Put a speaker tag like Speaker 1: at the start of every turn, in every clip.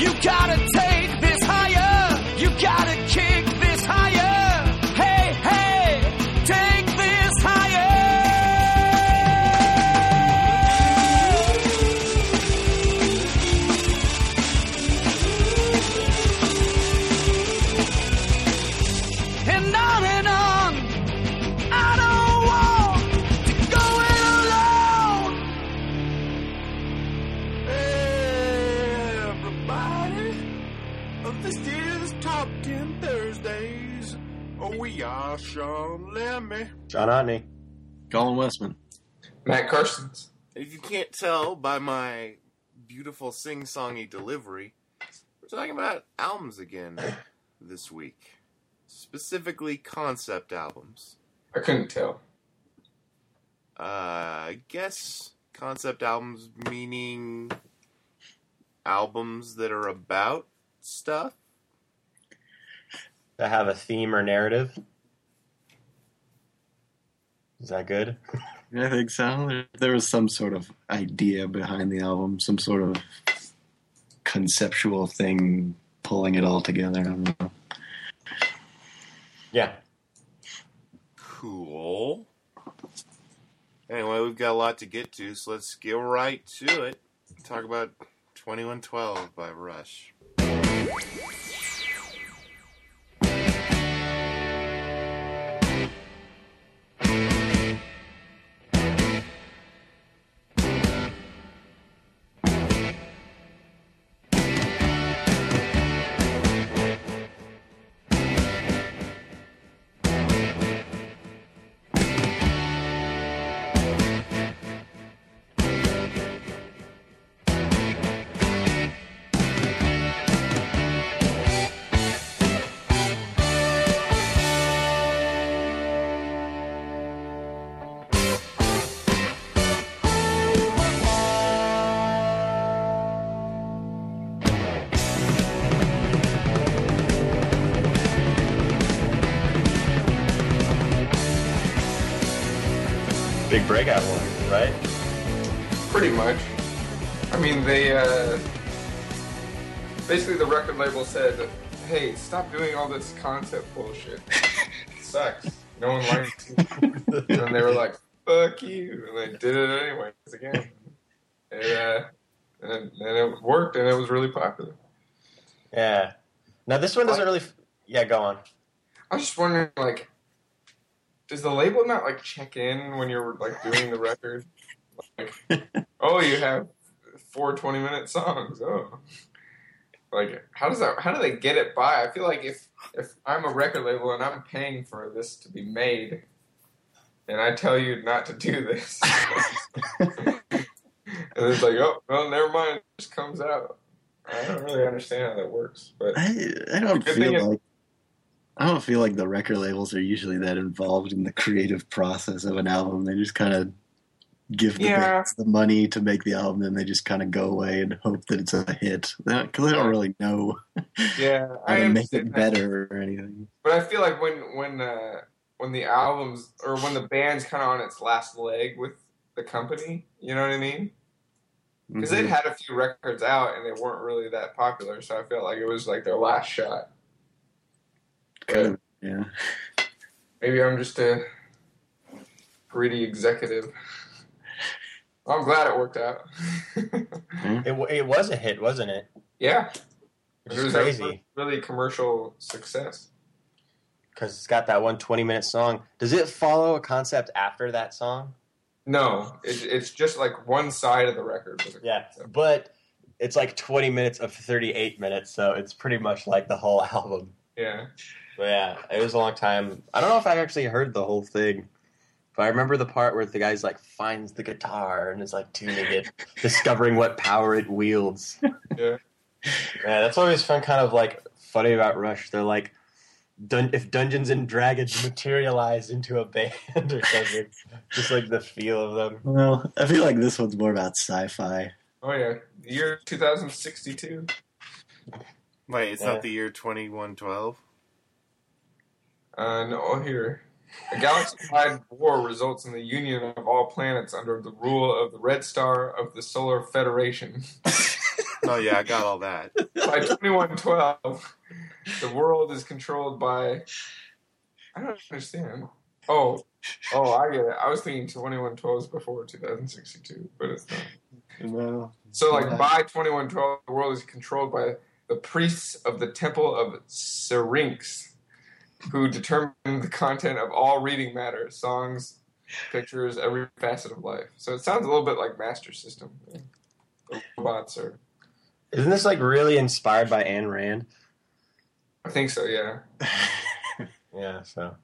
Speaker 1: You gotta take
Speaker 2: John Otney.
Speaker 3: Colin Westman.
Speaker 4: Matt Carson's.
Speaker 5: If you can't tell by my beautiful sing-songy delivery, we're talking about albums again this week. Specifically concept albums.
Speaker 4: I couldn't tell.
Speaker 5: Uh, I guess concept albums meaning albums that are about stuff.
Speaker 2: That have a theme or narrative. Is that good?
Speaker 3: I think so. There, there was some sort of idea behind the album, some sort of conceptual thing pulling it all together. I don't know.
Speaker 2: Yeah.
Speaker 5: Cool. Anyway, we've got a lot to get to, so let's get right to it. Talk about 2112 by Rush.
Speaker 2: Breakout one, right?
Speaker 4: Pretty much. I mean, they uh, basically the record label said, "Hey, stop doing all this concept bullshit. It sucks. No one likes it." and they were like, "Fuck you," and they did it anyways again. And, uh, and, and it worked, and it was really popular.
Speaker 2: Yeah. Now this one doesn't really. F- yeah, go on.
Speaker 4: I was just wondering, like, does the label not like check in when you're like doing the record? Like, oh, you have four 20 minute songs. Oh, like how does that? How do they get it by? I feel like if if I'm a record label and I'm paying for this to be made, and I tell you not to do this, and it's like, oh, well, never mind, it just comes out. I don't really understand how that works, but
Speaker 3: I, I don't feel like I don't feel like the record labels are usually that involved in the creative process of an album. They just kind of give the
Speaker 4: Yeah.
Speaker 3: bands the money to make the album, and they just kind of go away and hope that it's a hit because they don't really know
Speaker 4: yeah,
Speaker 3: how
Speaker 4: I
Speaker 3: to make it
Speaker 4: that.
Speaker 3: better or anything.
Speaker 4: But I feel like when when uh, when the albums or when the band's kind of on its last leg with the company, you know what I mean? Because
Speaker 3: Mhm.
Speaker 4: they'd had a few records out and they weren't really that popular, so I felt like it was like their last shot.
Speaker 3: Kind
Speaker 4: But
Speaker 3: yeah.
Speaker 4: maybe I'm just a greedy executive. I'm glad it worked out.
Speaker 2: Hmm? It, it was a hit, wasn't it?
Speaker 4: yeah,
Speaker 2: Which
Speaker 4: it
Speaker 2: is
Speaker 4: was
Speaker 2: crazy
Speaker 4: a really commercial success.
Speaker 2: because it's got that one 20 minute song. Does it follow a concept after that song?
Speaker 4: No, it, it's just like one side of the record.
Speaker 2: Yeah,
Speaker 4: concept.
Speaker 2: but it's like 20 minutes of 38 minutes, so it's pretty much like the whole album.
Speaker 4: yeah.
Speaker 2: But yeah, it was a long time. I don't know if I actually heard the whole thing, but I remember the part where the guy's like finds the guitar and is like tuning it, discovering what power it wields.
Speaker 4: Yeah.
Speaker 2: Yeah, that's always fun. Kind of like funny about Rush. They're like, dun- if Dungeons and Dragons materialized into a band or something, just like the feel of them.
Speaker 3: Well, I feel like this one's more about sci-fi.
Speaker 4: Oh yeah, year 2062.
Speaker 5: Wait, it's
Speaker 2: Yeah.
Speaker 5: not the year 2112?
Speaker 4: Uh, no, here. A galaxy-wide war results in the union of all planets under the rule of the Red Star of the Solar Federation.
Speaker 5: Oh yeah, I got all that.
Speaker 4: by 2112, the world is controlled by. I don't understand. Oh, oh, I get it. I was thinking 2112 is before 2062, but it's not.
Speaker 3: Well,
Speaker 4: So, like, by 2112, the world is controlled by the priests of the Temple of Syrinx, who determine the content of all reading matter, songs, pictures, every facet of life. So it sounds a little bit like Master System. The robots are.
Speaker 2: Isn't this like really inspired by Ayn Rand?
Speaker 4: I think so, yeah.
Speaker 2: Yeah, so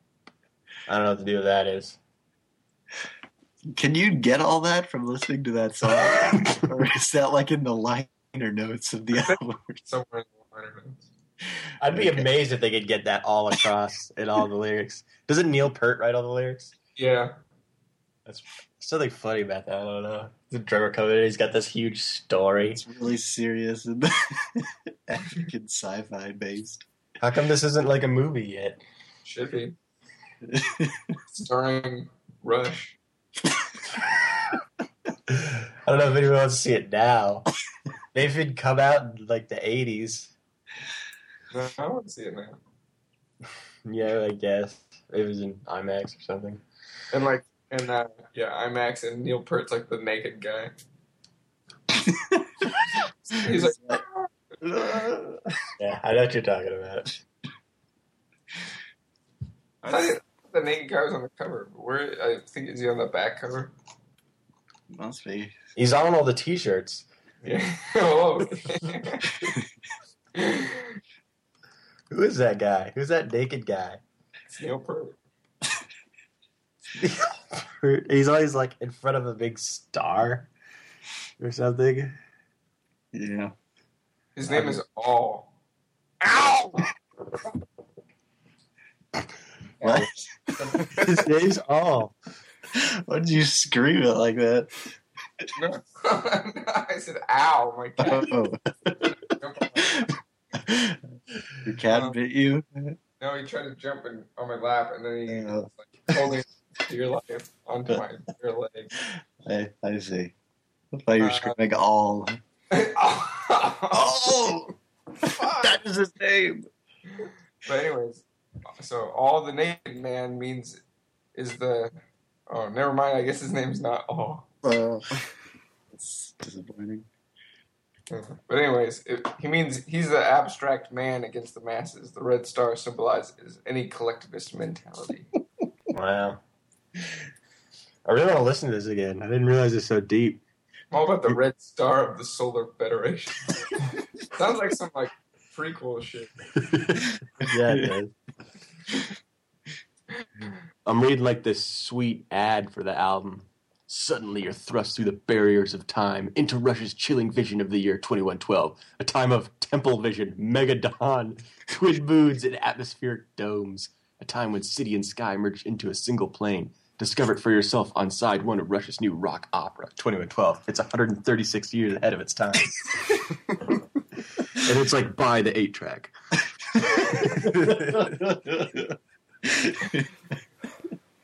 Speaker 2: I don't know what to do with that is.
Speaker 3: Can you get all that from listening to that song, or is that like in the liner notes of the album?
Speaker 4: Somewhere in the liner notes.
Speaker 2: I'd be
Speaker 3: Okay.
Speaker 2: amazed if they could get that all across in all the lyrics. Doesn't Neil Peart write all the lyrics?
Speaker 4: Yeah.
Speaker 2: That's something funny about that. I don't know. The drummer coming in, he's got this huge story.
Speaker 3: It's really serious and African sci-fi based.
Speaker 2: How come this isn't like a movie yet?
Speaker 4: Should be. Starring Rush.
Speaker 2: I don't know if anyone wants to see it now. Maybe if it'd come out in like the 80s.
Speaker 4: No, I want to see it now.
Speaker 2: Yeah, I guess. It was in IMAX or something.
Speaker 4: And like, and uh, yeah, IMAX and Neil Peart's like the naked guy. He's like,
Speaker 2: Yeah, I know what you're talking about.
Speaker 4: I thought the naked guy was on the cover. Where I think is he on the back cover?
Speaker 3: Must be.
Speaker 2: He's on all the t shirts.
Speaker 4: Yeah. oh.
Speaker 2: Who is that guy? Who's that naked guy?
Speaker 4: it's Neil Peart.
Speaker 2: He's always like in front of a big star or something.
Speaker 3: Yeah.
Speaker 4: His name is All. Ow!
Speaker 3: What?
Speaker 2: His name's All.
Speaker 3: Why did you scream it like that?
Speaker 4: No, no, I said ow. My God.
Speaker 3: Oh. Your cat bit you?
Speaker 4: No, he tried to jump in on my lap, and then he was like holding deer life onto my deer leg.
Speaker 3: I, I see. I thought you were
Speaker 4: Uh,
Speaker 3: screaming all.
Speaker 4: oh!
Speaker 3: that is his name.
Speaker 4: But anyways, so all the naked man means is the. Oh, never mind. I guess his name's not all.
Speaker 3: Uh, it's disappointing. Mm-hmm.
Speaker 4: But anyways, it, he means he's the abstract man against the masses. The red star symbolizes any collectivist mentality.
Speaker 2: Wow. I really want to listen to this again. I didn't realize it's so deep.
Speaker 4: I'm all about the red star of the Solar Federation. Sounds like some like prequel shit.
Speaker 2: yeah, it does. I'm reading like this sweet ad for the album. Suddenly, you're thrust through the barriers of time into Rush's chilling vision of the year 2112, a time of temple vision, megadon, twin moons, and atmospheric domes, a time when city and sky merge into a single plane. Discover it for yourself on side one of Rush's new rock opera, 2112. It's 136 years ahead of its time. and it's like buy the eight track.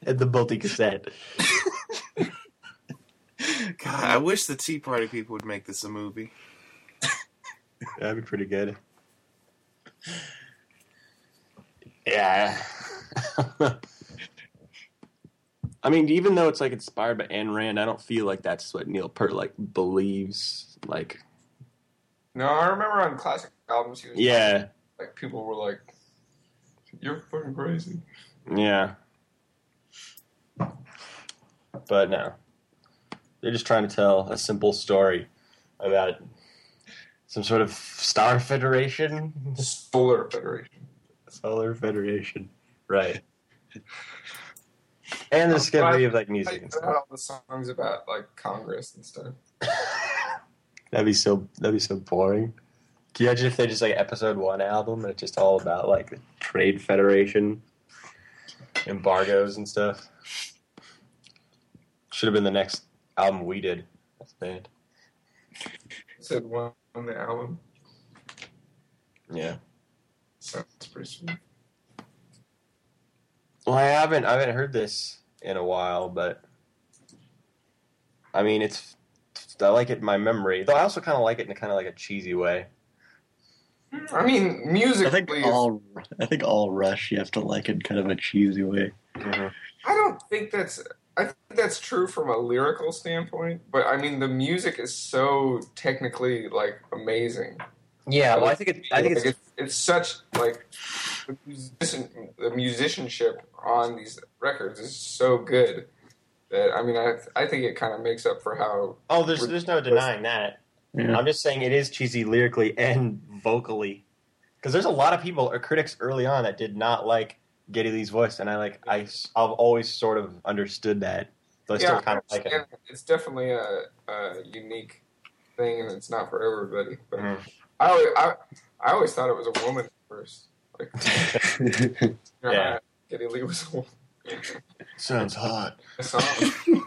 Speaker 2: and the multi cassette.
Speaker 5: God, I wish the Tea Party people would make this a movie.
Speaker 2: That'd be pretty good. Yeah. I mean, even though it's like inspired by Ayn Rand, I don't feel like that's what Neil Peart like believes. Like,
Speaker 4: No, I remember on classic albums, he was
Speaker 2: yeah,
Speaker 4: like people were like, "You're fucking crazy."
Speaker 2: yeah. But no, they're just trying to tell a simple story about some sort of star federation,
Speaker 4: Solar Federation.
Speaker 2: solar federation, right? And the discovery of like
Speaker 4: I
Speaker 2: music and stuff.
Speaker 4: all the songs about like Congress and stuff.
Speaker 2: That'd be so. That'd be so boring. Can you imagine if they just like episode one album and it's just all about like the trade federation, embargoes and stuff? Should have been the next album we did as a band.
Speaker 4: said one on the album.
Speaker 2: Yeah.
Speaker 4: Sounds pretty sweet.
Speaker 2: Well, I haven't. I haven't heard this in a while, but I mean, it's I like it in my memory. Though I also kind of like it in a kind of like a cheesy way.
Speaker 4: I mean, music.
Speaker 3: I
Speaker 4: musically,
Speaker 3: think all I think all Rush you have to like it in kind of a cheesy way.
Speaker 2: Mm-hmm.
Speaker 4: I don't think that's. I think that's true from a lyrical standpoint, but I mean, the music is so technically like amazing.
Speaker 2: Yeah, well, I think it. I think
Speaker 4: Like,
Speaker 2: it's.
Speaker 4: it's, it's such like the, musician, the musicianship on these records is so good that I mean, I I think it kind of makes up for how
Speaker 2: Oh, there's there's no denying that.
Speaker 3: Yeah.
Speaker 2: I'm just saying it is cheesy lyrically and vocally, because there's a lot of people or critics early on that did not like Geddy Lee's voice, and I like I I've always sort of understood that. So I still kind of like it.
Speaker 4: It's definitely a, a unique thing, and it's not for everybody. But
Speaker 2: Mhm.
Speaker 4: I, always, I I always thought it was a woman at first. Like, you know,
Speaker 2: Yeah.
Speaker 4: Geddy Lee was a woman.
Speaker 2: Sounds hot. I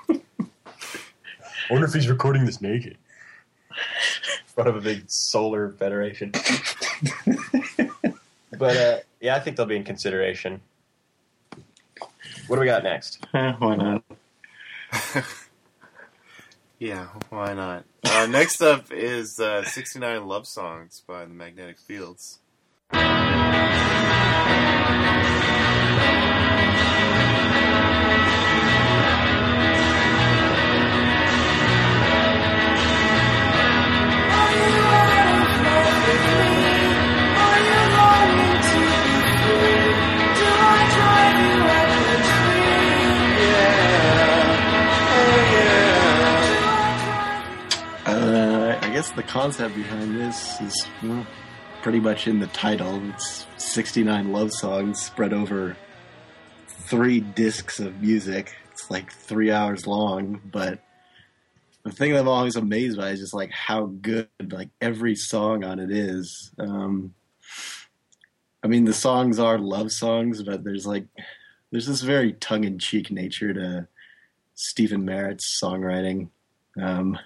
Speaker 2: wonder if he's recording this naked. In front of a big solar federation. but uh, yeah, I think they'll be in consideration. What do we got next?
Speaker 3: Eh, Why not?
Speaker 5: Yeah, why not? Uh, next up is uh, 69 Love Songs by the Magnetic Fields.
Speaker 3: I guess the concept behind this is well, pretty much in the title. It's 69 love songs spread over three discs of music. It's like three hours long, but the thing that I'm always amazed by is just like how good like every song on it is. Um, I mean, the songs are love songs, but there's like there's this very tongue-in-cheek nature to Stephen Merritt's songwriting. Um,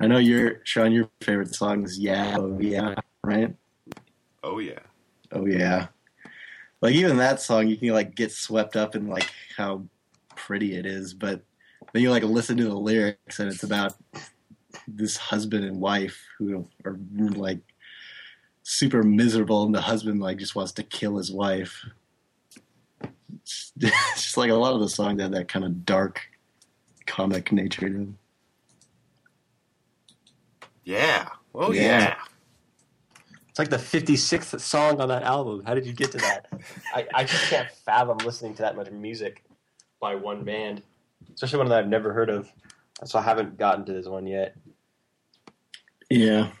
Speaker 3: I know your Sean, your favorite song is "Yeah, oh yeah," right?
Speaker 5: Oh, yeah.
Speaker 3: Oh yeah. Like even that song, you can like get swept up in like how pretty it is, but then you like listen to the lyrics and it's about this husband and wife who are like super miserable, and the husband like just wants to kill his wife. It's it's just like a lot of the songs have that kind of dark comic nature to them.
Speaker 5: Yeah. Oh,
Speaker 3: Yeah.
Speaker 5: yeah.
Speaker 2: It's like the 56th song on that album. How did you get to that? I, I just can't fathom listening to that much music by one band, especially one that I've never heard of. So I haven't gotten to this one yet.
Speaker 3: Yeah,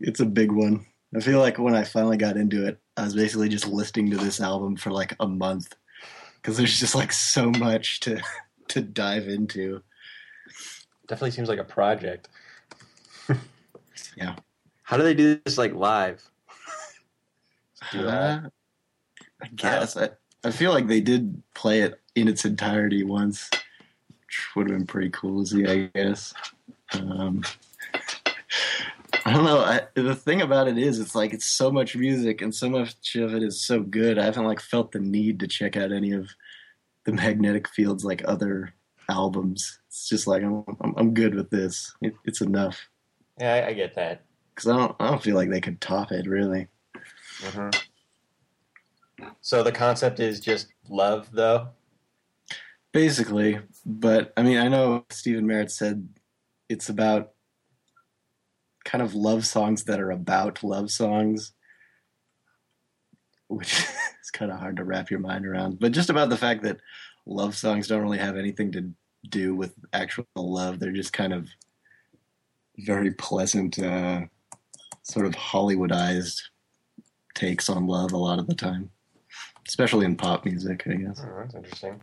Speaker 3: it's a big one. I feel like when I finally got into it, I was basically just listening to this album for like a month because there's just like so much to to dive into.
Speaker 2: Definitely seems like a project.
Speaker 3: Yeah.
Speaker 2: How do they do this like live? Do that?
Speaker 3: Uh, I guess I, I feel like they did play it in its entirety once, which would have been pretty cool to see. I guess. Um, I don't know. I, the thing about it is, it's like it's so much music and so much of it is so good. I haven't like felt the need to check out any of the Magnetic Fields like other albums. It's just like I'm I'm, I'm good with this. It, it's enough
Speaker 2: Yeah, I, I get that.
Speaker 3: because I don't I don't feel like they could top it really. Mm-hmm.
Speaker 2: So the concept is just love, though.
Speaker 3: Basically, but I mean, I know Stephen Merritt said it's about kind of love songs that are about love songs, which is kind of hard to wrap your mind around. But just about the fact that love songs don't really have anything to do with actual love, they're just kind of very pleasant, uh, sort of Hollywoodized takes on love a lot of the time, especially in pop music, I guess.
Speaker 2: Oh, that's interesting.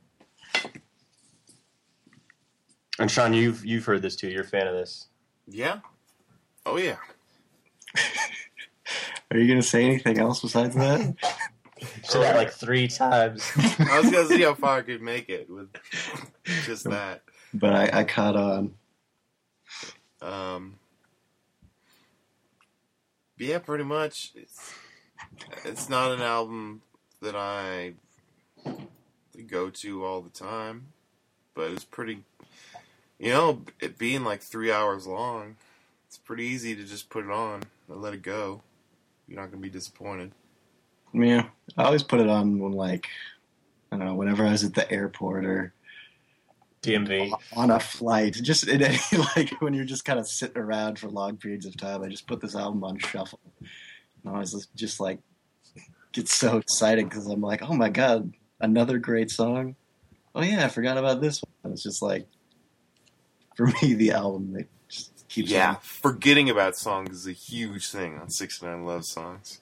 Speaker 2: And Sean, you've you've heard this too. You're a fan of this.
Speaker 5: Yeah. Oh, yeah.
Speaker 3: Are you going to say anything else besides that?
Speaker 2: Said that like three times.
Speaker 5: I was going to see how far I could make it with just that.
Speaker 3: but I, I caught on.
Speaker 5: Um, yeah, pretty much. It's, it's not an album that I go to all the time, but it's pretty You know, it being like three hours long, it's pretty easy to just put it on and let it go. You're not gonna be disappointed.
Speaker 3: Yeah, I always put it on when like I don't know, whenever I was at the airport or
Speaker 2: DMV.
Speaker 3: on a flight, just in any like when you're just kind of sitting around for long periods of time. I just put this album on shuffle. And I was just- just like get so excited because I'm like, oh my god, another great song. Oh yeah, I forgot about this one. It's just like for me, the album that just keeps.
Speaker 5: Yeah,
Speaker 3: on.
Speaker 5: forgetting about songs is a huge thing on 69 Love Songs.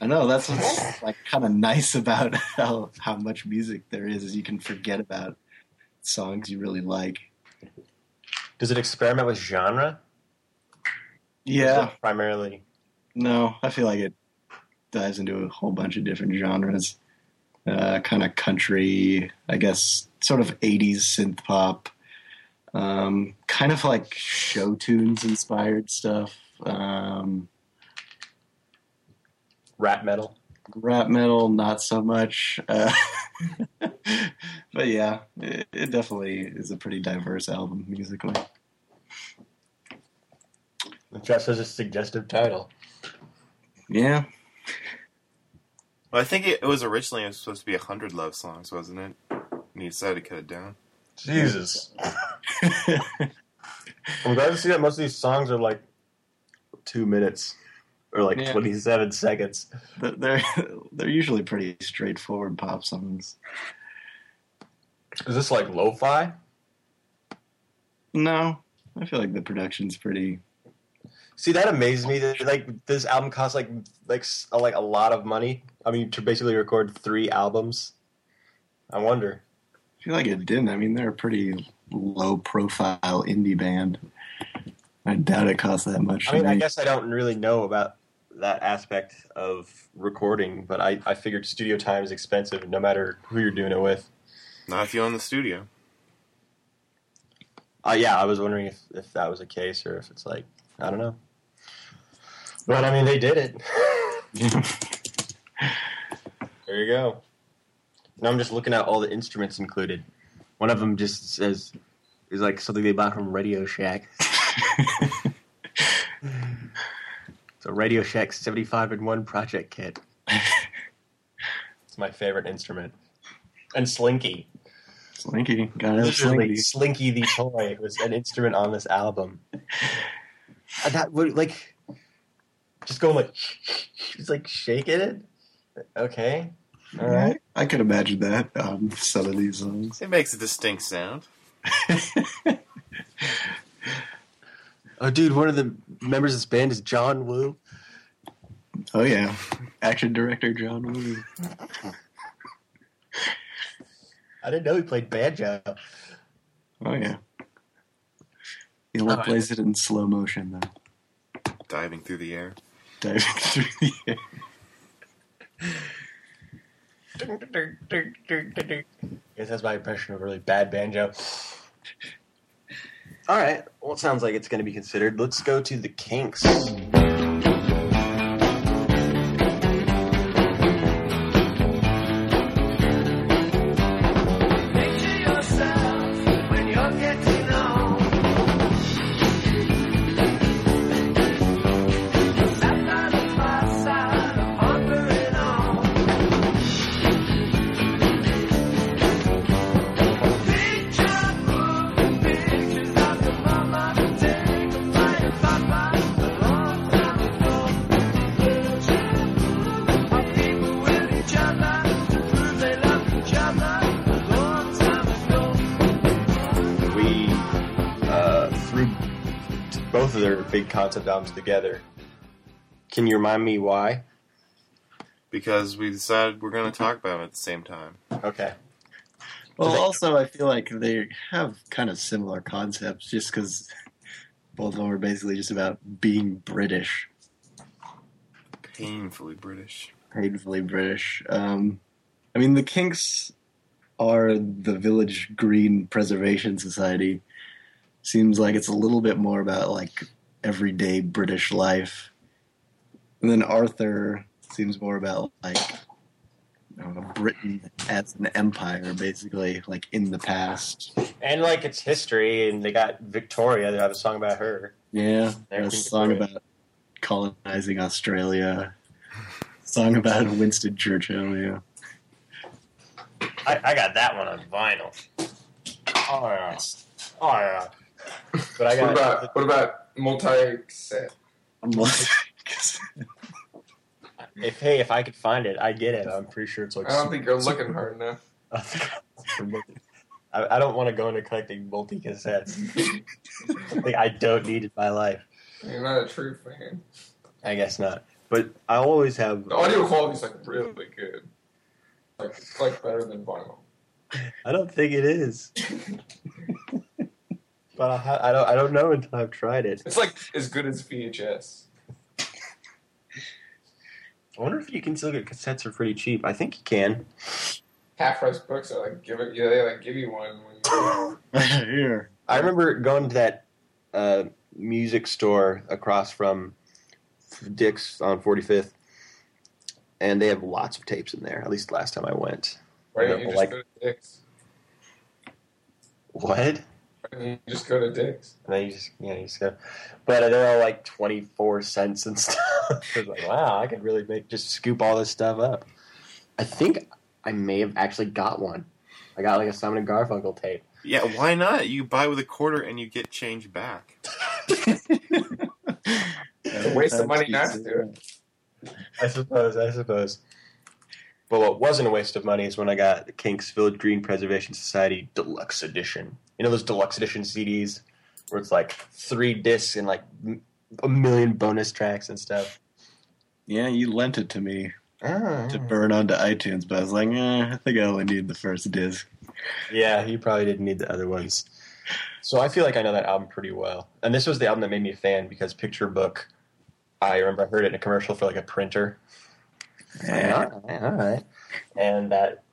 Speaker 3: I know that's what's like kind of nice about how how much music there is. Is you can forget about songs you really like.
Speaker 2: Does it experiment with genre?
Speaker 3: Yeah,
Speaker 2: primarily.
Speaker 3: no, I feel like it dives into a whole bunch of different genres. Uh, kind of country, I guess, sort of '80s synth pop, um, kind of like show tunes inspired stuff. Um,
Speaker 2: Rap metal.
Speaker 3: Rap metal not so much uh, but yeah it, it definitely is a pretty diverse album musically
Speaker 2: Just as a suggestive title.
Speaker 3: yeah
Speaker 5: Well, I think it, it was originally it was supposed to be 100 love songs, wasn't it? And he decided to cut it down.
Speaker 2: Jesus. I'm glad to see that most of these songs are like two minutes or like
Speaker 3: Yeah.
Speaker 2: 27 seconds.
Speaker 3: They're they're usually pretty straightforward pop songs
Speaker 2: Is this like lo-fi?
Speaker 3: no i feel like the production's pretty
Speaker 2: See, that amazes me that like this album costs like like s- uh, like a lot of money. I mean, to basically record three albums. I wonder.
Speaker 3: i feel like it didn't i mean they're a pretty low profile indie band i doubt it cost that much
Speaker 2: I
Speaker 3: to
Speaker 2: mean, I guess I don't really know about that aspect of recording, but I, I figured studio time is expensive no matter who you're doing it with.
Speaker 5: Not if you own the studio.
Speaker 2: Uh, yeah, I was wondering if, if that was the case or if it's like, I don't know. But I mean, they did it. there you go. Now I'm just looking at all the instruments included. One of them just says, is like something they bought from Radio Shack. So Radio Shack 75 in 1 project kit. it's my favorite instrument. And Slinky.
Speaker 3: slinky got it
Speaker 2: Literally,
Speaker 3: slinky
Speaker 2: Slinky the toy was an instrument on this album. And that would like just going like just like shaking it. Okay. All right.
Speaker 3: I could imagine that on some of these songs.
Speaker 5: It makes a distinct sound.
Speaker 2: Oh dude, one of the members of this band is John Woo.
Speaker 3: Oh yeah, action director John Woo.
Speaker 2: I didn't know he played banjo.
Speaker 3: Oh yeah, he only
Speaker 2: Oh, I-
Speaker 3: plays it in slow motion though,
Speaker 5: Diving through the air.
Speaker 3: diving through the air.
Speaker 2: I guess that's my impression of a really bad banjo. All right. Well, it sounds like it's going to be considered. Let's go to the Kinks. Their big concept albums together. Can you remind me why?
Speaker 5: Because we decided we're going to talk about them at the same time.
Speaker 2: Okay.
Speaker 3: Well, also I feel like they have kind of similar concepts, just because both of them are basically just about being British,
Speaker 5: Painfully British.
Speaker 3: painfully British. Um, I mean, the Kinks are the Village Green Preservation Society. Seems like it's a little bit more about like everyday British life, and then Arthur seems more about like know, Britain as an empire, basically, like in the past.
Speaker 2: And like it's history, and they got Victoria. They have a song about her.
Speaker 3: Yeah, a song
Speaker 2: Victoria.
Speaker 3: about colonizing Australia. Song about Winston Churchill. Yeah,
Speaker 2: I, I got that one on vinyl. Oh yeah, oh yeah. But I
Speaker 4: What about what about multi cassette?
Speaker 3: I'm like,
Speaker 2: if hey, if I could find it, I get it. I'm pretty sure it's like.
Speaker 4: I don't
Speaker 2: super-
Speaker 4: think you're looking hard enough.
Speaker 2: I, I don't want to go into collecting multi cassettes. Something I don't need it in my life.
Speaker 4: You're not a true fan.
Speaker 2: I guess not. But I always have.
Speaker 4: The audio quality's like really good. Like it's like better than vinyl.
Speaker 2: I don't think it is. but I, ha- I don't. I don't know until I've tried it.
Speaker 4: It's like as good as VHS.
Speaker 2: I wonder if you can still get cassettes for pretty cheap. I think you can.
Speaker 4: Half price books are like give it yeah, they like give you one when you
Speaker 3: here.
Speaker 2: I remember going to that uh, music store across from Dick's on 45th, and they have lots of tapes in there. At least last time I went.
Speaker 4: Why don't you just
Speaker 2: Like-
Speaker 4: go to Dick's?
Speaker 2: What?
Speaker 4: Why you just go to Dick's?
Speaker 2: And then you just, yeah, you just go. But they're all like 24 cents and stuff. it's like, wow, I could really make just scoop all this stuff up. I think I may have actually got one. I got like a Simon and Garfunkel tape.
Speaker 5: Yeah, why not? You buy with a quarter and you get change back.
Speaker 4: It's a waste of money not to do it.
Speaker 2: I suppose, I suppose. But what wasn't a waste of money is when I got the Kinks Village Green Preservation Society Deluxe Edition. You know those Deluxe Edition CDs where it's like three discs and like a million bonus tracks and stuff.
Speaker 3: Yeah, you lent it to me
Speaker 2: Ah,
Speaker 3: to burn onto iTunes, but I was like, eh, I think I only need the first disc.
Speaker 2: Yeah, you probably didn't need the other ones. So I feel like I know that album pretty well. And this was the album that made me a fan because Picture Book, I remember I heard it in a commercial for like a printer.
Speaker 3: Eh,
Speaker 2: all right, all right. And that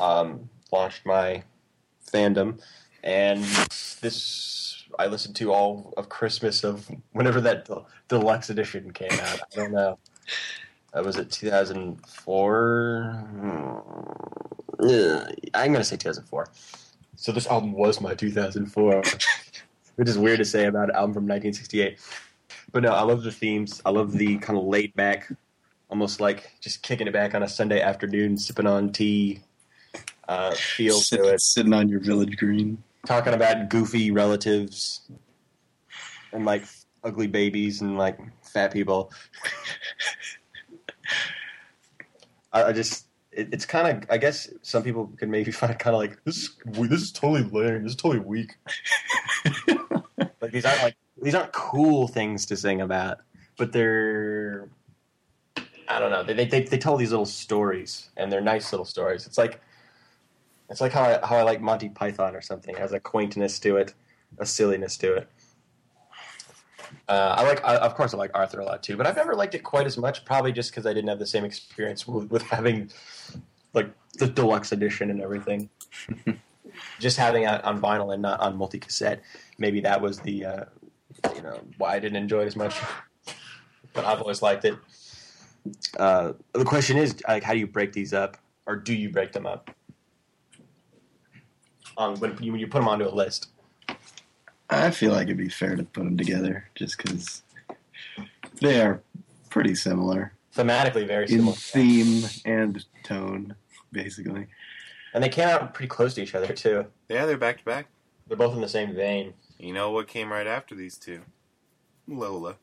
Speaker 2: um, launched my fandom. And this, I listened to all of Christmas of whenever that del- deluxe edition came out. I don't know. Uh, was it 2004? Uh, I'm going to say 2004. So this album was my 2004, which is weird to say about an album from 1968. But no, I love the themes. I love the kind of laid back, almost like just kicking it back on a Sunday afternoon, sipping on tea uh, feel
Speaker 3: sit-
Speaker 2: to it.
Speaker 3: Sitting on your village green.
Speaker 2: Talking about goofy relatives and like ugly babies and like fat people. I, I just. It, it's kind of. I guess some people can maybe find kind of like this is this is totally lame. This is totally weak. like these aren't like these aren't cool things to sing about, but they're I don't know. They they they, they tell these little stories, and they're nice little stories. It's like it's like how I how I like Monty Python or something. It has a quaintness to it, a silliness to it. Uh, I like, I, of course, I like Arthur a lot too, but I've never liked it quite as much. Probably just because I didn't have the same experience with, with having like the deluxe edition and everything. just having it on vinyl and not on multi cassette. Maybe that was the uh, you know why I didn't enjoy it as much. but I've always liked it. Uh, the question is, like, how do you break these up, or do you break them up? On when you, when you put them onto a list.
Speaker 3: I feel like it'd be fair to put them together just because they are pretty similar
Speaker 2: Thematically, very similar.
Speaker 3: in
Speaker 2: similar,
Speaker 3: theme and tone, basically.
Speaker 2: and they came out pretty close to each other too.
Speaker 5: Yeah, they're back to back.
Speaker 2: They're both in the same vein.
Speaker 5: You know what came right after these two? Lola.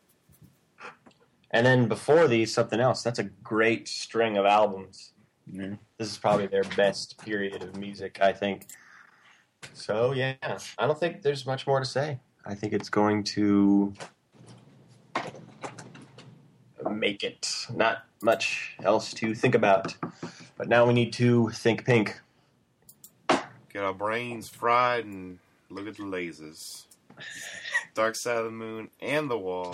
Speaker 2: And then before these, something else. That's a great string of albums.
Speaker 3: Yeah.
Speaker 2: This is probably their best period of music, I think. So yeah, I don't think there's much more to say. I think it's going to make it. Not much else to think about. But now we need to think pink.
Speaker 5: Get our brains fried and look at the lasers. Dark Side of the Moon and The Wall.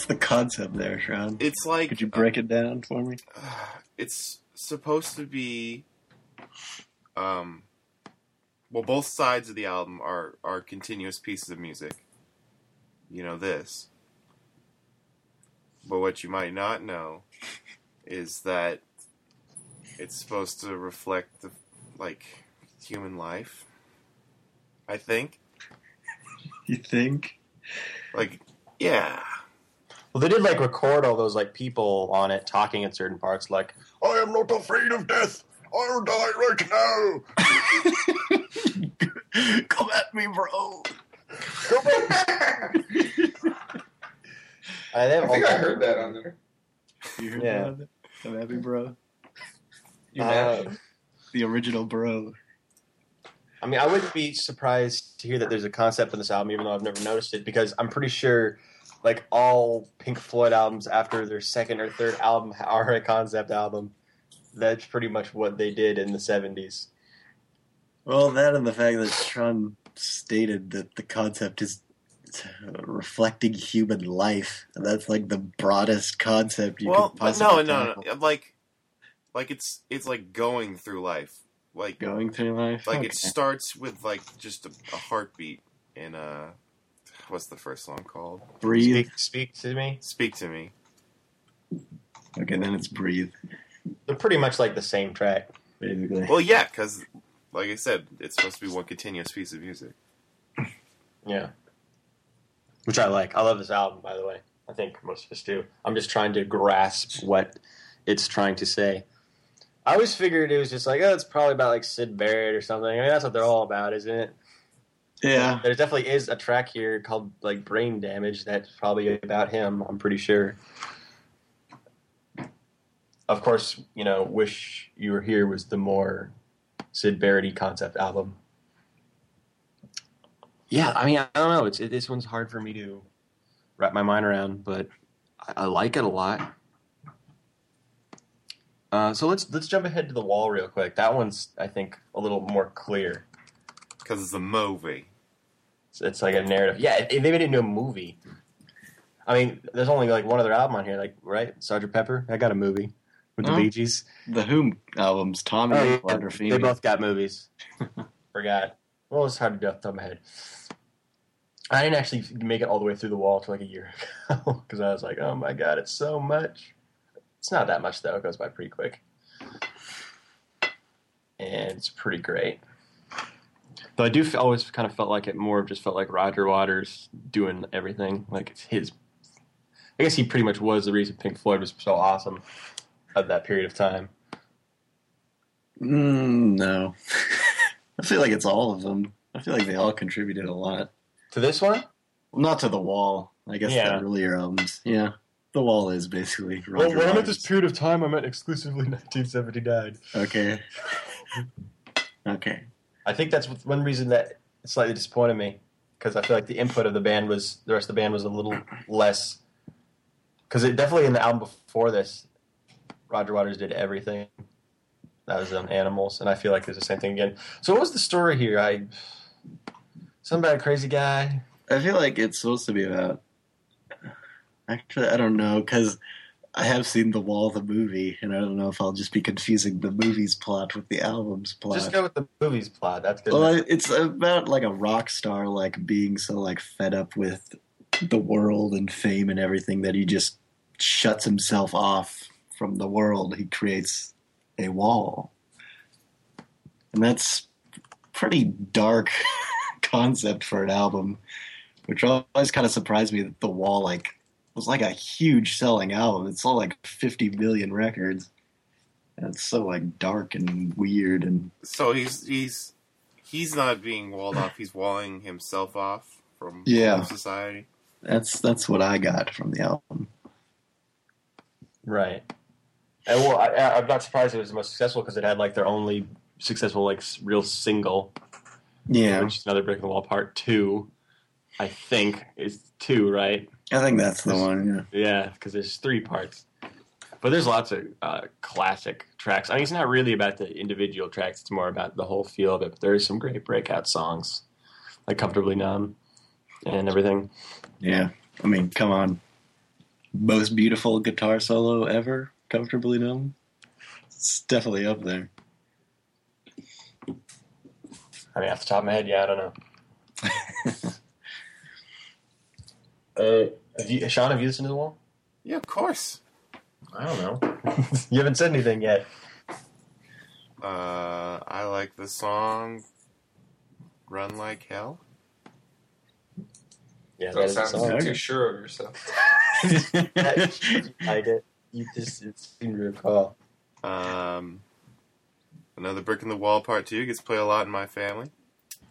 Speaker 3: What's the concept there, Sean?
Speaker 5: it's like
Speaker 3: Could you break it down for me?
Speaker 5: it's supposed to be um well both sides of the album are are continuous pieces of music you know this but what you might not know is that it's supposed to reflect the like human life i think
Speaker 3: You think?
Speaker 5: like yeah
Speaker 2: Well, they did like record all those like people on it talking in certain parts, like "I am not afraid of death. I'll die right now."
Speaker 3: Come at me, bro.
Speaker 2: I, they have
Speaker 4: I
Speaker 2: all
Speaker 4: think I heard that on there.
Speaker 3: You heard
Speaker 2: Yeah.
Speaker 3: about it? Come at me, bro.
Speaker 4: You
Speaker 2: Uh.
Speaker 3: The original bro.
Speaker 2: I mean, I wouldn't be surprised to hear that there's a concept in this album, even though I've never noticed it, because I'm pretty sure, like all Pink Floyd albums after their second or third album are a concept album. That's pretty much what they did in the '70s.
Speaker 3: Well, that and the fact that Sean stated that the concept is reflecting human life. And that's like the broadest concept you
Speaker 5: well
Speaker 3: could
Speaker 5: but
Speaker 3: possibly
Speaker 5: no no
Speaker 3: tackle.
Speaker 5: no like like it's it's like going through life like
Speaker 3: Going through life.
Speaker 5: like
Speaker 3: Okay.
Speaker 5: it starts with like just a, a heartbeat in uh what's the first song called
Speaker 3: breathe.
Speaker 2: Speak, speak to me.
Speaker 5: speak to me
Speaker 3: Okay, then it's breathe,
Speaker 2: They're pretty much like the same track.
Speaker 3: basically.
Speaker 5: well yeah because like i said it's supposed to be one continuous piece of music
Speaker 2: Yeah. Which I like. I love this album, by the way. I think most of us do. I'm just trying to grasp what it's trying to say. I always figured it was just like, oh, it's probably about like Syd Barrett or something. I mean, that's what they're all about, isn't it?
Speaker 3: Yeah.
Speaker 2: There definitely is a track here called like Brain Damage that's probably about him, I'm pretty sure. Of course, you know, Wish You Were Here was the more Syd Barrett concept album. Yeah, I mean, I don't know. It's it, this one's hard for me to wrap my mind around, but I, I like it a lot. Uh, so let's let's jump ahead to the wall real quick. That one's I think a little more clear.
Speaker 5: because it's a movie
Speaker 2: It's, it's like a narrative. Yeah, if they made it into a movie. I mean, there's only like one other album on here, like right, Sergeant Pepper. I got a movie with the
Speaker 3: Oh.
Speaker 2: Bee Gees.
Speaker 3: The Who albums, Tommy
Speaker 2: Oh,
Speaker 3: and
Speaker 2: they both got movies. Forgot. Well, it's hard to do off the top of my head. I didn't actually make it all the way through the wall till like a year ago because I was like, oh my god, it's so much. It's not that much though. It goes by pretty quick, and it's pretty great. Though I do f- always kind of felt like it more just felt like Roger Waters doing everything. Like it's his. I guess he pretty much was the reason Pink Floyd was so awesome at that period of time.
Speaker 3: Mm, no. I feel like it's all of them. I feel like they all contributed a lot.
Speaker 2: To this one,
Speaker 3: Well, not to the wall. I guess
Speaker 2: Yeah.
Speaker 3: the earlier albums. Yeah, the wall is basically.
Speaker 2: Well,
Speaker 3: Roger
Speaker 2: when I meant
Speaker 3: Waters.
Speaker 2: this period of time, I meant exclusively 1979.
Speaker 3: Okay. Okay.
Speaker 2: I think that's one reason that slightly disappointed me because I feel like the input of the band was the rest of the band was a little less. Because it definitely in the album before this, Roger Waters did everything. That was on Animals, and I feel like there's the same thing again. So what was the story here? I some bad crazy guy.
Speaker 3: I feel like it's supposed to be about. Actually, I don't know because I have seen the wall, the movie, and I don't know if I'll just be confusing the movie's plot with the album's plot.
Speaker 2: Just go with the movie's plot. That's good.
Speaker 3: Well,
Speaker 2: enough.
Speaker 3: It's about like a rock star, like being so like fed up with the world and fame and everything that he just shuts himself off from the world. He creates a wall, and that's pretty dark concept for an album, which always kind of surprised me that the wall like was like a huge selling album. It sold like fifty million records. And it's so like dark and weird and
Speaker 5: so he's he's he's not being walled off he's walling himself off from
Speaker 3: Yeah.
Speaker 5: society
Speaker 3: That's that's what I got from the album.
Speaker 2: Right. And well, I, I- I'm not surprised it was the most successful because it had like their only successful like real single,
Speaker 3: Yeah,
Speaker 2: which is another brick in the wall part two. I think is two, right?
Speaker 3: I think that's the one.
Speaker 2: Yeah, because there's three parts. But there's lots of uh, classic tracks. I mean, it's not really about the individual tracks; it's more about the whole feel of it. But there is some great breakout songs, like "Comfortably Numb" and everything.
Speaker 3: Yeah, I mean, come on. Most beautiful guitar solo ever, comfortably numb. It's definitely up there.
Speaker 2: I mean, off the top of my head, yeah, I don't know. uh, have you, Sean, have you listened to the wall?
Speaker 5: Yeah, of course.
Speaker 2: I don't know. you haven't said anything yet.
Speaker 5: Uh, I like the song "Run Like Hell."
Speaker 2: Yeah,
Speaker 4: Don't
Speaker 2: that is a
Speaker 4: sound
Speaker 2: song.
Speaker 4: too sure of yourself.
Speaker 2: I get. You just it seemed to recall.
Speaker 5: Um, another brick in the wall part two gets played a lot in my family,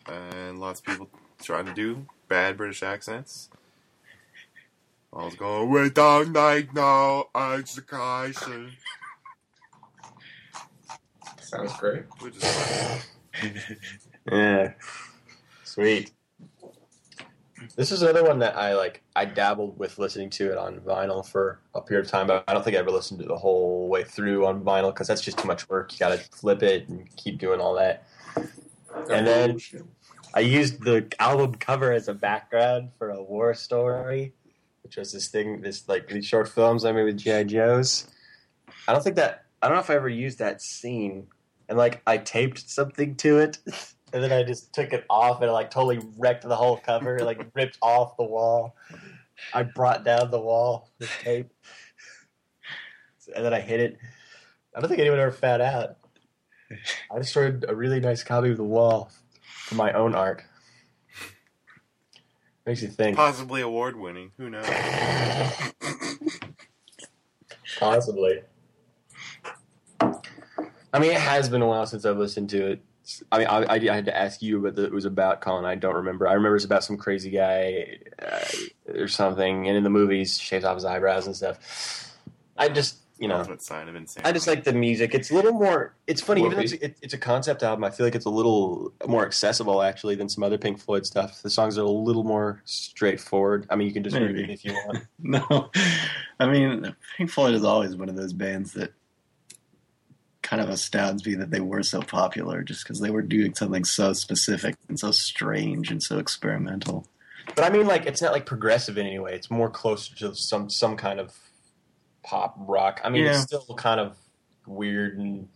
Speaker 5: and lots of people trying to do bad British accents. I was going way down like no education,
Speaker 4: Sounds great.
Speaker 5: which is fun.
Speaker 2: Yeah, sweet. This is another one that I like. I dabbled with listening to it on vinyl for a period of time, but I don't think I ever listened to the whole way through on vinyl because that's just too much work. You got to flip it and keep doing all that. And then I used the album cover as a background for a war story, which was this thing, this like these short films I made with GI Joes. I don't think that I don't know if I ever used that scene, and like I taped something to it, and then I just took it off and it like totally wrecked the whole cover, like ripped off the wall. I brought down the wall with tape, and then I hit it. I don't think anyone ever found out. I destroyed a really nice copy of the wall for my own art. Makes you think.
Speaker 5: Possibly award winning. Who knows?
Speaker 2: Possibly. I mean, it has been a while since I've listened to it. I mean, I, I, I had to ask you what the, it was about, Colin. I don't remember. I remember it's about some crazy guy uh, or something, and in the movies, shaves off his eyebrows and stuff. I just, you know,
Speaker 5: Ultimate sign of insanity.
Speaker 2: I just like the music. It's a little more. It's funny, even though it's, it, it's a concept album. I feel like it's a little more accessible actually than some other Pink Floyd stuff. The songs are a little more straightforward. I mean, you can just with
Speaker 3: Maybe.
Speaker 2: me if you want.
Speaker 3: No, I mean, Pink Floyd is always one of those bands that kind of astounds me that they were so popular just because they were doing something so specific and so strange and so experimental.
Speaker 2: But I mean, like, it's not like progressive in any way. It's more closer to some some kind of pop rock. I mean,
Speaker 3: Yeah.
Speaker 2: it's still kind of weird and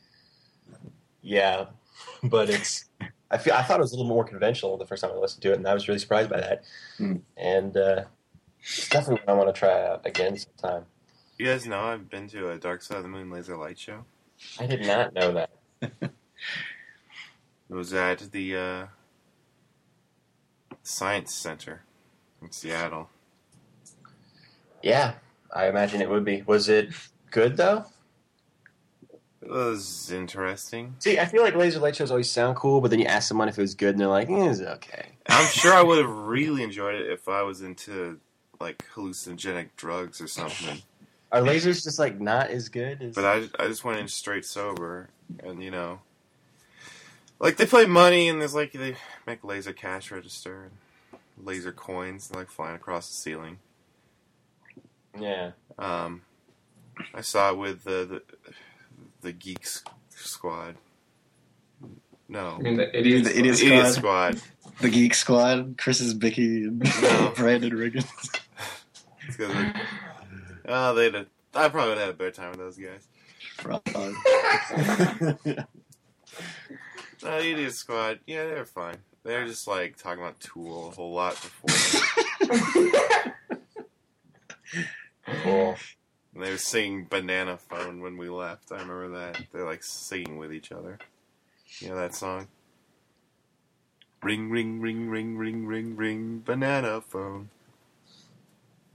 Speaker 2: yeah, but it's. I feel I thought it was a little more conventional the first time I listened to it, and I was really surprised by that.
Speaker 3: Hmm.
Speaker 2: And uh, it's definitely what I want to try out again sometime.
Speaker 5: You guys know I've been to a Dark Side of the Moon laser light show.
Speaker 2: I did not know that.
Speaker 5: It was at the uh, Science Center in Seattle.
Speaker 2: Yeah, I imagine it would be. Was it good though?
Speaker 5: It was interesting.
Speaker 2: See, I feel like laser light shows always sound cool, but then you ask someone if it was good, and they're like, eh, "It's okay."
Speaker 5: I'm sure I would have really enjoyed it if I was into like hallucinogenic drugs or something.
Speaker 2: Are lasers just like not as good as?
Speaker 5: But I, I just went in straight sober, and you know, like they play money, and there's like they make laser cash register and laser coins like flying across the ceiling.
Speaker 2: Yeah.
Speaker 5: Um, I saw it with the the, the Geeks Squad. No,
Speaker 4: I mean, the idiot.
Speaker 3: The Idiot
Speaker 5: Idiot
Speaker 3: Squad.
Speaker 5: Squad.
Speaker 3: The Geek Squad, Chris's Bicky and
Speaker 5: No.
Speaker 3: Brandon Riggins.
Speaker 5: It's 'cause Oh, they'd. have- I probably would have had a better time with those guys.
Speaker 3: Frog.
Speaker 5: Uh, Idiot Squad, yeah, they're fine. They're just like talking about Tool a whole lot before.
Speaker 2: Cool.
Speaker 5: And they were singing Banana Phone when we left. I remember that. They're like singing with each other. You know that song? Ring, ring, ring, ring, ring, ring, ring, banana phone.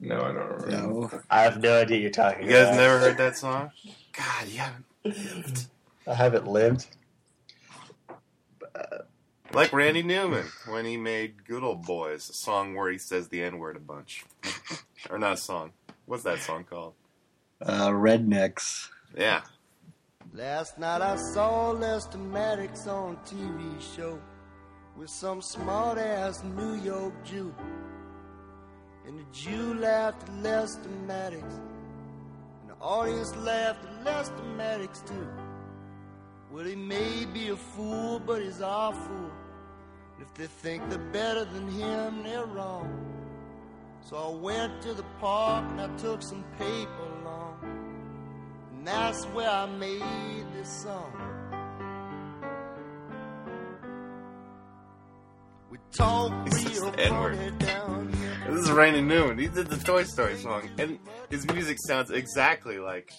Speaker 4: No, I don't remember.
Speaker 3: no.
Speaker 2: I have no idea you're talking
Speaker 5: You guys
Speaker 2: about.
Speaker 5: never heard that song? God, you haven't lived.
Speaker 2: I haven't lived.
Speaker 5: Like Randy Newman when he made Good Old Boys, a song where he says the N word a bunch. or not a song. What's that song called?
Speaker 3: Uh, rednecks.
Speaker 5: Yeah.
Speaker 1: Last night I saw Lester Maddox on a TV show with some smart ass New York Jew. And the Jew laughed at Lester Maddox. And the audience laughed and Lester Maddox too. Well, he may be a fool, but he's our fool. If they think they're better than him, they're wrong. So I went to the park and I took some paper along. And that's where I made this song. We talk
Speaker 5: This is
Speaker 1: real
Speaker 5: the
Speaker 1: down here.
Speaker 5: This is Randy Newman. He did the Toy Story song, and his music sounds exactly like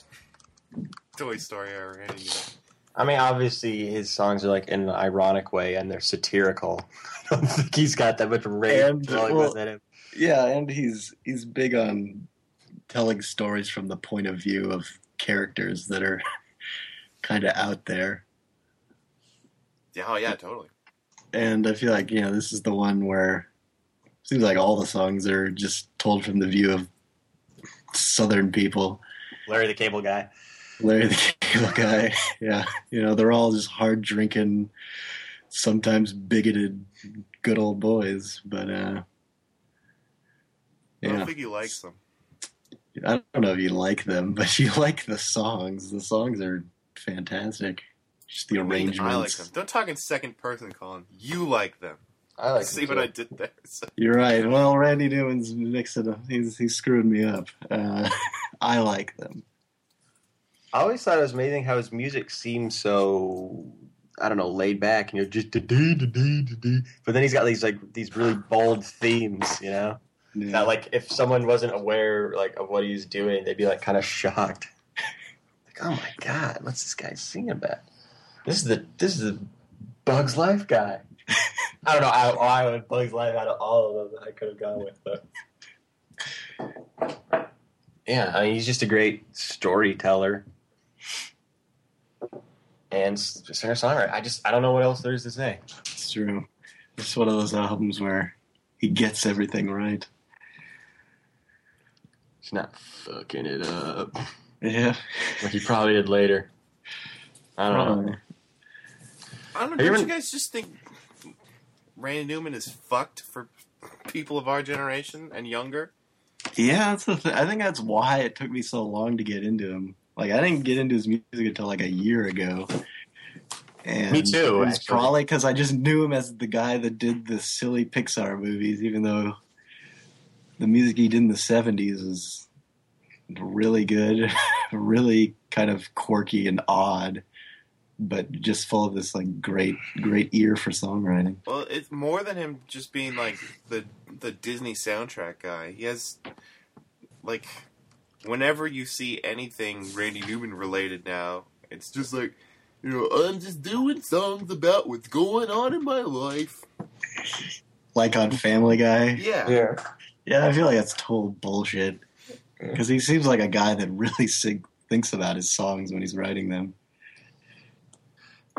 Speaker 5: Toy Story or Randy Newman.
Speaker 2: I mean, obviously his songs are like in an ironic way and they're satirical. I don't think he's got that much rage
Speaker 3: And, well,
Speaker 2: within him.
Speaker 3: Yeah, and he's he's big on telling stories from the point of view of characters that are kind of out there.
Speaker 5: Yeah, oh yeah, totally.
Speaker 3: And I feel like you know this is the one where it seems like all the songs are just told from the view of Southern people.
Speaker 2: Larry the Cable Guy.
Speaker 3: Larry the Cable Guy, yeah, you know they're all just hard drinking, sometimes bigoted, good old boys. But uh,
Speaker 5: I don't think he likes them.
Speaker 3: I don't know if you like them, but you like the songs. The songs are fantastic. Just the
Speaker 5: I mean,
Speaker 3: arrangements.
Speaker 5: I like them. Don't talk in second person, Colin. You like them.
Speaker 2: I like them.
Speaker 5: See what I did there? So-
Speaker 3: You're right. Well, Randy Newman's mixing up. He's he's screwing me up. Uh, I like them.
Speaker 2: I always thought it was amazing how his music seemed so I don't know laid back, you know, just da dee da dee da. But then he's got these like these really bold themes, you know.
Speaker 3: Yeah.
Speaker 2: That like if someone wasn't aware like of what he's doing, they'd be like kind of shocked. Like, oh my god, what's this guy singing about? This is the this is the Bugs Life guy. I don't know. I, I went Bugs Life out of all of them that I could have gone with, but yeah, I mean he's just a great storyteller and singer songwriter. I just I don't know what else there is to say.
Speaker 3: It's true. It's one of those albums where he gets everything right.
Speaker 2: He's not fucking it up
Speaker 3: Yeah.
Speaker 2: like he probably did later. I don't know.
Speaker 5: I don't know.
Speaker 2: You
Speaker 5: Don't
Speaker 2: ever-
Speaker 5: you guys just think Randy Newman is fucked for people of our generation and younger?
Speaker 3: Yeah, that's the th- I think that's why it took me so long to get into him. Like I didn't get into his music until like a year ago. And
Speaker 2: Me too,
Speaker 3: It's probably because I just knew him as the guy that did the silly Pixar movies, even though the music he did in the '70s is really good, really kind of quirky and odd, but just full of this like great, great ear for songwriting.
Speaker 5: Well, it's more than him just being like the the Disney soundtrack guy. He has like whenever you see anything Randy Newman related now, it's just like you know I'm just doing songs about what's going on in my life.
Speaker 3: Like on Family Guy.
Speaker 5: Yeah,
Speaker 2: Yeah.
Speaker 3: Yeah, I feel like that's total bullshit. Because he seems like a guy that really sing, thinks about his songs when he's writing them.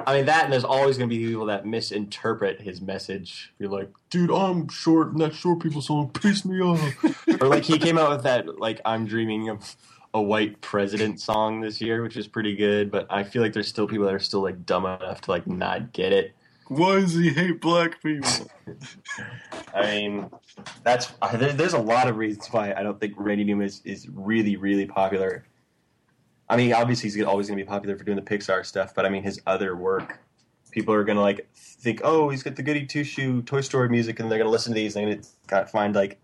Speaker 2: I mean that, and there's always going to be people that misinterpret his message. You're like, dude, I'm short, and that short people song pissed me off. or like he came out with that like I'm dreaming of a white president song this year, which is pretty good. But I feel like there's still people that are still like dumb enough to like not get it.
Speaker 3: Why does he hate black people?
Speaker 2: I mean, that's there, there's a lot of reasons why I don't think Randy Newman is, is really really popular. I mean, obviously he's always going to be popular for doing the Pixar stuff, but I mean his other work, people are going to like think, oh, he's got the Goody Two Shoe Toy Story music, and they're going to listen to these, and it's got find like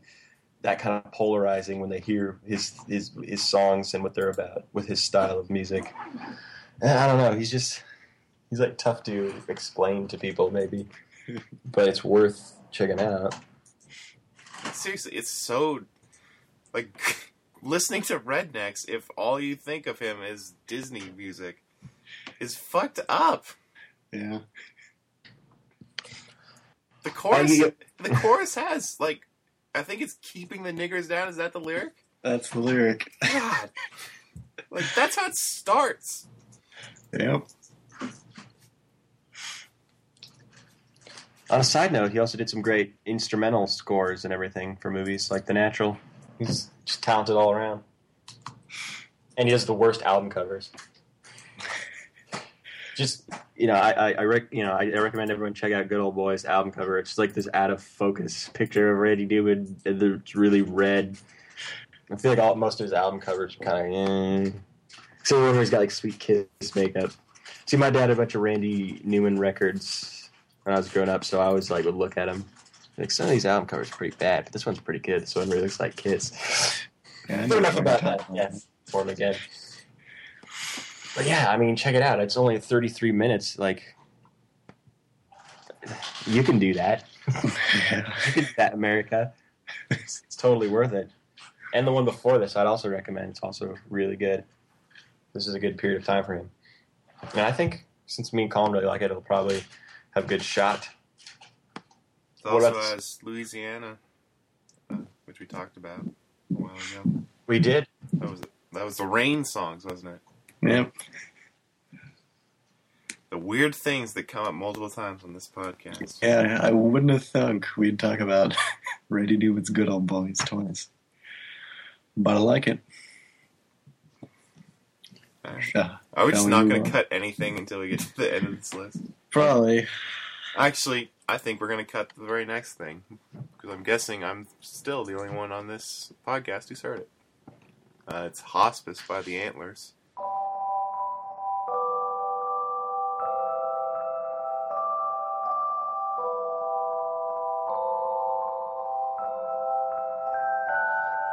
Speaker 2: that kind of polarizing when they hear his his his songs and what they're about with his style of music. And I don't know. He's just he's like tough to explain to people maybe, but it's worth checking out.
Speaker 5: seriously, it's so like listening to Rednecks. If all you think of him is Disney music, is fucked up.
Speaker 3: yeah.
Speaker 5: The chorus,
Speaker 2: you- uh,
Speaker 5: the chorus has like, I think it's keeping the niggers down. Is that the lyric?
Speaker 3: That's the lyric.
Speaker 5: God, like that's how it starts.
Speaker 3: Yep.
Speaker 2: On a side note, he also did some great instrumental scores and everything for movies like The Natural. He's just talented all around. And he does the worst album covers. Just you know, I I, I, rec- you know I, I recommend everyone check out Good Old Boys album cover. It's just like this out of focus picture of Randy Newman. It's really red. I feel like all most of his album covers kind of. Eh. So where he's got like sweet kiss makeup. See, my dad had a bunch of Randy Newman records when I was growing up, so I always like would look at them. Like some of these album covers are pretty bad, but this one's pretty good. This one really looks like Kiss.
Speaker 3: Yeah,
Speaker 2: But enough about that.
Speaker 3: about.
Speaker 2: for him again. But yeah, I mean, check it out. It's only 33 minutes. Like, you can do that.
Speaker 3: Yeah.
Speaker 2: You can do that, America. It's, it's totally worth it. And the one before this, I'd also recommend. It's also really good. This is a good period of time for him. And I think since me and Colin really like it, it'll probably have good shot.
Speaker 5: It
Speaker 2: What
Speaker 5: also
Speaker 2: about-
Speaker 5: has Louisiana, uh, which we talked about a while ago.
Speaker 2: We did.
Speaker 5: That was that was the Rain songs, wasn't it?
Speaker 3: Yep.
Speaker 5: The weird things that come up multiple times on this podcast.
Speaker 3: Yeah, I wouldn't have thunk we'd talk about Randy Newman's Good Old Boys twice. But I like it.
Speaker 5: Are we just not going to cut anything until we get to the end of this list?
Speaker 3: probably.
Speaker 5: Actually, I think we're going to cut the very next thing because I'm guessing I'm still the only one on this podcast who's heard it. Uh, it's Hospice by the Antlers.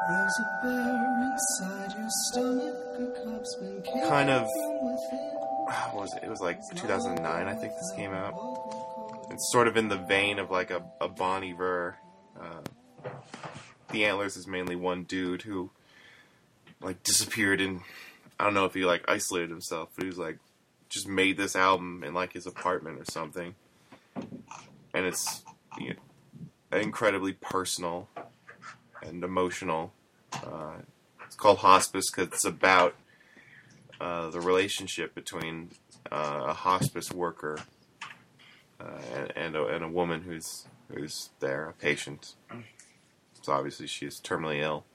Speaker 1: There's a bear inside your stomach,
Speaker 5: Kind of- What was it? It was like 2009, I think this came out. It's sort of in the vein of like a, a Bon Iver. Uh, the Antlers is mainly one dude who like disappeared in. I don't know if he like isolated himself, but he was like just made this album in like his apartment or something, and it's you know, incredibly personal and emotional. Uh, it's called Hospice because it's about uh, the relationship between uh, a hospice worker uh, and, and, a, and a woman who's who's there, a patient. So obviously she is terminally ill.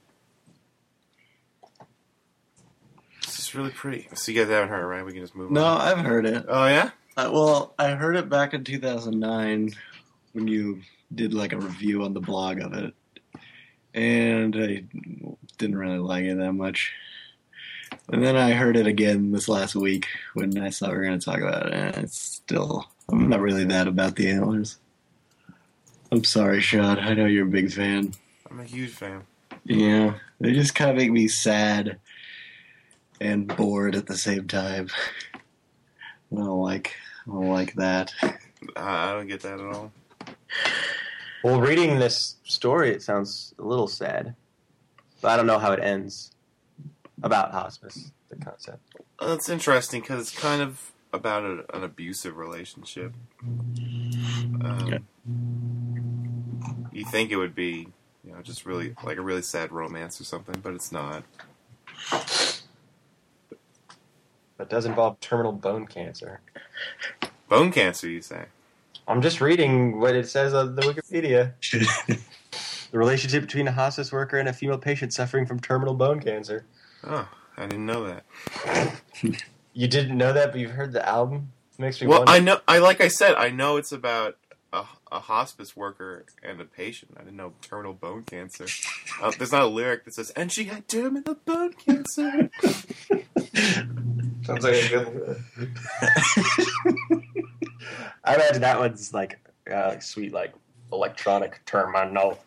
Speaker 5: This is really pretty. So you guys haven't heard it, right? We can just move
Speaker 3: No,
Speaker 5: on.
Speaker 3: No, I've heard it.
Speaker 5: Oh yeah.
Speaker 3: Uh, well, I heard it back in 2009 when you did like a review on the blog of it, and I didn't really like it that much. And then I heard it again this last week when I saw we were going to talk about it, and it's still I'm not really that about the antlers. I'm sorry, Shad. I know you're a big fan.
Speaker 5: I'm a huge fan.
Speaker 3: Yeah, they just kind of make me sad and bored at the same time. I don't like, I don't like that.
Speaker 5: I, I don't get that at all.
Speaker 2: Well, reading this story, it sounds a little sad. But I don't know how it ends about hospice, the concept.
Speaker 5: Well, it's interesting because it's kind of about a, an abusive relationship. Um, you think it would be, you know, just really like a really sad romance or something, but it's not.
Speaker 2: It does involve terminal bone cancer.
Speaker 5: Bone cancer, you say?
Speaker 2: I'm just reading what it says on the Wikipedia. The relationship between a hospice worker and a female patient suffering from terminal bone cancer.
Speaker 5: Oh, I didn't know that.
Speaker 2: You didn't know that, but you've heard the album? Makes me
Speaker 5: Well,
Speaker 2: wonder.
Speaker 5: I know. I like I said, I know it's about a, a hospice worker and a patient. I didn't know terminal bone cancer. Uh, there's not a lyric that says, "And she had terminal bone cancer."
Speaker 4: Sounds like a good.
Speaker 2: I imagine that one's like, uh, like sweet, like electronic terminal,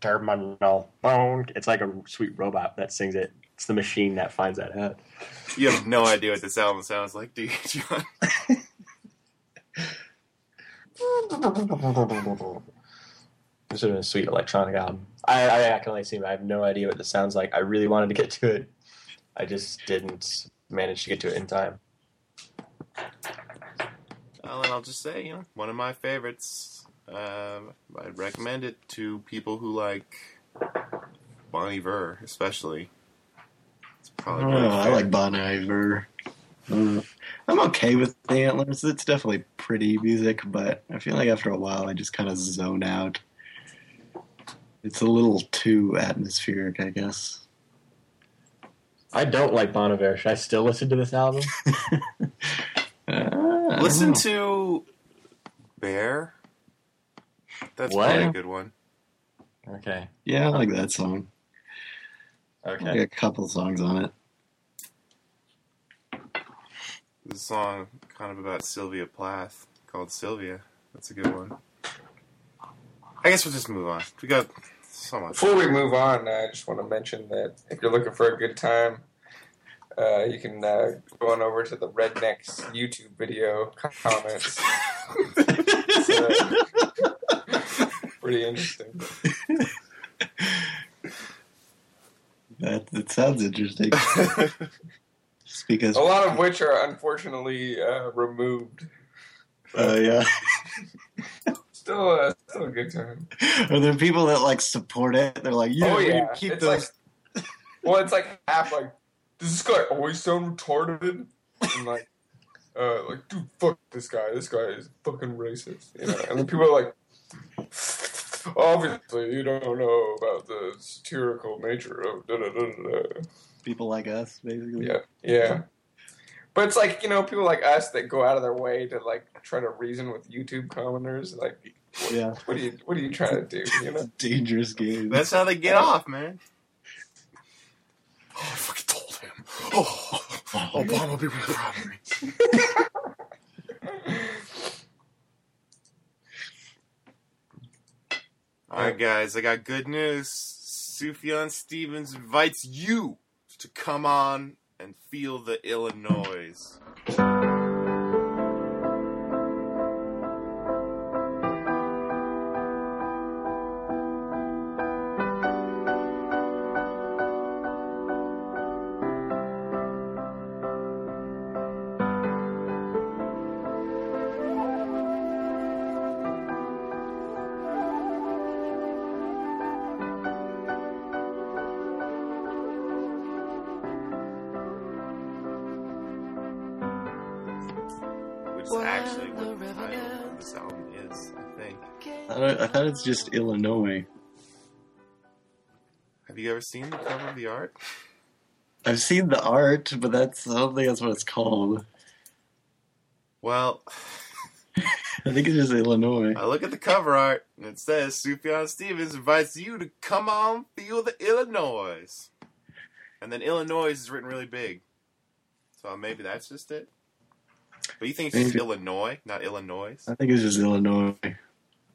Speaker 2: terminal bone. It's like a sweet robot that sings it. It's the machine that finds that out.
Speaker 5: you have no idea what this album sounds like, do you, John?
Speaker 2: This would have been a sweet electronic album. I, I, I can only see. I have no idea what this sounds like. I really wanted to get to it. I just didn't manage to get to it in time.
Speaker 5: Well, and I'll just say, you know, one of my favorites. Um, I'd recommend it to people who like Bon Iver, especially. It's
Speaker 3: I
Speaker 5: probably
Speaker 3: don't
Speaker 5: really
Speaker 3: know. I like Bon Iver. Uh, I'm okay with the antlers. It's definitely pretty music, but I feel like after a while I just kind of zone out. It's a little too atmospheric, I guess.
Speaker 2: I don't like Bon Iver. Should I still listen to this album?
Speaker 3: Uh,
Speaker 5: Listen to Bear. That's
Speaker 2: What?
Speaker 5: probably a good one.
Speaker 2: Okay.
Speaker 3: Yeah, I like that song.
Speaker 2: Okay.
Speaker 3: got a couple songs on it.
Speaker 5: There's a song kind of about Sylvia Plath called Sylvia. That's a good one. I guess we'll just move on. We got so much.
Speaker 4: Before we move on, I just want to mention that if you're looking for a good time, uh, you can uh, go on over to the Rednecks YouTube video comments. Pretty interesting.
Speaker 3: That, that sounds interesting. Just because.
Speaker 4: A lot of which are unfortunately uh, removed.
Speaker 3: Uh, yeah.
Speaker 4: Still, uh, still a good time.
Speaker 3: Are there people that like support it? They're like, yeah,
Speaker 4: oh yeah,
Speaker 3: keep
Speaker 4: it's
Speaker 3: those.
Speaker 4: like, well, it's like half like, does this guy always sound retarded? And like, uh, like, dude, fuck this guy. This guy is fucking racist. You know, and then people are like, obviously you don't know about the satirical nature of da da da da. da."
Speaker 3: people like us, basically.
Speaker 4: Yeah, yeah. But it's like you know people like us that go out of their way to like try to reason with YouTube commenters. Like,
Speaker 3: Yeah.
Speaker 4: what are you what are you trying to do? You know.
Speaker 3: Dangerous game.
Speaker 5: That's how they get off, man. Oh, I fucking told him. Oh, Obama will be really proud of All right, guys, I got good news. Sufjan Stevens invites you to come on and feel the Illinois. Which is actually what the title of this album is, I think.
Speaker 3: I thought, I thought it's just Illinois.
Speaker 5: Have you ever seen the cover of the art?
Speaker 3: I've seen the art, but that's I don't think that's what it's called.
Speaker 5: Well,
Speaker 3: I think it's just Illinois.
Speaker 5: I look at the cover art and it says Sufjan Stevens invites you to come on, feel the Illinois. And then Illinois is written really big. So maybe that's just it. But you think it's just Illinois, not Illinois?
Speaker 3: I think it's just Illinois.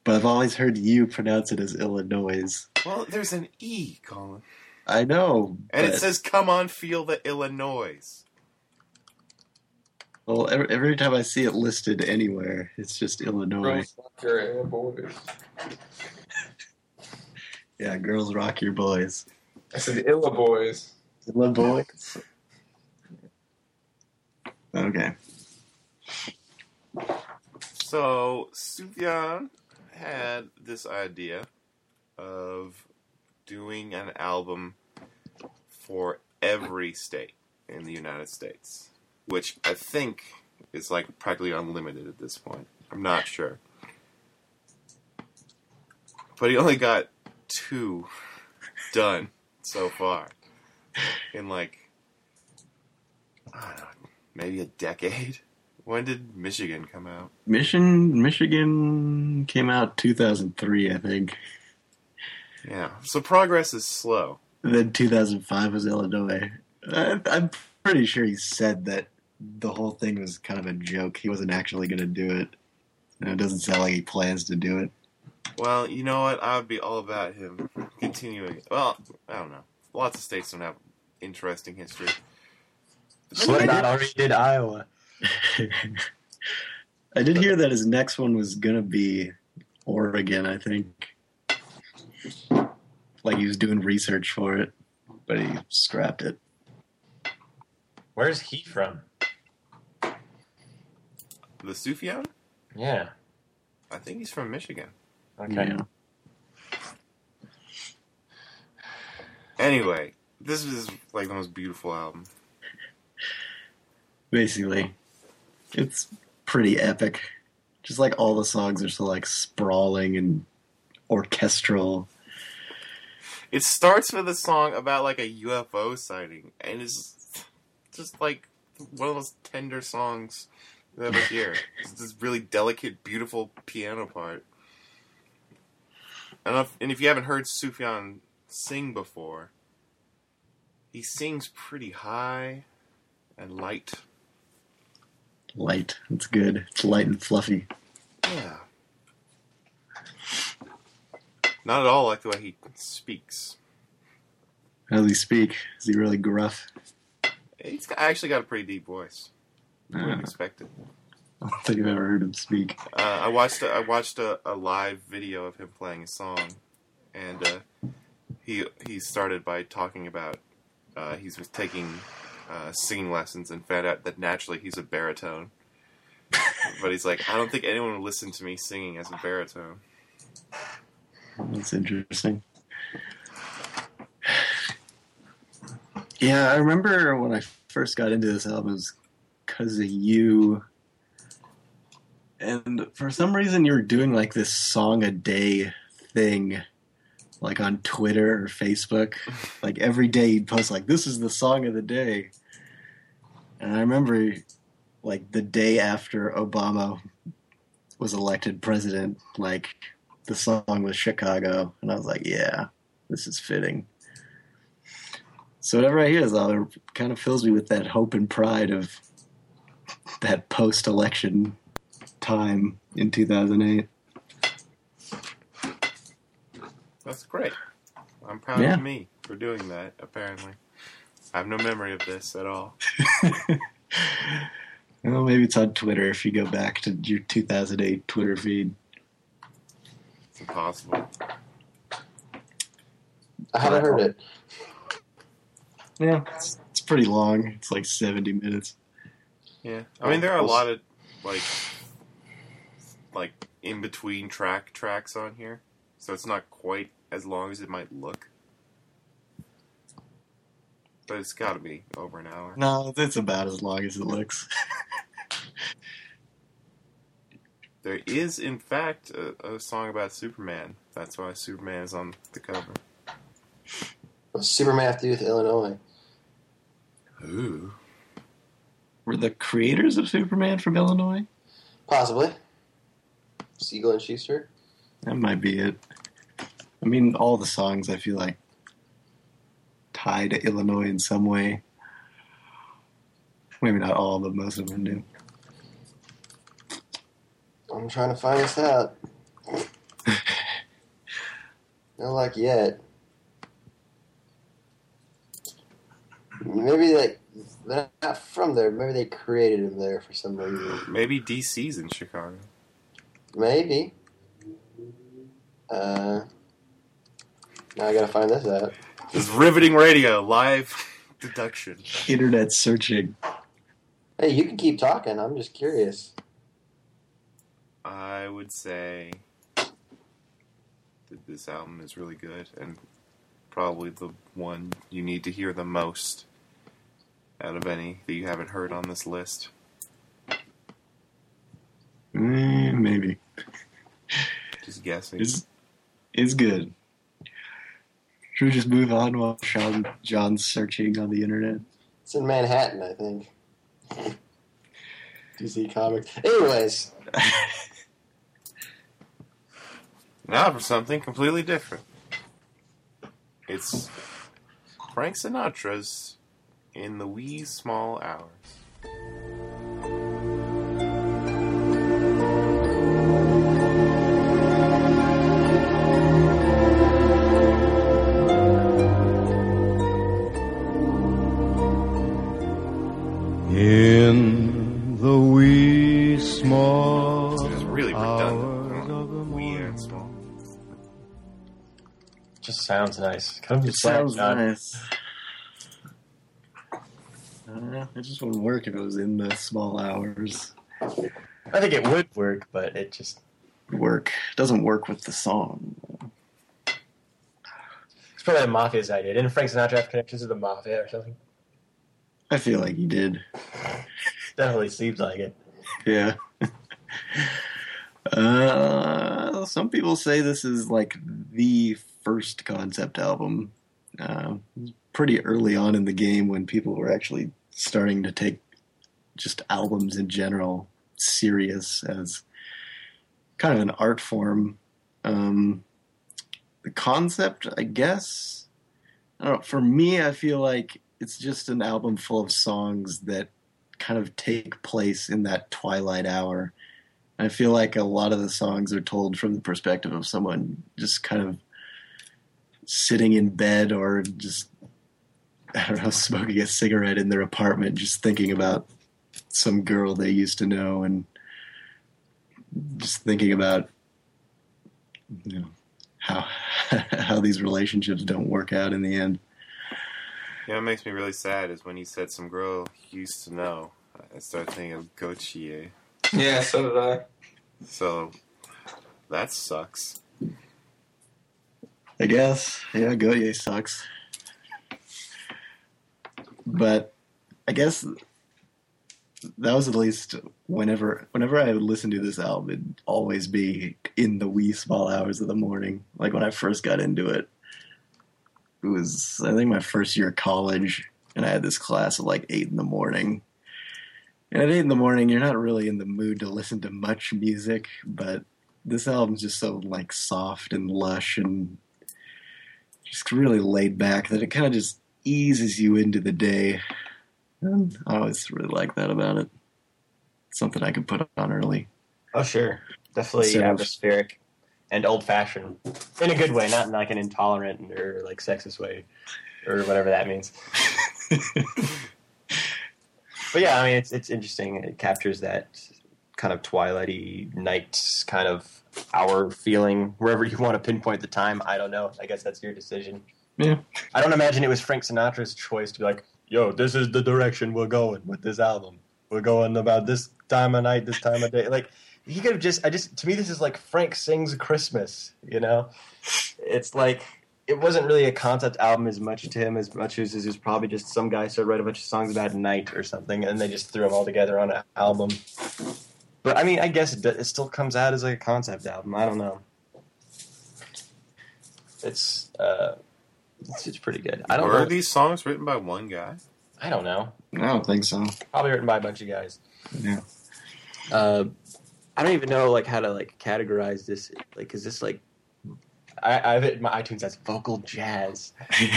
Speaker 3: But I've always heard you pronounce it as Illinois.
Speaker 5: Well, there's an E, Colin.
Speaker 3: I know.
Speaker 5: And it says come on, feel the Illinois.
Speaker 3: well, every, every time I see it listed anywhere, it's just Illinois.
Speaker 4: Girls rock your boys.
Speaker 3: Yeah, girls rock your boys.
Speaker 4: I said Illa boys.
Speaker 3: Illa boys. Okay.
Speaker 5: So Sufjan had this idea of doing an album for every state in the United States, which I think is like practically unlimited at this point. I'm not sure. But he only got two done so far in like I don't know, maybe a decade. When did Michigan come out?
Speaker 3: Mission, Michigan came out 2003, I think.
Speaker 5: Yeah. So progress is slow.
Speaker 3: Then 2005 was Illinois. I, I'm pretty sure he said that the whole thing was kind of a joke. He wasn't actually going to do it. And it doesn't sound like he plans to do it.
Speaker 5: Well, you know what? I would be all about him continuing. Well, I don't know. Lots of states don't have interesting history.
Speaker 2: Slipknot already did Iowa.
Speaker 3: I did hear that his next one was going to be Oregon, I think. Like he was doing research for it, but he scrapped it.
Speaker 2: Where's he from?
Speaker 5: The Sufjan?
Speaker 2: Yeah.
Speaker 5: I think he's from Michigan.
Speaker 2: Okay.
Speaker 3: Yeah.
Speaker 5: Anyway, this is like the most beautiful album.
Speaker 3: Basically, it's pretty epic. Just like all the songs are so like sprawling and orchestral.
Speaker 5: It starts with a song about like a UFO sighting, and it's just like one of those tender songs you ever hear. It's this really delicate, beautiful piano part. And if, and if you haven't heard Sufjan sing before, he sings pretty high and light.
Speaker 3: Light. It's good. It's light and fluffy.
Speaker 5: Yeah. Not at all like the way he speaks.
Speaker 3: How does he speak? Is he really gruff?
Speaker 5: He's got, actually got a pretty deep voice. I wouldn't
Speaker 3: Uh,
Speaker 5: expect it.
Speaker 3: I don't think I've ever heard him speak.
Speaker 5: Uh, I watched a, I watched a, a live video of him playing a song, and uh, he he started by talking about uh, he taking uh, singing lessons and found out that naturally he's a baritone. but he's like, I don't think anyone would listen to me singing as a baritone.
Speaker 3: That's interesting. Yeah, I remember when I first got into this album, was because of you. And for some reason, you were doing like this song a day thing, like on Twitter or Facebook. Like every day, he'd post, like, this is the song of the day. And I remember, like, the day after Obama was elected president, like, the song was Chicago, and I was like, yeah, this is fitting. So whatever I hear is album, it kind of fills me with that hope and pride of that post-election time in 2008.
Speaker 5: That's great. I'm proud
Speaker 3: Yeah.
Speaker 5: of me for doing that. Apparently, I have no memory of this at all.
Speaker 3: well, maybe it's on Twitter if you go back to your 2008 Twitter feed.
Speaker 5: It's impossible.
Speaker 2: I haven't heard it.
Speaker 3: Yeah, it's, it's pretty long. It's like 70 minutes.
Speaker 5: Yeah, I mean there are a lot of like like in between track tracks on here, so it's not quite as long as it might look. But it's got to be over an hour.
Speaker 3: No, it's about as long as it looks.
Speaker 5: There is, in fact, a, a song about Superman. That's why Superman is on the cover.
Speaker 2: Superman have to do with Illinois?
Speaker 5: Ooh,
Speaker 3: Were the creators of Superman from Illinois?
Speaker 2: Possibly. Siegel and Shuster.
Speaker 3: That might be it. I mean, all the songs I feel like tie to Illinois in some way. Maybe not all, but most of them do.
Speaker 2: I'm trying to find this out. No luck yet. Maybe they they're not from there. Maybe they created him there for some reason.
Speaker 5: maybe DC's in Chicago.
Speaker 2: Maybe. Uh, now I gotta find this out.
Speaker 5: This is riveting radio live deduction.
Speaker 3: Internet searching.
Speaker 2: Hey, you can keep talking. I'm just curious.
Speaker 5: I would say that this album is really good and probably the one you need to hear the most out of any that you haven't heard on this list.
Speaker 3: Eh, maybe.
Speaker 5: Just guessing.
Speaker 3: It's, it's good. Should we just move on while Sean, John's searching on the internet?
Speaker 2: It's in Manhattan, I think. DC Comics. Anyways,
Speaker 5: Now for something completely different. It's Frank Sinatra's In the Wee Small Hours.
Speaker 2: Sounds nice. Kind of
Speaker 3: It sounds nice. Uh, it just wouldn't work if it was in the small hours.
Speaker 2: I think it would work, but it just
Speaker 3: Work doesn't work with the song.
Speaker 2: it's probably the mafia's idea. Didn't Frank Sinatra have connections to the mafia or something?
Speaker 3: I feel like he did.
Speaker 2: Definitely seems like it.
Speaker 3: Yeah. uh, some people say this is like the first concept album. Uh, pretty early on in the game when people were actually starting to take just albums in general serious as kind of an art form. Um, the concept, I guess, I know, for me, I feel like it's just an album full of songs that kind of take place in that twilight hour. I feel like a lot of the songs are told from the perspective of someone just kind of sitting in bed or just I don't know, smoking a cigarette in their apartment, just thinking about some girl they used to know and just thinking about you know how how these relationships don't work out in the end.
Speaker 5: You know, what makes me really sad is when he said some girl he used to know. I started thinking of Gotye.
Speaker 4: Yeah, so did I.
Speaker 5: So that sucks.
Speaker 3: I guess. Yeah, Gotye sucks. But I guess that was at least whenever whenever I would listen to this album, it'd always be in the wee small hours of the morning. Like when I first got into it. It was I think my first year of college and I had this class at like eight in the morning. And at eight in the morning you're not really in the mood to listen to much music, but this album's just so like soft and lush and just really laid back that it kind of just eases you into the day. And I always really like that about it. It's something I could put on early.
Speaker 2: Oh, sure. Definitely
Speaker 3: So-
Speaker 2: atmospheric and old fashioned. In a good way, not in like an intolerant or like sexist way or whatever that means. But yeah, I mean, it's it's interesting. It captures that kind of twilighty night kind of hour feeling wherever you want to pinpoint the time. I don't know. I guess that's your decision.
Speaker 3: Yeah.
Speaker 2: I don't imagine it was Frank Sinatra's choice to be like, "Yo, this is the direction we're going with this album. We're going about this time of night, this time of day." Like he could have just. I just to me, this is like Frank sings Christmas. You know, it's like it wasn't really a concept album as much to him as much as it was probably just some guy started write a bunch of songs about night or something, and they just threw them all together on an album. But I mean, I guess it, it still comes out as like a concept album. I don't know. It's uh, it's, it's pretty good. I don't
Speaker 5: Were
Speaker 2: know.
Speaker 5: these songs written by one guy?
Speaker 2: I don't know.
Speaker 3: I don't think so.
Speaker 2: Probably written by a bunch of guys.
Speaker 3: Yeah.
Speaker 2: Uh, I don't even know like how to like categorize this. Like, is this like? I, I have it in my iTunes as vocal jazz.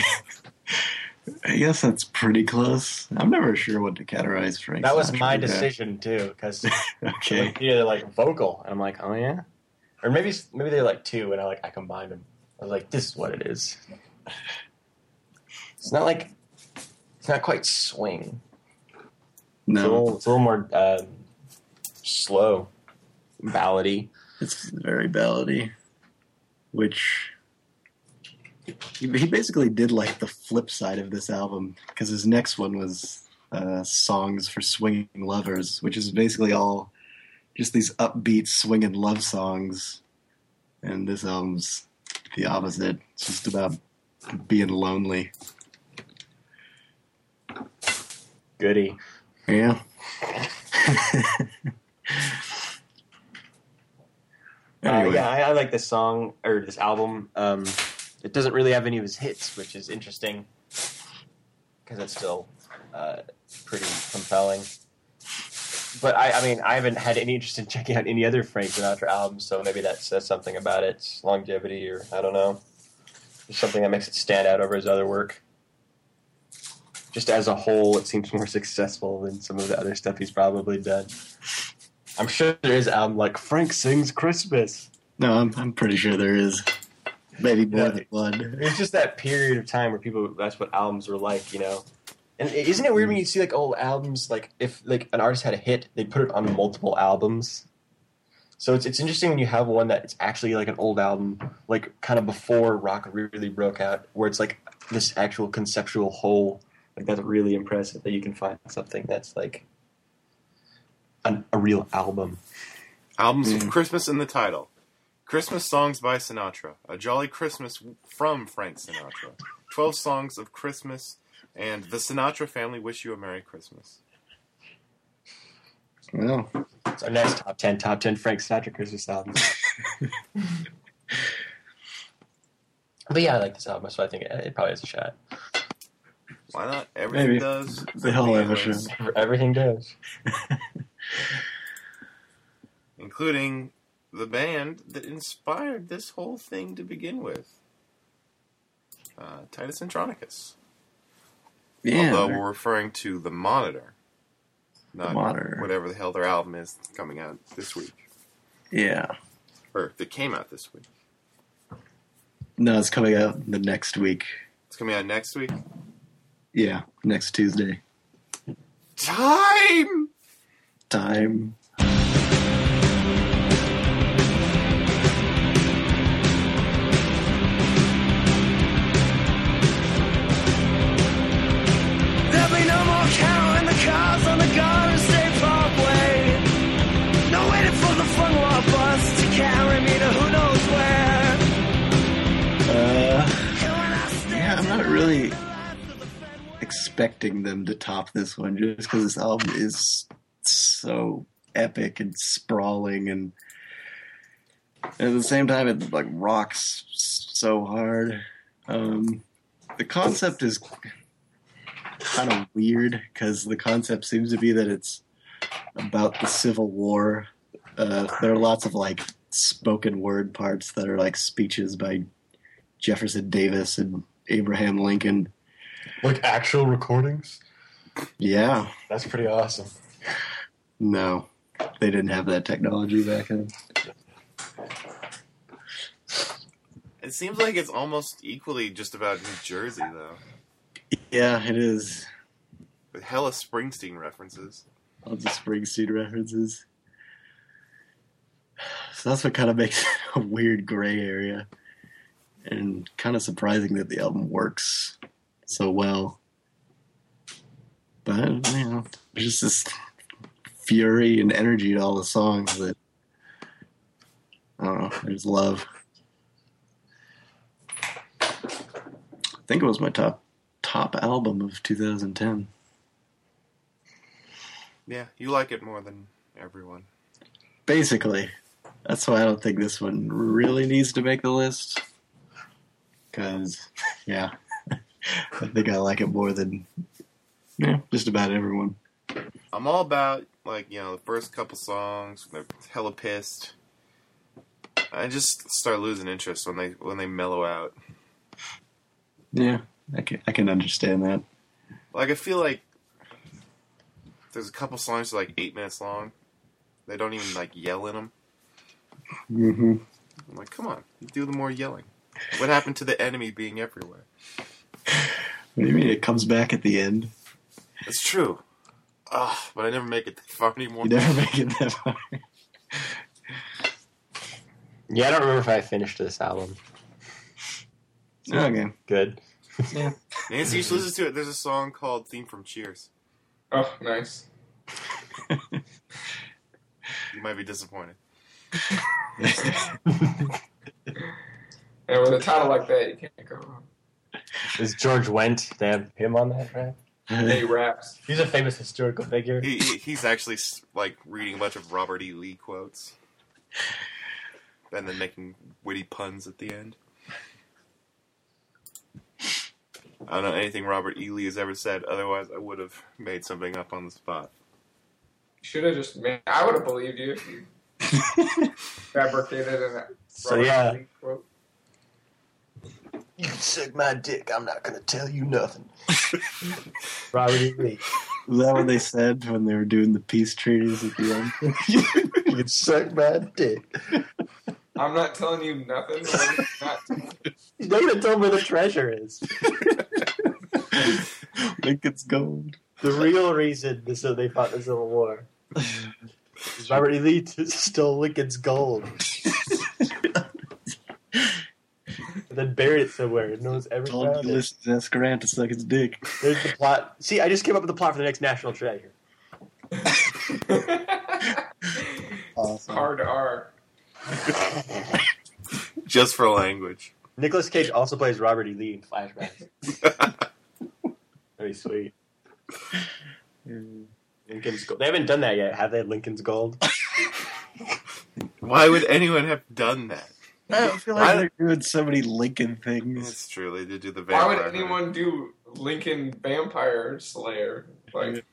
Speaker 3: I guess that's pretty close. I'm never sure what to categorize Frank.
Speaker 2: That was
Speaker 3: Sinatra
Speaker 2: my decision too, because
Speaker 3: Okay.
Speaker 2: yeah, they're like vocal, and I'm like, oh yeah, or maybe maybe they're like two, and I like I combined them. I was like, this is what it is. It's not like it's not quite swing. It's a
Speaker 3: No,
Speaker 2: little, it's a little more um, slow, ballady.
Speaker 3: it's very ballady, which he, he basically did like the flip side of this album because his next one was uh, songs for swinging lovers, which is basically all just these upbeat swinging love songs, and this album's the opposite. It's just about being lonely.
Speaker 2: Goody.
Speaker 3: Yeah.
Speaker 2: Uh,
Speaker 3: anyway,
Speaker 2: yeah, I, I like this song or this album. Um, it doesn't really have any of his hits, which is interesting because it's still uh, pretty compelling. But I, I mean, I haven't had any interest in checking out any other Frank Sinatra albums, so maybe that says something about its longevity, or I don't know, There's something that makes it stand out over his other work. Just as a whole, it seems more successful than some of the other stuff he's probably done. I'm sure there is album like Frank Sings Christmas.
Speaker 3: no, I'm I'm pretty sure there is. Maybe more
Speaker 2: Yeah.
Speaker 3: than one.
Speaker 2: It's just that period of time where people that's what albums were like, you know. And isn't it weird when you see like old albums, like if like an artist had a hit, they put it on multiple albums. So it's it's interesting when you have one that it's actually like an old album, like kind of before rock really broke out, where it's like this actual conceptual whole. Like that's really impressive that you can find something that's like an, a real album.
Speaker 5: Albums
Speaker 3: Yeah.
Speaker 5: with Christmas in the title. Christmas songs by Sinatra. A jolly Christmas from Frank Sinatra. Twelve songs of Christmas, and the Sinatra family wish you a Merry Christmas.
Speaker 3: Well,
Speaker 2: It's our next top ten, top ten Frank Sinatra Christmas albums. but yeah, I like this album, so I think it, it probably has a shot.
Speaker 5: Why not? Everything
Speaker 3: Maybe.
Speaker 5: does.
Speaker 3: They all have a shot.
Speaker 2: Everything does.
Speaker 5: Including the band that inspired this whole thing to begin with. Uh, Titus Andronicus.
Speaker 3: yeah.
Speaker 5: Although we're referring to the Monitor. not
Speaker 3: Monitor.
Speaker 5: whatever the hell their album is coming out this week,
Speaker 3: Yeah.
Speaker 5: or that came out this week.
Speaker 3: No, it's coming out the next week.
Speaker 5: It's coming out next week.
Speaker 3: Yeah, next Tuesday.
Speaker 5: Time.
Speaker 3: Time. Uh, yeah, I'm not really expecting them to top this one just because this album is so epic and sprawling and at the same time it like rocks so hard. Um, the concept is kind of weird because the concept seems to be that it's about the Civil War. Uh, there are lots of like spoken word parts that are like speeches by Jefferson Davis and Abraham Lincoln.
Speaker 2: Like actual recordings?
Speaker 3: Yeah,
Speaker 2: That's pretty awesome.
Speaker 3: no, they didn't have that technology back then.
Speaker 5: It seems like it's almost equally just about New Jersey though,
Speaker 3: Yeah, it is.
Speaker 5: with hella Springsteen references.
Speaker 3: All the Springsteen references. So that's what kind of makes it a weird gray area, and kind of surprising that the album works so well. But you know, there's just this fury and energy to all the songs that I don't know. There's love. I think it was my top top album of 2010.
Speaker 5: Yeah, you like it more than everyone.
Speaker 3: Basically, that's why I don't think this one really needs to make the list. Because, yeah, I think I like it more than yeah, just about everyone.
Speaker 5: I'm all about like you know the first couple songs. They're hella pissed. I just start losing interest when they when they mellow out.
Speaker 3: Yeah, I can I can understand that.
Speaker 5: Like I feel like there's a couple songs that are like eight minutes long. They don't even like yell in them.
Speaker 3: Mm-hmm.
Speaker 5: I'm like, come on, do the more yelling. What happened to the enemy being everywhere?
Speaker 3: What do you mean? It comes back at the end.
Speaker 5: It's true. Ugh, but I never make it that far anymore.
Speaker 3: You never make it that far.
Speaker 2: Yeah, I don't remember if I finished this album.
Speaker 3: Okay.
Speaker 2: Good.
Speaker 5: Nancy, you should listen to it. There's a song called "Theme from Cheers."
Speaker 4: Oh, nice.
Speaker 5: You might be disappointed.
Speaker 4: And with a title like that, you can't go wrong.
Speaker 2: Is George Wendt? They have him on that, right?
Speaker 4: he raps.
Speaker 2: He's a famous historical figure.
Speaker 5: He, he he's actually like reading a bunch of Robert E. Lee quotes, and then making witty puns at the end. I don't know anything Robert Ely has ever said. Otherwise, I would have made something up on the spot.
Speaker 4: Should have just made. I would have believed you if you fabricated an
Speaker 2: So
Speaker 4: Robert
Speaker 2: yeah,
Speaker 4: Lee quote.
Speaker 2: you can suck my dick. I'm not gonna tell you nothing. Robert Ely.
Speaker 3: Is that what they said when they were doing the peace treaties at the end?
Speaker 2: you can suck my dick.
Speaker 4: I'm not telling you nothing. I'm not,
Speaker 2: He's not gonna tell me where the treasure is.
Speaker 3: Lincoln's gold.
Speaker 2: The real reason this so they fought the Civil War Robert E. Lee t- stole Lincoln's gold and then buried it somewhere. and No one's ever
Speaker 3: Told
Speaker 2: found it.
Speaker 3: Ulysses S. Grant to suck his dick.
Speaker 2: There's the plot. See, I just came up with the plot for the next National Treasure.
Speaker 3: Awesome.
Speaker 4: hard R.
Speaker 5: Just for language.
Speaker 2: Nicolas Cage also plays Robert E. Lee in flashbacks. Very sweet. Lincoln's Gold. They haven't done that yet, have they? Lincoln's Gold.
Speaker 5: Why would anyone have done that?
Speaker 3: I don't feel
Speaker 5: Why-
Speaker 3: like they're doing so many Lincoln things.
Speaker 5: It's true. They did do the
Speaker 4: Why would anyone do Lincoln Vampire Slayer? Like,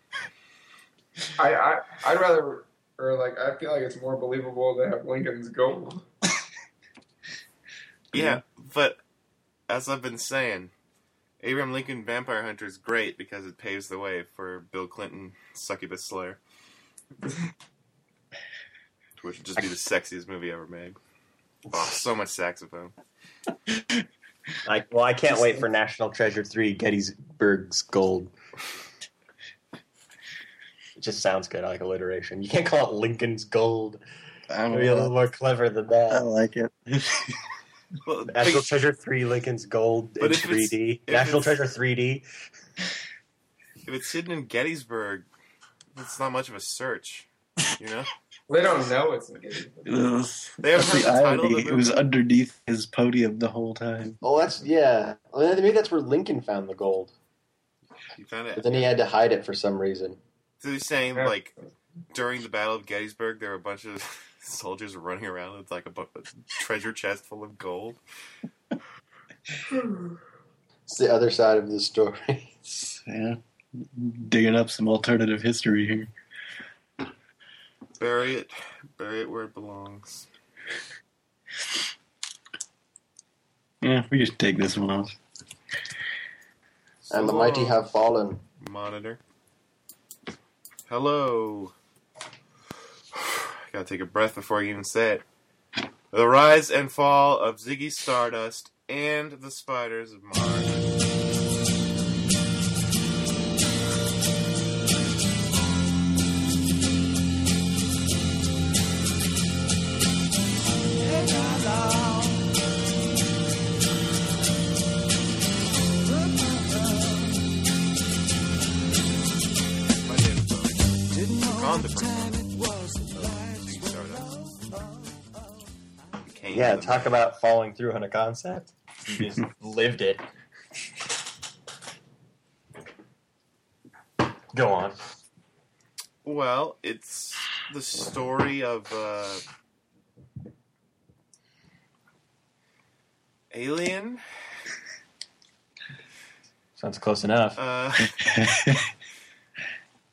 Speaker 4: I, I, I'd rather, or like, I feel like it's more believable to have Lincoln's gold.
Speaker 5: Yeah, but as I've been saying, Abraham Lincoln Vampire Hunter is great because it paves the way for Bill Clinton Succubus Slayer. Which would just be the sexiest movie ever made. Oh, so much saxophone.
Speaker 2: Like, well, I can't wait for National Treasure Three: Gettysburg's Gold. It just sounds good. I like alliteration. You can't call it Lincoln's Gold.
Speaker 3: I don't
Speaker 2: Maybe a little more clever than that.
Speaker 3: I like it.
Speaker 5: Well,
Speaker 2: National
Speaker 5: but-
Speaker 2: Treasure Three: Lincoln's Gold
Speaker 5: But
Speaker 2: in
Speaker 5: if it's-
Speaker 2: 3D.
Speaker 5: if
Speaker 2: National
Speaker 5: it's-
Speaker 2: Treasure 3D.
Speaker 5: if it's hidden in Gettysburg, it's not much of a search. You know,
Speaker 4: They don't know it's in Gettysburg.
Speaker 3: Ugh.
Speaker 5: They haven't
Speaker 3: That's
Speaker 5: heard
Speaker 3: the
Speaker 5: the title
Speaker 3: irony. It was underneath his podium the whole time.
Speaker 2: Oh, that's yeah. Well, maybe that's where Lincoln found the gold,
Speaker 5: you found it.
Speaker 2: but then he had to hide it for some reason.
Speaker 5: So you're saying
Speaker 4: Yeah.
Speaker 5: like during the Battle of Gettysburg, there were a bunch of soldiers running around with like a, bu- a treasure chest full of gold.
Speaker 2: It's the other side of the story.
Speaker 3: Yeah. Digging up some alternative history here.
Speaker 5: Bury it, bury it where it belongs.
Speaker 3: Yeah, we just take this one off.
Speaker 2: and the mighty have fallen.
Speaker 5: monitor. Hello. I Gotta take a breath before I even say it. The rise and fall of Ziggy Stardust and the Spiders of Mars.
Speaker 2: Yeah, talk about falling through on a concept. You just lived it. Go on.
Speaker 5: Well, it's the story of uh, alien
Speaker 2: Sounds close enough.
Speaker 5: uh,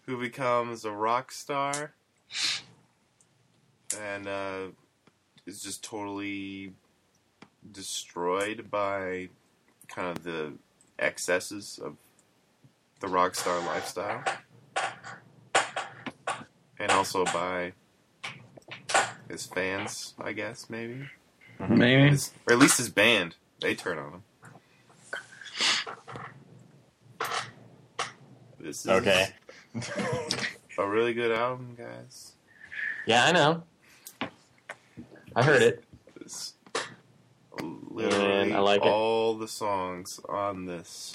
Speaker 5: who becomes a rock star and uh, is just totally destroyed by kind of the excesses of the rock star lifestyle, and also by his fans, I guess maybe, mm-hmm.
Speaker 3: Maybe.
Speaker 5: his, or at least his band. They turn on him. This is
Speaker 2: Okay.
Speaker 5: a really good album, guys.
Speaker 2: Yeah, I know. I heard it.
Speaker 5: It's literally
Speaker 2: And I like it.
Speaker 5: all the songs on this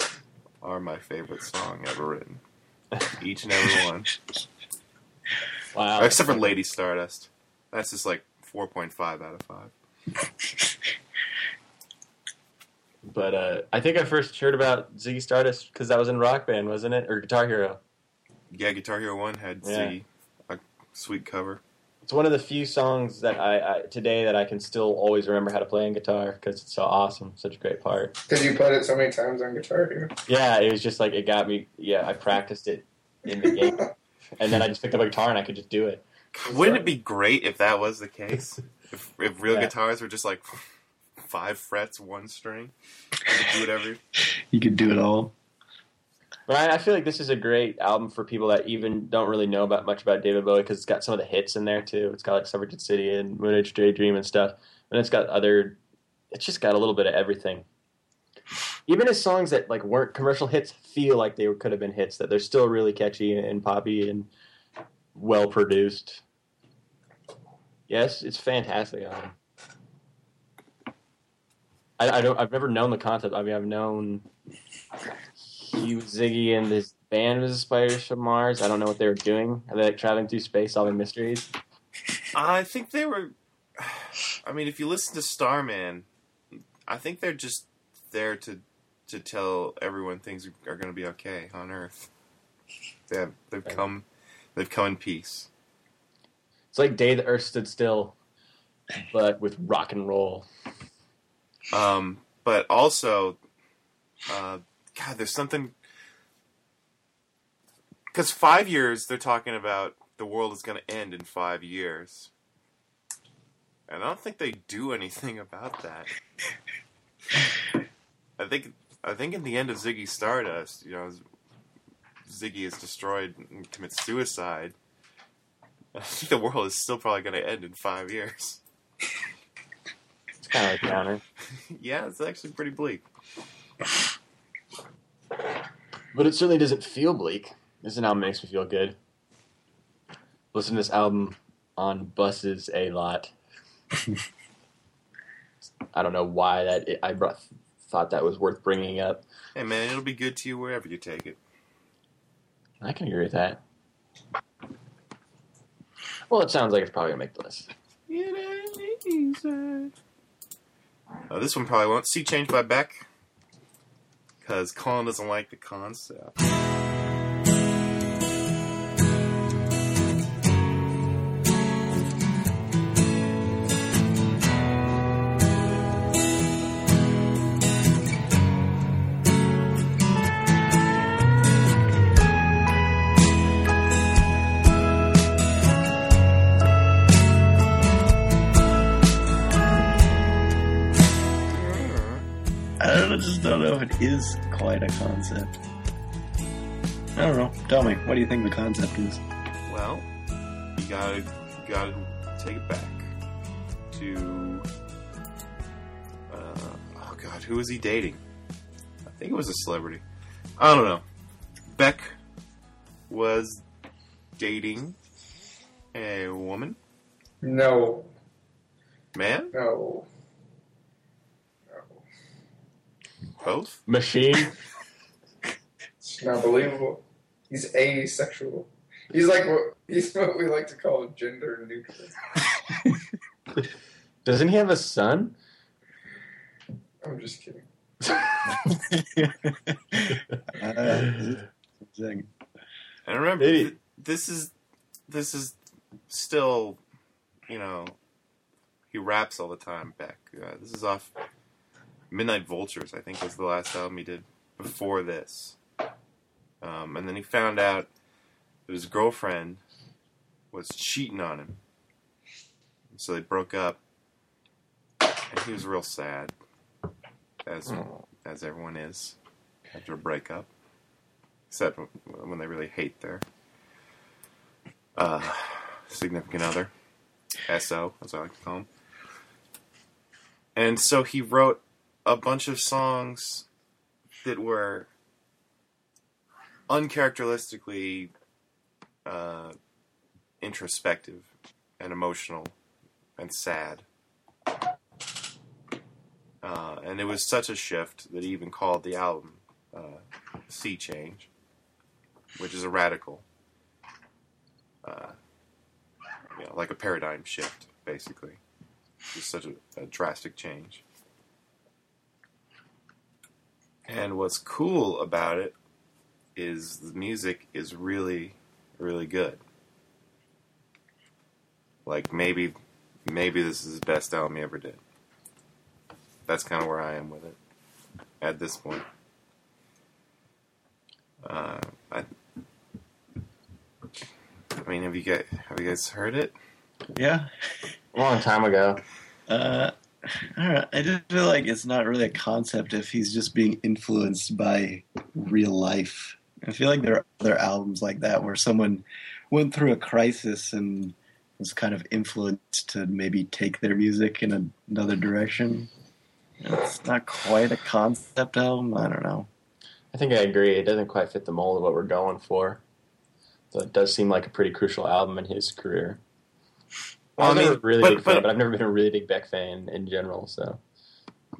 Speaker 5: are my favorite song ever written. Each and every one.
Speaker 2: Wow.
Speaker 5: Except for Lady Stardust. That's just like 4.5 out of 5.
Speaker 2: But uh, I think I first heard about Ziggy Stardust because that was in Rock Band, wasn't it? Or Guitar Hero.
Speaker 5: Yeah, Guitar Hero 1 had
Speaker 2: Yeah.
Speaker 5: a sweet cover.
Speaker 2: It's one of the few songs that I, I today that I can still always remember how to play on guitar because it's so awesome, such a great part.
Speaker 4: Because you played it so many times on Guitar Hero.
Speaker 2: Yeah, it was just like it got me. Yeah, I practiced it in the game, and then I just picked up a guitar and I could just do it.
Speaker 5: Wouldn't it be great if that was the case? if, if real
Speaker 2: Yeah.
Speaker 5: guitars were just like five frets, one string? You could do whatever.
Speaker 3: You could do it all.
Speaker 2: But I, feel like this is a great album for people that even don't really know about much about David Bowie because it's got some of the hits in there too. It's got like Suffragette City and Moon Age Daydream and stuff, and it's got other. It's just got a little bit of everything. Even his songs that like weren't commercial hits feel like they could have been hits. That they're still really catchy and poppy and well produced. Yes, it's fantastic album. I, I don't. I've never known the concept. I mean, I've known Hugh Ziggy and this band was the Spiders from Mars. I don't know what they were doing. Are they like traveling through space, solving mysteries?
Speaker 5: I think they were. I mean, if you listen to Starman, I think they're just there to to tell everyone things are going to be okay on Earth. They have, they've
Speaker 2: Right.
Speaker 5: come, they've come in peace.
Speaker 2: It's like Day the Earth Stood Still, but with rock and roll.
Speaker 5: Um, but also, uh, God, there's something. Because five years, they're talking about the world is going to end in five years. And I don't think they do anything about that. I think I think in the end of Ziggy Stardust, you know, Ziggy is destroyed and commits suicide. I think the world is still probably going to end in five years.
Speaker 2: It's kind of like downer.
Speaker 5: yeah, it's actually pretty bleak.
Speaker 2: But it certainly doesn't feel bleak. This album makes me feel good. Listen to this album on buses a lot. I don't know why that I brought, thought that was worth bringing up.
Speaker 5: Hey man, it'll be good to you wherever you take it.
Speaker 2: I can agree with that. Well, it sounds like it's probably gonna make the list.
Speaker 5: It ain't easy. Uh, this one probably won't. Sea Change by Beck. Because Colin doesn't like the concept.
Speaker 3: Is quite a concept. I don't know. Tell me, what do you think the concept is?
Speaker 5: Well, you gotta, you gotta take it back to. Uh, oh god, who was he dating? I think it was a celebrity. I don't know. Beck was dating a woman,
Speaker 4: No,
Speaker 5: man,
Speaker 4: no, no.
Speaker 5: Both.
Speaker 2: Machine.
Speaker 4: It's not believable. He's asexual. He's like what he's what we like to call gender neutral.
Speaker 2: Doesn't he have a son?
Speaker 4: I'm just kidding.
Speaker 3: Uh, zing.
Speaker 5: And remember,
Speaker 2: Maybe.
Speaker 5: th- this is this is still, you know, he raps all the time. Beck. Uh, this is off Midnight Vultures. I think was the last album he did before this. Um, and then he found out that his girlfriend was cheating on him, so they broke up. And he was real sad, as as everyone is after a breakup except when they really hate their uh, significant other, SO, as I like to call him. And so he wrote a bunch of songs that were uncharacteristically uh, introspective and emotional and sad. Uh, and it was such a shift that he even called the album uh, Sea Change which is a radical, uh, you know, like a paradigm shift, basically. Just such a, a drastic change. And what's cool about it is the music is really, really good. Like maybe, maybe this is the best album he ever did. That's kind of where I am with it at this point. Uh, I, I mean, have you guys have you guys heard it?
Speaker 3: Yeah.
Speaker 2: A long time ago.
Speaker 3: Uh, I. I just feel like it's not really a concept if he's just being influenced by real life. I feel like there are other albums like that where someone went through a crisis and was kind of influenced to maybe take their music in another direction. It's not quite a concept album. I don't know.
Speaker 2: I think I agree. It doesn't quite fit the mold of what we're going for. So it does seem like a pretty crucial album in his career.
Speaker 5: Well,
Speaker 2: I was
Speaker 5: I mean,
Speaker 2: never a really
Speaker 5: but-
Speaker 2: big fan,
Speaker 5: but-
Speaker 2: but I've never been a really big Beck fan in general. So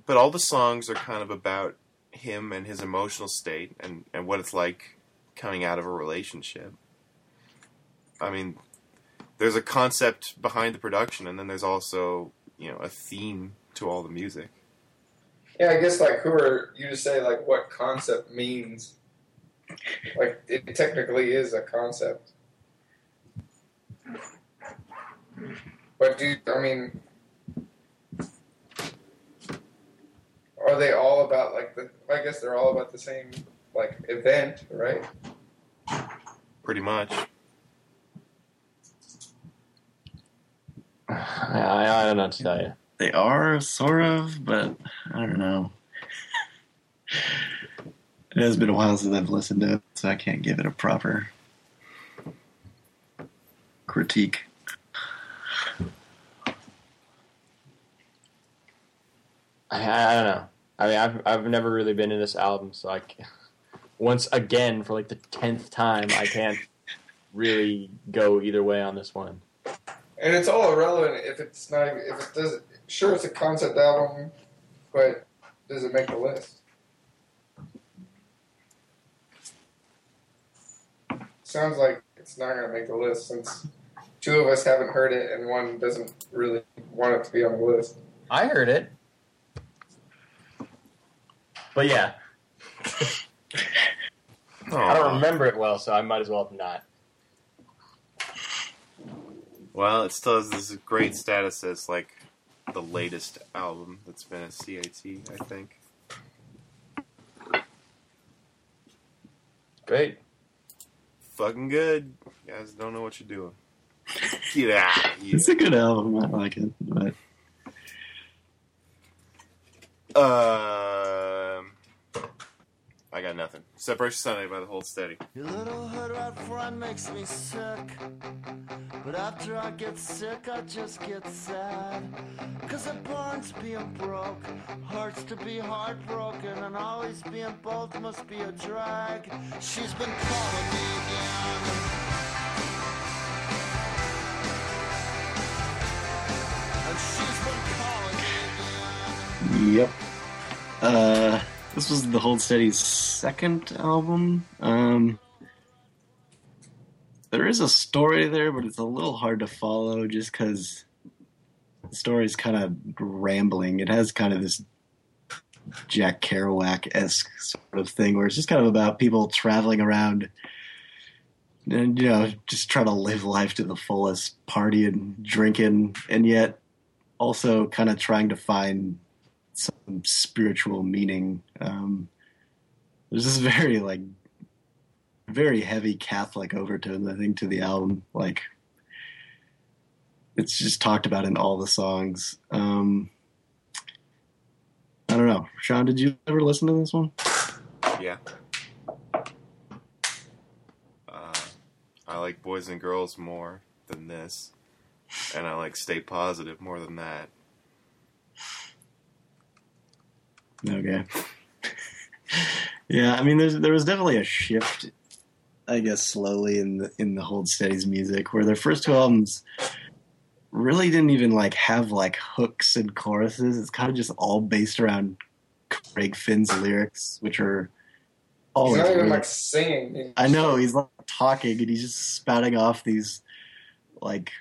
Speaker 5: But all the songs are kind of about him and his emotional state and, and what it's like coming out of a relationship. I mean, there's a concept behind the production, and then there's also you know a theme to all the music.
Speaker 4: Yeah, I guess like who are you to say like what concept means? Like it technically is a concept. But do I mean are they all about like the I guess they're all about the same like event, right?
Speaker 5: Pretty much.
Speaker 2: I, I, I don't know what to tell you.
Speaker 3: They are sort of, but I don't know. It has been a while since I've listened to it, so I can't give it a proper critique.
Speaker 2: I, I don't know. I mean, I've I've never really been in this album, so I ca- once again for like the tenth time, I can't really go either way on this one.
Speaker 4: And it's all irrelevant if it's not even, if it does sure it's a concept album, but does it make the list? Sounds like it's not gonna make the list since two of us haven't heard it and one doesn't really want it to be on the list.
Speaker 2: I heard it, but yeah, I don't remember it well, so I might as well not.
Speaker 5: Well, it still has this great status as like the latest album that's been a CAT, I think.
Speaker 2: Great.
Speaker 5: Fucking good. You guys don't know what you're doing. Get out of here.
Speaker 3: It's a good album. I like it, but
Speaker 5: Um, I got nothing. Separation Sunday by the Hold Steady.
Speaker 1: Your little hood rat friend makes me sick. But after I get sick, I just get sad. Cause it burns being broke, hurts to be heartbroken, and always being both must be a drag. She's been calling me again. And she's been calling me again.
Speaker 3: Yep. Uh, this was the Hold Steady's second album. Um, there is a story there, but it's a little hard to follow just because the story is kind of rambling. It has kind of this Jack Kerouac esque sort of thing where it's just kind of about people traveling around and, you know, just trying to live life to the fullest, partying, drinking, and yet also kind of trying to find some spiritual meaning. Um, there's this very like very heavy Catholic overtones, I think, to the album. Like it's just talked about in all the songs. Um, I don't know, Sean. Did you ever listen to this one?
Speaker 5: Yeah. Uh, I like Boys and Girls more than this, and I like Stay Positive more than that.
Speaker 3: Okay. yeah, I mean, there's there was definitely a shift, I guess, slowly in the in the Hold Steady's music, where their first two albums really didn't even like have like hooks and choruses. It's kind of just all based around Craig Finn's lyrics, which are
Speaker 4: He's
Speaker 3: always
Speaker 4: not even like singing.
Speaker 3: I know he's like talking and he's just spouting off these like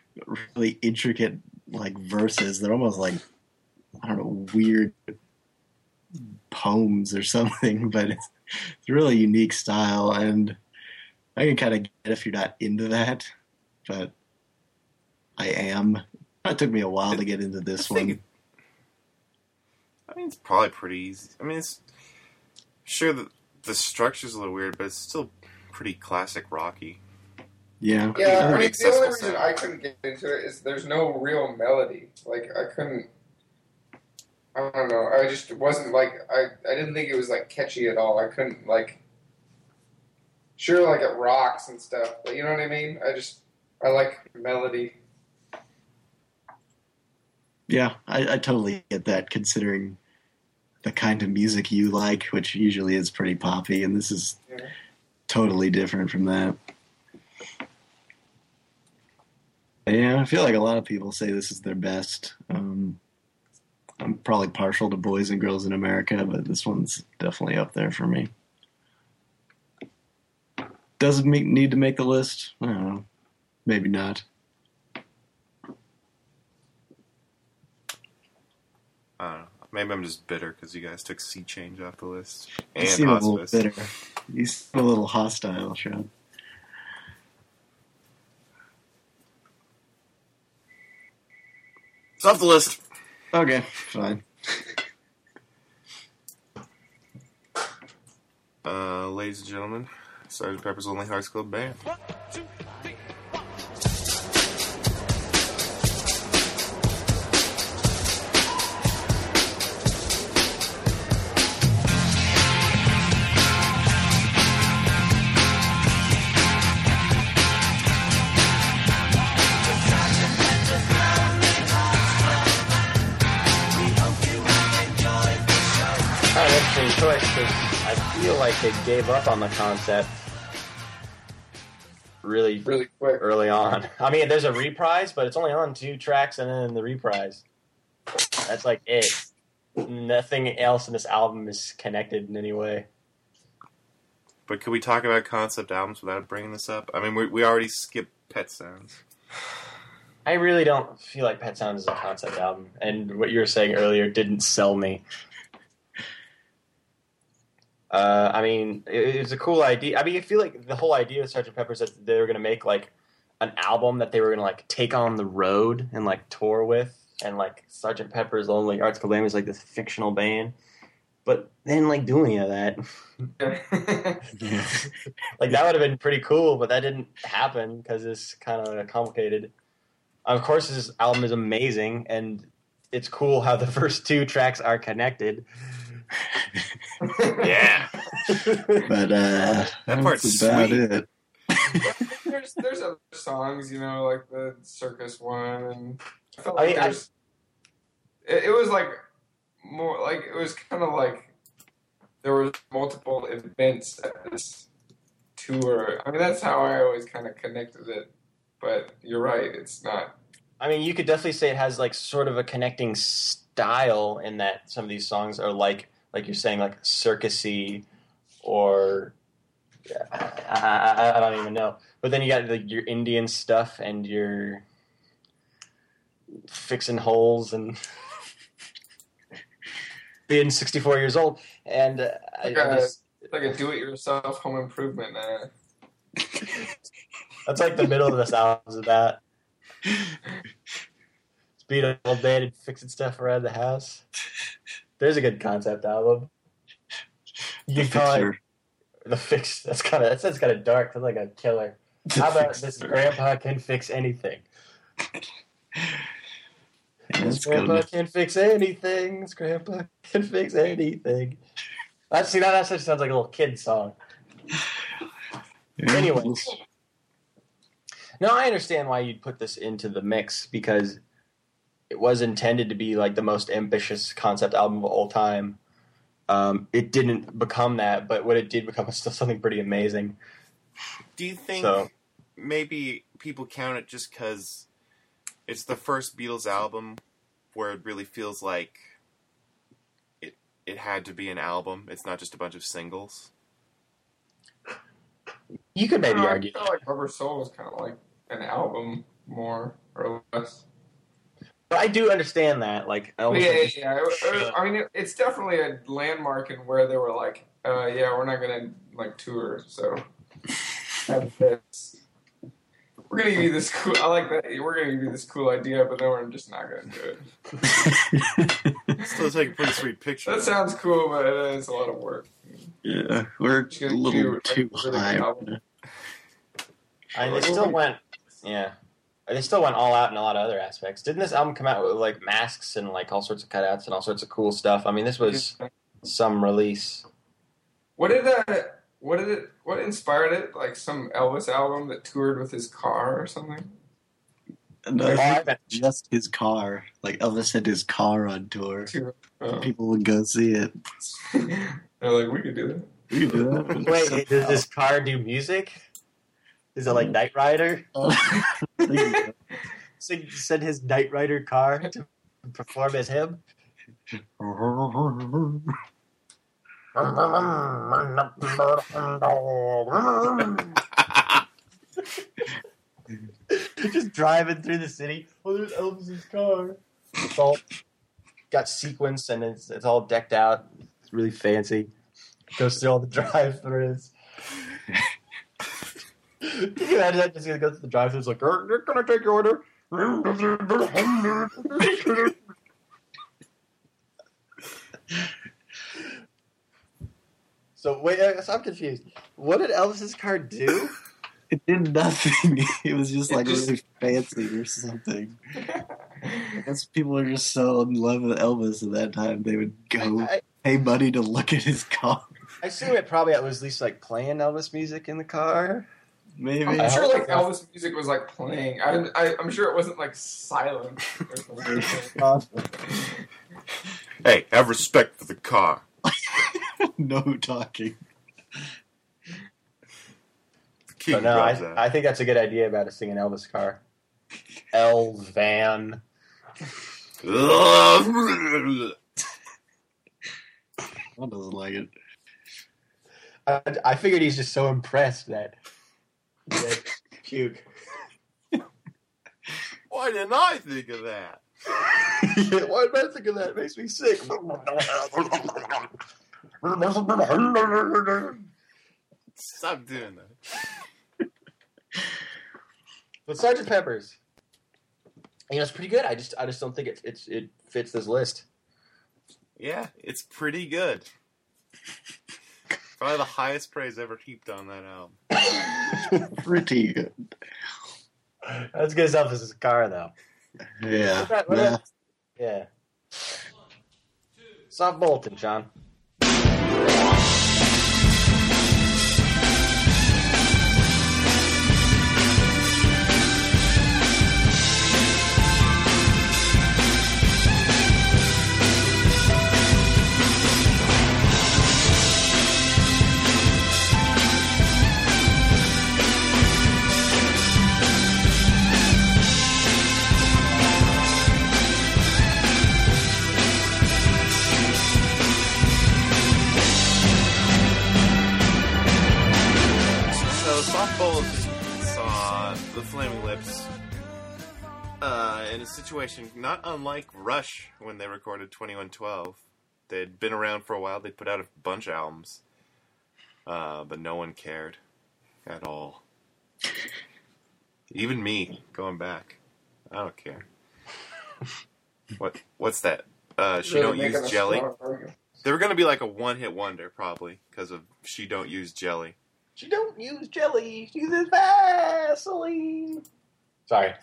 Speaker 3: really intricate like verses. They're almost like I don't know weird poems or something, but it's, it's a really unique style, and I can kind of get if you're not into that, but I am. It took me a while to get into this
Speaker 5: I think
Speaker 3: one.
Speaker 5: I mean, it's probably pretty easy. I mean, it's sure the the structure's a little weird, but it's still pretty classic rocky.
Speaker 4: Yeah,
Speaker 3: Yeah,
Speaker 4: I mean, the only reason
Speaker 5: sound.
Speaker 4: I couldn't get into it is there's no real melody. Like I couldn't. I don't know. I just wasn't like I. I didn't think it was like catchy at all. I couldn't like. Sure, like it rocks and stuff, but you know what I mean. I just I like melody.
Speaker 3: Yeah, I, I totally get that considering the kind of music you like, which usually is pretty poppy, and this is
Speaker 4: Yeah.
Speaker 3: totally different from that. Yeah, I feel like a lot of people say this is their best. Um, I'm probably partial to Boys and Girls in America, but this one's definitely up there for me. Does it make, need to make the list? I don't know. Maybe not.
Speaker 5: I don't know. Maybe I'm just bitter because you guys took Sea Change off the list
Speaker 3: You
Speaker 5: and
Speaker 3: seem a little bitter. You seem a little hostile, Sean.
Speaker 5: It's off the list.
Speaker 3: Okay, fine.
Speaker 5: Uh, ladies and gentlemen, Sergeant Pepper's Lonely Hearts Club Band.
Speaker 2: Feel like they gave up on the concept really
Speaker 4: Really quick.
Speaker 2: early on. I mean, there's a reprise, but it's only on two tracks and then the reprise. That's like it. Nothing else in this album is connected in any way.
Speaker 5: But could we talk about concept albums without bringing this up? I mean, we, we already skipped Pet Sounds.
Speaker 2: I really don't feel like Pet Sounds is a concept album, and what you were saying earlier didn't sell me. Uh, I mean, it, it's a cool idea. I mean, I feel like the whole idea of Sgt. Pepper's that they were going to make like an album that they were going to like take on the road and like tour with, and like Sgt. Pepper's Lonely Hearts Club Band was like this fictional band, but they didn't like do any of that. Like that would have been pretty cool, but that didn't happen because it's kind of complicated. Of course, this album is amazing, and it's cool how the first two tracks are connected.
Speaker 5: Yeah.
Speaker 3: But uh,
Speaker 5: That part's
Speaker 3: that's about
Speaker 5: sweet.
Speaker 3: it.
Speaker 4: there's there's other songs, you know, like the circus one, and I felt like
Speaker 2: mean, I-
Speaker 4: there's. It, it was like more like it was kind of like there was multiple events at this tour. I mean, that's how I always kind of connected it. But you're right, it's not.
Speaker 2: I mean, you could definitely say it has like sort of a connecting style in that some of these songs are like, like you're saying, like circusy, or I, I, I don't even know. But then you got like your Indian stuff and your fixing holes and being 64 years old. And uh, I
Speaker 4: Okay.
Speaker 2: just,
Speaker 4: like a do-it-yourself home improvement. Uh,
Speaker 2: that's like the middle of this album is that. Being an old man and fixing stuff around the house. There's a good concept album. You can call it
Speaker 3: Fixer.
Speaker 2: the fix. That's kind of that sounds kind of dark. That's like a killer.
Speaker 3: The
Speaker 2: How about this? Grandpa can fix anything. Grandpa can fix anything. This grandpa can fix anything. That see that that sounds like a little kid song. Anyways. No, I understand why you'd put this into the mix because it was intended to be like the most ambitious concept album of all time. Um, it didn't become that, but what it did become was still something pretty amazing.
Speaker 5: Do you think
Speaker 2: So
Speaker 5: maybe people count it just because it's the first Beatles album where it really feels like it it had to be an album. It's not just a bunch of singles.
Speaker 2: you could maybe
Speaker 4: I
Speaker 2: argue.
Speaker 4: feel like Rubber Soul was kind of like an album, more or less.
Speaker 2: But I do understand that. Like, I
Speaker 4: Yeah, yeah, yeah. It- it- I mean, it's definitely a landmark in where they were like, uh, "Yeah, we're not gonna like tour, so have this. We're gonna give you this cool. I like that. We're gonna give you this cool idea, but then we're just not gonna do it.
Speaker 5: Still take a pretty sweet picture.
Speaker 4: That sounds cool, but it's a lot of work.
Speaker 3: yeah, we're a little
Speaker 4: do,
Speaker 3: too
Speaker 4: really
Speaker 3: high.
Speaker 4: good album.
Speaker 2: I mean, they still went, yeah, they still went all out in a lot of other aspects. Didn't this album come out with like masks and like all sorts of cutouts and all sorts of cool stuff? I mean, this was some release.
Speaker 4: What did uh, what did it? What inspired it? Like some Elvis album that toured with his car or something.
Speaker 3: No, I
Speaker 2: I
Speaker 3: think
Speaker 2: bet-
Speaker 3: just his car. Like Elvis had his car on tour.
Speaker 4: Oh.
Speaker 3: People would go see it.
Speaker 4: They're like, we could do that.
Speaker 3: We could do that.
Speaker 2: Wait, does this car do music? Is it like uh, Knight Rider?
Speaker 3: that.
Speaker 2: Uh, You send his Knight Rider car to perform as him? Just driving through the city. Oh, there's Elvis's car. It's all got sequence and it's it's all decked out. It's really fancy. Goes through all the drive-throughs. Can you imagine that? Just gonna go through the drive-throughs like, "Er, "Can I take your order?" so wait, uh, so I'm confused. What did Elvis's car do?
Speaker 3: It did nothing. It was just like
Speaker 4: just-
Speaker 3: really fancy or something. I guess people are just so in love with Elvis at that time they would go
Speaker 2: I,
Speaker 3: pay money to look at his car.
Speaker 2: I assume it probably was at least like playing Elvis music in the car.
Speaker 3: Maybe.
Speaker 4: I'm sure like. Elvis music was like playing. I, I I'm sure it wasn't like silent. Or.
Speaker 5: Hey, have respect for the car.
Speaker 3: no talking.
Speaker 5: King
Speaker 2: So no,
Speaker 5: drops out.
Speaker 2: I, I think that's a good idea about a singing Elvis car. Elvis van.
Speaker 3: One doesn't like it.
Speaker 2: I, I figured he's just so impressed that that puke.
Speaker 5: Why didn't I think of that?
Speaker 2: Why did I think of that? It makes me sick.
Speaker 5: Stop doing that.
Speaker 2: but Sergeant Pepper's, you know, it's pretty good. I just, I just don't think it, it's, it fits this list.
Speaker 5: Yeah, it's pretty good. Probably the highest praise ever heaped on that album.
Speaker 3: Pretty good.
Speaker 2: That's good stuff as a car, though.
Speaker 3: Yeah.
Speaker 2: What about- what
Speaker 3: yeah.
Speaker 2: about- Yeah. Soft Bulletin, John.
Speaker 5: So softball saw the Flaming Lips uh, in a situation not unlike Rush when they recorded 2112. They'd been around for a while. They'd put out a bunch of albums, uh, but no one cared at all. Even me, going back, I don't care. What? What's that? Uh, she
Speaker 4: Really
Speaker 5: don't use jelly. They were gonna be like a one-hit wonder, probably because of she don't use jelly.
Speaker 2: She don't use jelly. She uses Vaseline. Sorry.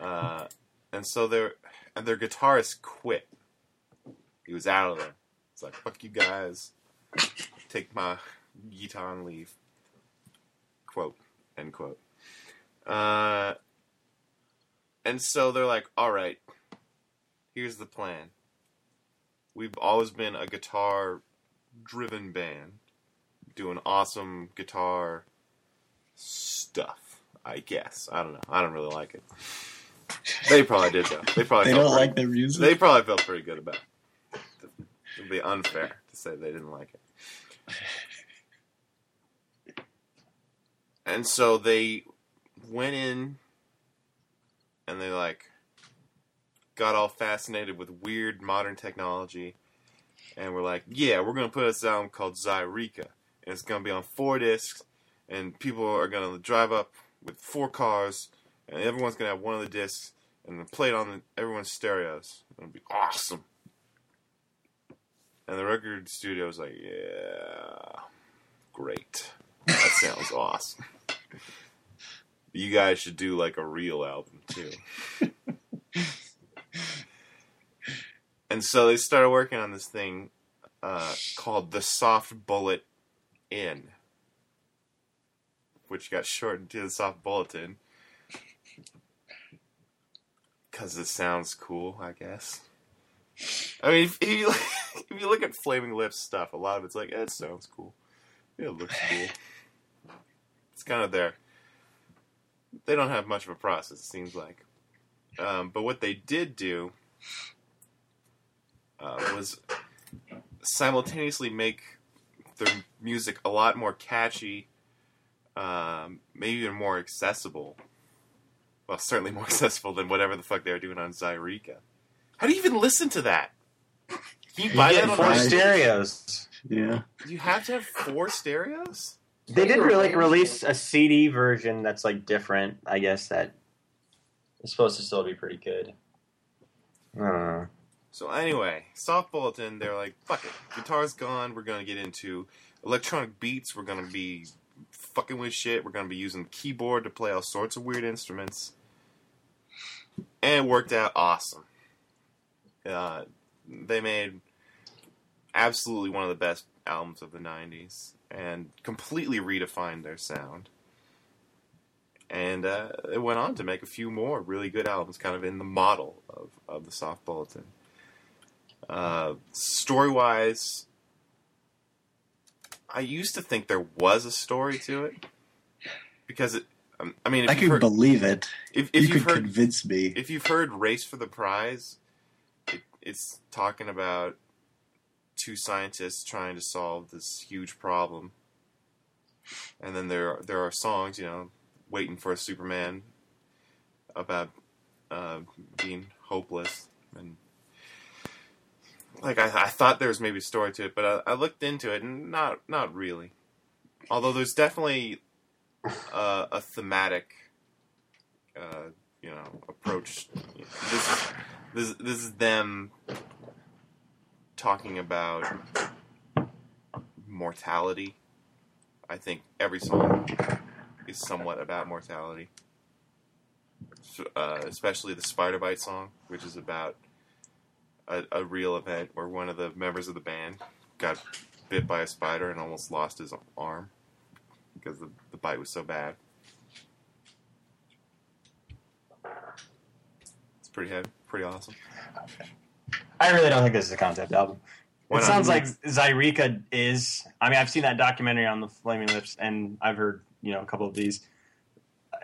Speaker 5: Uh, and so their and their guitarist quit. He was out of there. It's like fuck you guys, take my guitar and leave. Quote end quote. Uh, and so they're like, all right, here's the plan. We've always been a guitar driven band, doing awesome guitar stuff. I guess I don't know. I don't really like it. They probably did though. They probably
Speaker 3: They
Speaker 5: felt
Speaker 3: don't
Speaker 5: pretty-
Speaker 3: like their music.
Speaker 5: They probably felt pretty good about it. It'd be unfair to say they didn't like it. And so they went in and they like got all fascinated with weird modern technology and we're like, yeah, we're gonna put a album called Zaireeka and it's gonna be on four discs and people are gonna drive up with four cars and everyone's gonna have one of the discs and play it on the, everyone's stereos. It'll be awesome. And the record studio's like, yeah, great. That sounds awesome. You guys should do like a real album too. and so they started working on this thing uh, called the Soft Bullet In, which got shortened to the Soft Bulletin because it sounds cool, I guess. I mean, if, you if you look at Flaming Lips stuff, a lot of it's like, eh, it sounds cool. It looks cool. It's kind of there. They don't have much of a process, it seems like. Um, but what they did do uh, was simultaneously make their music a lot more catchy, um, maybe even more accessible. Well, certainly more accessible than whatever the fuck they were doing on Zaireeka. How do you even listen to that? Can you buy
Speaker 2: You
Speaker 5: that on
Speaker 2: four
Speaker 5: iTunes?
Speaker 2: stereos.
Speaker 3: Yeah.
Speaker 5: You have to have four stereos?
Speaker 2: They did really like release a CD version that's like different. I guess that is supposed to still be pretty good. I don't know.
Speaker 5: So anyway, Soft Bulletin, they're like, fuck it. Guitar's gone. We're gonna get into electronic beats. We're gonna be fucking with shit. We're gonna be using keyboard to play all sorts of weird instruments. And it worked out awesome. Uh, they made absolutely one of the best albums of the 90s and completely redefined their sound. And uh, it went on to make a few more really good albums, kind of in the model of, of the Soft Bulletin. Uh, story wise, I used to think there was a story to it because it. Um, I mean, if
Speaker 3: I could
Speaker 5: heard,
Speaker 3: believe it.
Speaker 5: if, if
Speaker 3: you could
Speaker 5: heard
Speaker 3: convince me.
Speaker 5: if you've heard "Race for the Prize," it, it's talking about two scientists trying to solve this huge problem, and then there there are songs, you know, waiting for a Superman about uh, being hopeless and. Like I, I thought there was maybe a story to it, but I, I looked into it and not not really. Although there's definitely uh, a thematic uh, you know approach. This this this is them talking about mortality. I think every song is somewhat about mortality, uh, especially the Spider Bite song, which is about a, a real event where one of the members of the band got bit by a spider and almost lost his arm because the, the bite was so bad. It's pretty heavy, pretty awesome.
Speaker 2: I really don't think this is a concept album.
Speaker 5: Why
Speaker 2: it
Speaker 5: not?
Speaker 2: sounds like Zaireeka is. I mean, I've seen that documentary on the Flaming Lips, and I've heard you know a couple of these,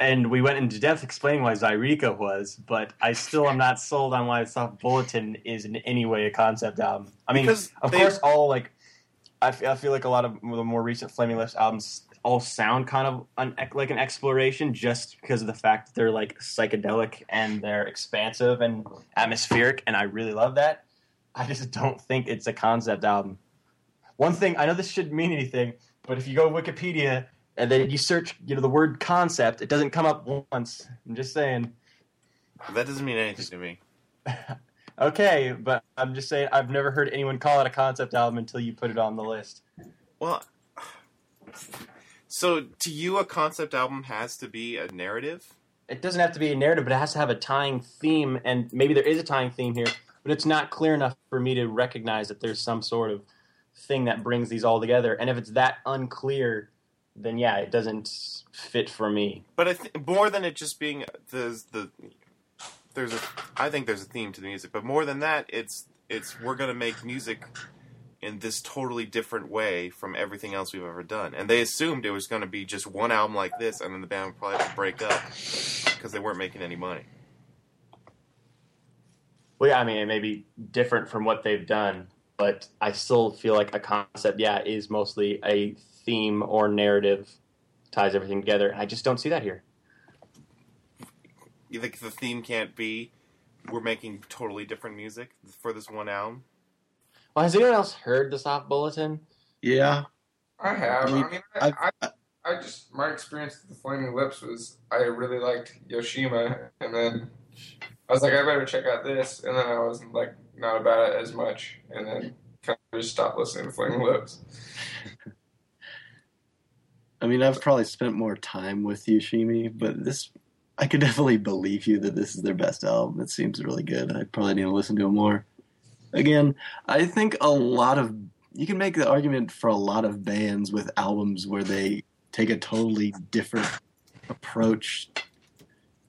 Speaker 2: and we went into depth explaining why Zaireeka was, but I still am not sold on why Soft Bulletin is in any way a concept album. I mean,
Speaker 5: Because
Speaker 2: of
Speaker 5: they-
Speaker 2: course, all like I feel like a lot of the more recent Flaming Lips albums all sound kind of an, like an exploration just because of the fact that they're like psychedelic and they're expansive and atmospheric, and I really love that. I just don't think it's a concept album. One thing I know this shouldn't mean anything, but if you go to Wikipedia and then you search, you know, the word concept, it doesn't come up once. I'm just saying.
Speaker 5: That doesn't mean anything to me.
Speaker 2: Okay, but I'm just saying I've never heard anyone call it a concept album until you put it on the list.
Speaker 5: Well, so to you, a concept album has to be a narrative.
Speaker 2: It doesn't have to be a narrative, but it has to have a tying theme, and maybe there is a tying theme here, but it's not clear enough for me to recognize that there's some sort of thing that brings these all together. And if it's that unclear, then yeah, it doesn't fit for me.
Speaker 5: But I th- more than it just being the the there's a I think there's a theme to the music, but more than that, it's it's we're gonna make music in this totally different way from everything else we've ever done. And they assumed it was going to be just one album like this, and then the band would probably have to break up because they weren't making any money.
Speaker 2: Well, yeah, I mean, it may be different from what they've done, but I still feel like a concept, yeah, is mostly a theme or narrative ties everything together. I just don't see that here.
Speaker 5: You think the theme can't be we're making totally different music for this one album?
Speaker 2: Well, has anyone else heard the Soft Bulletin?
Speaker 3: Yeah.
Speaker 4: I have.
Speaker 3: I mean,
Speaker 4: I mean, I,
Speaker 3: I've-
Speaker 4: I, I just my experience with the Flaming Lips was I really liked Yoshimi, and then I was like, I better check out this, and then I was like, not about it as much, and then kind of just stopped listening to Flaming Lips.
Speaker 3: I mean, I've probably spent more time with Yoshimi, but this, I could definitely believe you that this is their best album. It seems really good. I probably need to listen to it more. Again, I think a lot of, you can make the argument for a lot of bands with albums where they take a totally different approach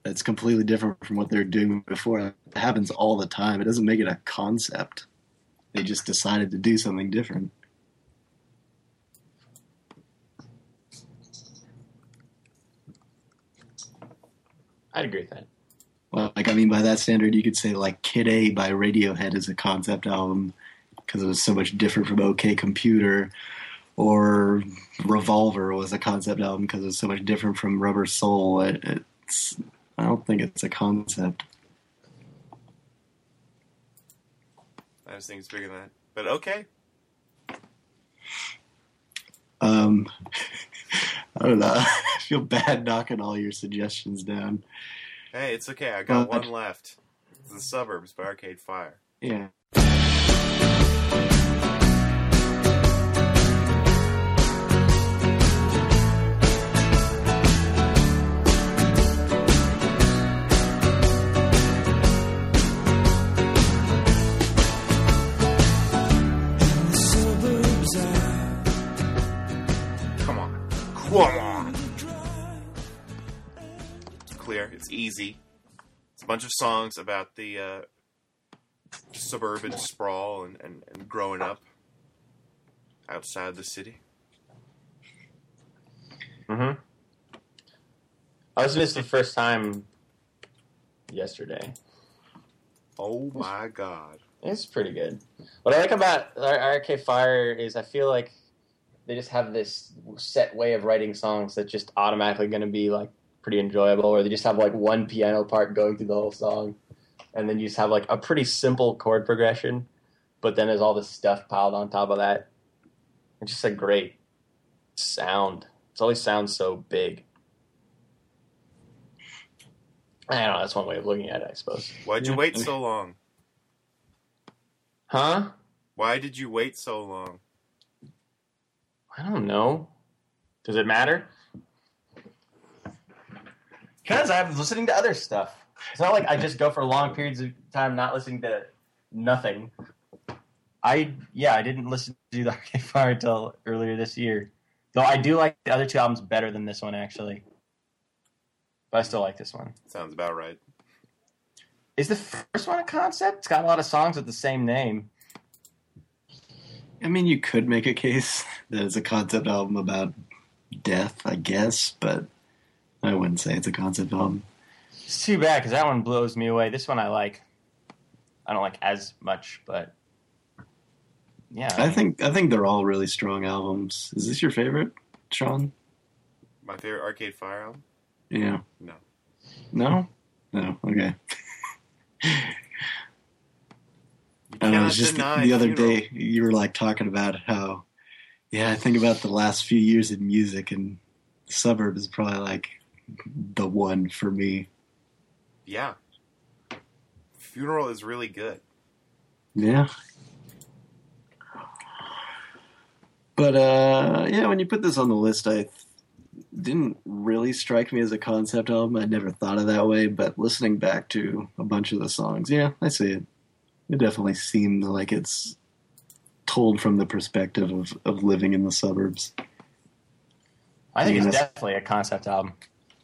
Speaker 3: that's completely different from what they're doing before. It happens all the time. It doesn't make it a concept. They just decided to do something different.
Speaker 2: I'd agree with that.
Speaker 3: Well, like I mean, by that standard, you could say like Kid A by Radiohead is a concept album because it was so much different from OK Computer, or Revolver was a concept album because it was so much different from Rubber Soul. It, it's I don't think it's a concept.
Speaker 5: I just think it's bigger than that. But okay,
Speaker 3: Um, I don't know. I feel bad knocking all your suggestions down.
Speaker 5: hey, it's okay. I got
Speaker 3: Well,
Speaker 5: one left. It's the Suburbs by Arcade Fire.
Speaker 3: Yeah.
Speaker 5: Easy. It's a bunch of songs about the uh, suburban sprawl and, and, and growing up outside the city.
Speaker 2: Mm-hmm. I was this the first time yesterday.
Speaker 5: Oh my god.
Speaker 2: It's pretty good. What I like about Arcade Fire is I feel like they just have this set way of writing songs that's just automatically going to be like pretty enjoyable, or they just have like one piano part going through the whole song, and then you just have like a pretty simple chord progression, but then there's all this stuff piled on top of that. It's just a great sound. It always sounds so big. I don't know. That's one way of looking at it, I suppose.
Speaker 5: Why'd you wait so long?
Speaker 2: Huh?
Speaker 5: Why did you wait so long?
Speaker 2: I don't know. Does it matter? Because I'm listening to other stuff. It's not like I just go for long periods of time not listening to nothing. I yeah, I didn't listen to the Arcade Fire until earlier this year. Though I do like the other two albums better than this one actually. But I still like this one.
Speaker 5: Sounds about right.
Speaker 2: Is the first one a concept? It's got a lot of songs with the same name.
Speaker 3: I mean, you could make a case that it's a concept album about death, I guess, but I wouldn't say it's a concept album.
Speaker 2: It's too bad because that one blows me away. This one I like. I don't like as much, but yeah.
Speaker 3: I think I think they're all really strong albums. Is this your favorite, Sean?
Speaker 5: My favorite Arcade Fire album?
Speaker 3: Yeah.
Speaker 5: No.
Speaker 3: No. No. Okay.
Speaker 5: You
Speaker 3: I don't know, it's just
Speaker 5: deny
Speaker 3: the other
Speaker 5: funeral.
Speaker 3: day you were like talking about how, yeah, I think about the last few years in music, and the suburb is probably like the one for me.
Speaker 5: Yeah. Funeral is really good.
Speaker 3: Yeah. But uh, yeah, when you put this on the list, I th- didn't really strike me as a concept album. I never thought of that way, but listening back to a bunch of the songs, yeah, I see it. It definitely seemed like it's told from the perspective of, of living in the suburbs.
Speaker 2: I think
Speaker 3: Yeah,
Speaker 2: it's definitely a concept album.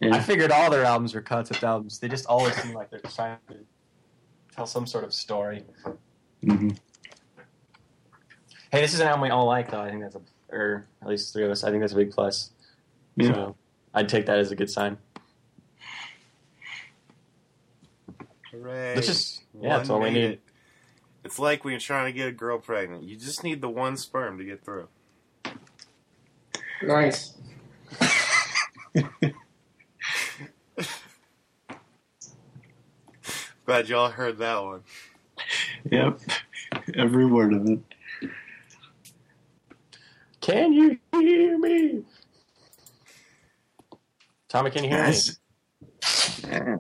Speaker 3: Yeah.
Speaker 2: I figured all their albums were concept albums. They just always seem like they're trying to tell some sort of story.
Speaker 3: hmm
Speaker 2: Hey, this is an album we all like, though. I think that's a, or at least three of us. I think that's a big plus.
Speaker 3: Yeah.
Speaker 2: So I'd take that as a good sign.
Speaker 5: Hooray.
Speaker 2: Which is yeah,
Speaker 5: One
Speaker 2: that's all we need.
Speaker 5: it. It's like when you're trying to get a girl pregnant. You just need the one sperm to get through.
Speaker 4: Nice.
Speaker 5: Glad y'all heard that one.
Speaker 3: Yep. Every word of it.
Speaker 2: Can you hear me? Tommy, can you hear me?
Speaker 3: Yes.
Speaker 2: Tommy,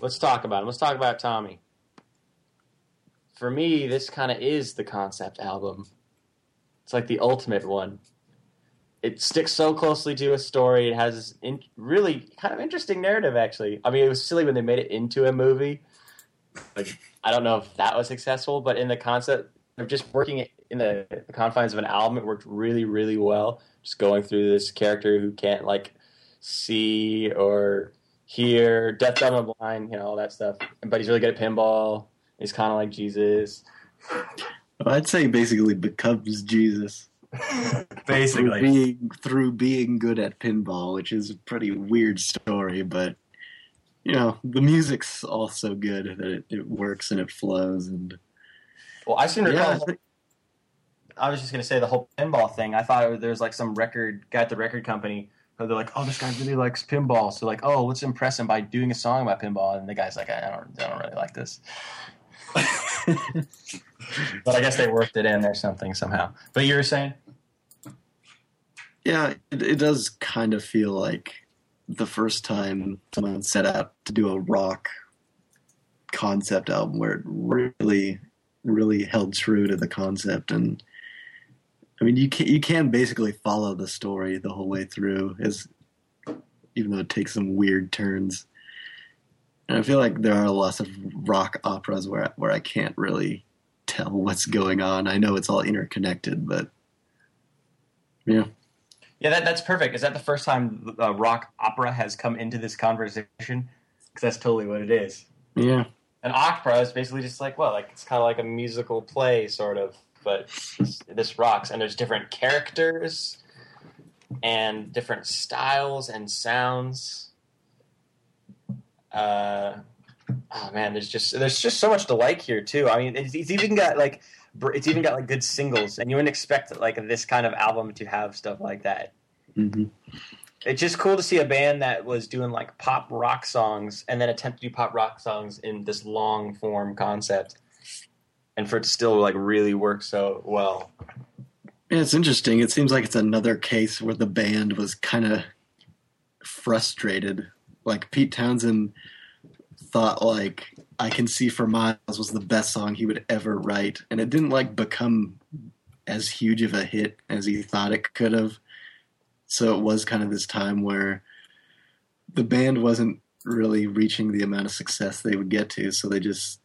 Speaker 2: let's talk about him. Let's talk about Tommy. For me, this kind of is the concept album. It's like the ultimate one. It sticks so closely to a story. It has in, really kind of interesting narrative, actually. I mean, it was silly when they made it into a movie. Like, I don't know if that was successful, but in the concept of just working in the, the confines of an album, it worked really, really well. Just going through this character who can't like see or hear, deaf, dumb, and blind, you know, all that stuff. But he's really good at pinball. He's kind of like Jesus,
Speaker 3: I'd say basically becomes Jesus. through being through being good at pinball, which is a pretty weird story, but you know the music's also good that it, it works and it flows and
Speaker 2: Well, I seem to
Speaker 3: yeah, I
Speaker 2: recall.
Speaker 3: think-
Speaker 2: I was just gonna say the whole pinball thing. I thought was, there was like some record guy at the record company who they're like, "Oh, this guy really likes pinball," so like, "Oh, let's impress him by doing a song about pinball." And the guy's like, "I don't, I don't really like this," but I guess they worked it in or something somehow. But you were saying,
Speaker 3: yeah, it, it does kind of feel like the first time someone set out to do a rock concept album where it really, really held true to the concept. And I mean, you can you can basically follow the story the whole way through, as even though it takes some weird turns. And I feel like there are lots of rock operas where where I can't really tell what's going on. I know it's all interconnected, but yeah.
Speaker 2: Yeah, that, that's perfect. Is that the first time uh, rock opera has come into this conversation? Because that's totally what it is.
Speaker 3: Yeah.
Speaker 2: An opera is basically just like, well, like it's kind of like a musical play, sort of, but this rocks. And there's different characters and different styles and sounds. Uh, oh man, there's just there's just so much to like here too. I mean, it's, it's even got like it's even got like good singles, and you wouldn't expect like this kind of album to have stuff like that.
Speaker 3: hmm
Speaker 2: It's just cool to see a band that was doing like pop rock songs and then attempt to do pop rock songs in this long form concept, and for it to still like really work so well.
Speaker 3: Yeah, it's interesting. It seems like it's another case where the band was kind of frustrated. Like Pete Townshend thought like I Can See for Miles was the best song he would ever write and it didn't like become as huge of a hit as he thought it could have. So it was kind of this time where the band wasn't really reaching the amount of success they would get to, so they just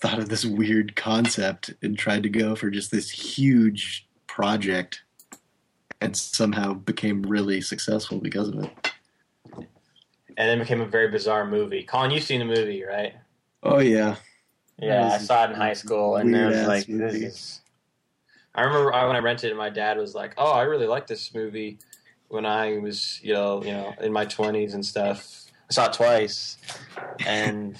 Speaker 3: thought of this weird concept and tried to go for just this huge project and somehow became really successful because of it.
Speaker 2: And then became a very bizarre movie. Colin, you've seen the movie, right?
Speaker 3: Oh yeah.
Speaker 2: Yeah, I saw it in high school, and it was
Speaker 3: weird-ass
Speaker 2: like, this is. I remember when I rented it, my dad was like, "Oh, I really like this movie when I was, you know, you know, in my twenties and stuff." I saw it twice, and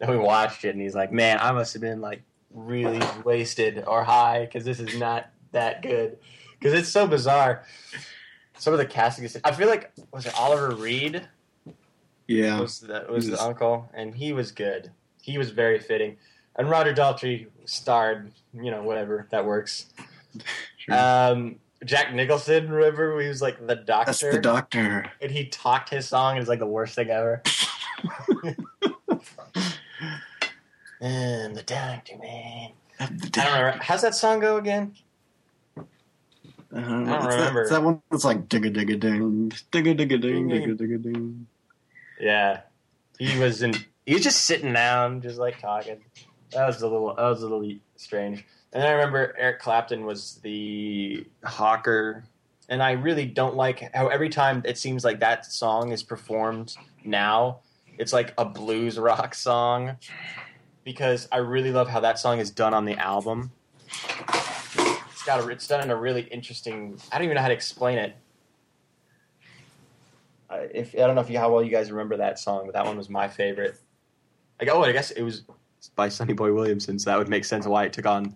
Speaker 2: then we watched it, and he's like, "Man, I must have been like really wasted or high because this is not that good because it's so bizarre." Some of the casting is. I feel like was it Oliver Reed
Speaker 3: Yeah.
Speaker 2: was the was the uncle, and he was good. He was very fitting, and Roger Daltrey starred. You know, whatever that works.
Speaker 3: Sure.
Speaker 2: Um, Jack Nicholson, remember he was like the doctor,
Speaker 3: That's the doctor.
Speaker 2: and he talked his song, and it's like the worst thing ever. and the doctor, man.
Speaker 3: The
Speaker 2: I don't remember. How's that song go again?
Speaker 3: I don't,
Speaker 2: I don't
Speaker 3: It's
Speaker 2: remember.
Speaker 3: That, it's that one that's like digga digga ding, digga digga ding, digga digga ding.
Speaker 2: Yeah, he was in. He was just sitting down, just like talking. That was a little. That was a little strange. And then I remember Eric Clapton was the hawker, and I really don't like how every time it seems like that song is performed now, it's like a blues rock song. Because I really love how that song is done on the album. It's got a, it's done in a really interesting. I don't even know how to explain it. I, if I don't know if you how well you guys remember that song, but that one was my favorite. Like, oh, I guess it was by Sonny Boy Williamson, so that would make sense why it took on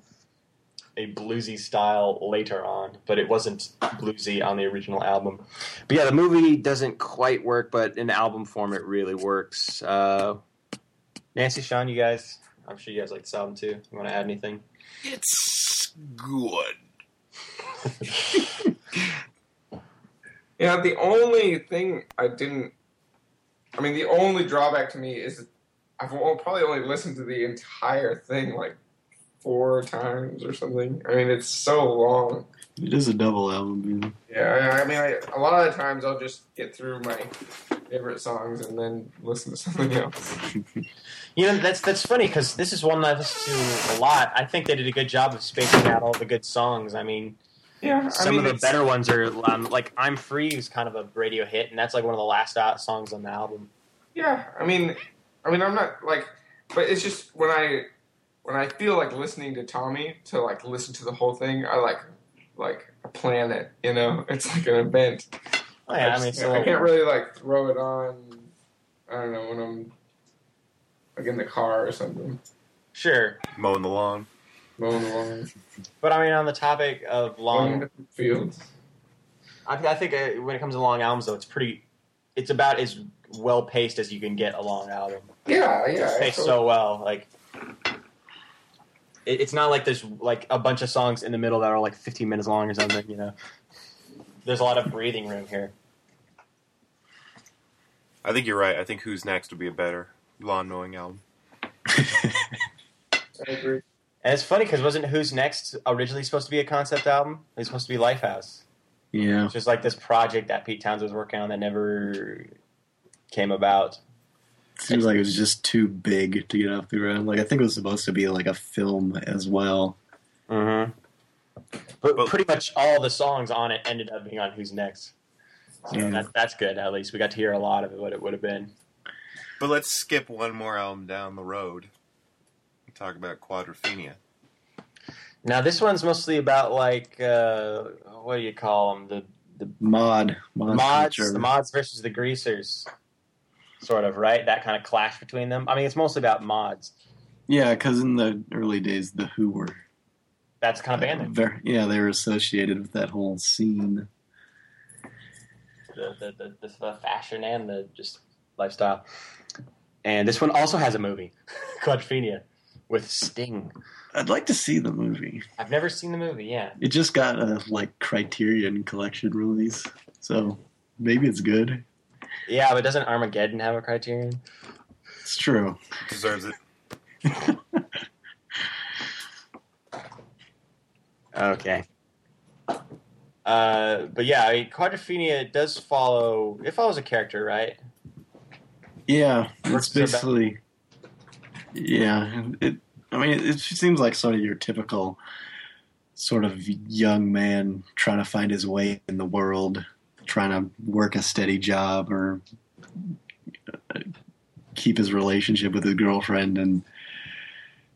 Speaker 2: a bluesy style later on, but it wasn't bluesy on the original album. But yeah, the movie doesn't quite work, but in album form, it really works. Uh, Nancy, Sean, you guys, I'm sure you guys like this album too. You want to add anything?
Speaker 5: It's good.
Speaker 4: Yeah, the only thing I didn't. I mean, the only drawback to me is I've probably only listened to the entire thing like four times or something. I mean, it's so long.
Speaker 3: It is a double album. Yeah.
Speaker 4: Yeah, I, I mean, I, a lot of the times I'll just get through my favorite songs and then listen to something else.
Speaker 2: You know, that's that's funny because this is one that I listen to a lot. I think they did a good job of spacing out all the good songs. I mean,
Speaker 4: Yeah, I
Speaker 2: some
Speaker 4: mean,
Speaker 2: of the better ones are um, like "I'm Free" is kind of a radio hit, and that's like one of the last out songs on the album.
Speaker 4: Yeah, I mean, I mean, I'm not like, but it's just when I when I feel like listening to Tommy to like listen to the whole thing, I like like a planet, You know, it's like an event.
Speaker 2: Oh, yeah, I
Speaker 4: just-
Speaker 2: mean, it's a
Speaker 4: I
Speaker 2: little-
Speaker 4: can't really like throw it on. I don't know when I'm like in the car or something,
Speaker 2: sure,
Speaker 5: Mowing the lawn.
Speaker 4: mowing the lawn,
Speaker 2: but I mean, on the topic of long,
Speaker 4: fields.
Speaker 2: I, I think uh, when it comes to long albums, though, it's pretty. It's about as well paced as you can get a long album.
Speaker 4: Yeah, yeah.
Speaker 2: It's paced
Speaker 4: so-
Speaker 2: so well, like. It- It's not like there's like a bunch of songs in the middle that are like 15 minutes long or something, you know. There's a lot of breathing room here.
Speaker 5: I think you're right. I think Who's Next would be a better lawn mowing album.
Speaker 4: I agree.
Speaker 2: And it's funny because wasn't Who's Next originally supposed to be a concept album? It was supposed to be Lifehouse.
Speaker 3: yeah.
Speaker 2: It's just like this project that Pete Towns was working on that never came about.
Speaker 3: Seems like it was just too big to get off the ground. Like I think it was supposed to be like a film as well.
Speaker 2: Mm-hmm. But
Speaker 5: Well-
Speaker 2: pretty much all the songs on it ended up being on Who's Next. So
Speaker 3: Yeah.
Speaker 2: that, that's good. At least we got to hear a lot of it, what it would have been.
Speaker 5: But let's skip one more album down the road and talk about Quadrophenia.
Speaker 2: Now this one's mostly about like uh, what do you call them? The the
Speaker 3: Mod, mod
Speaker 2: mods,
Speaker 3: culture.
Speaker 2: the mods versus the greasers, sort of right. That kind of clash between them. I mean, it's mostly about mods.
Speaker 3: Yeah, because in the early days, the Who were
Speaker 2: That's kind of band
Speaker 3: very, yeah they were associated with that whole scene.
Speaker 2: the, the, the, the, the fashion and the just lifestyle. And this one also has a movie, Quadrophenia, with Sting.
Speaker 3: I'd like to see the movie.
Speaker 2: I've never seen the movie. Yeah,
Speaker 3: It just got a like Criterion collection release, so maybe it's good.
Speaker 2: Yeah, but doesn't Armageddon have a Criterion?
Speaker 3: It's true.
Speaker 5: Deserves it.
Speaker 2: Okay. Uh, but yeah, I mean, Quadrophenia does follow. It follows a character, right?
Speaker 3: Yeah, it's basically yeah. It I mean it, just seems like sort of your typical sort of young man trying to find his way in the world, trying to work a steady job or keep his relationship with his girlfriend and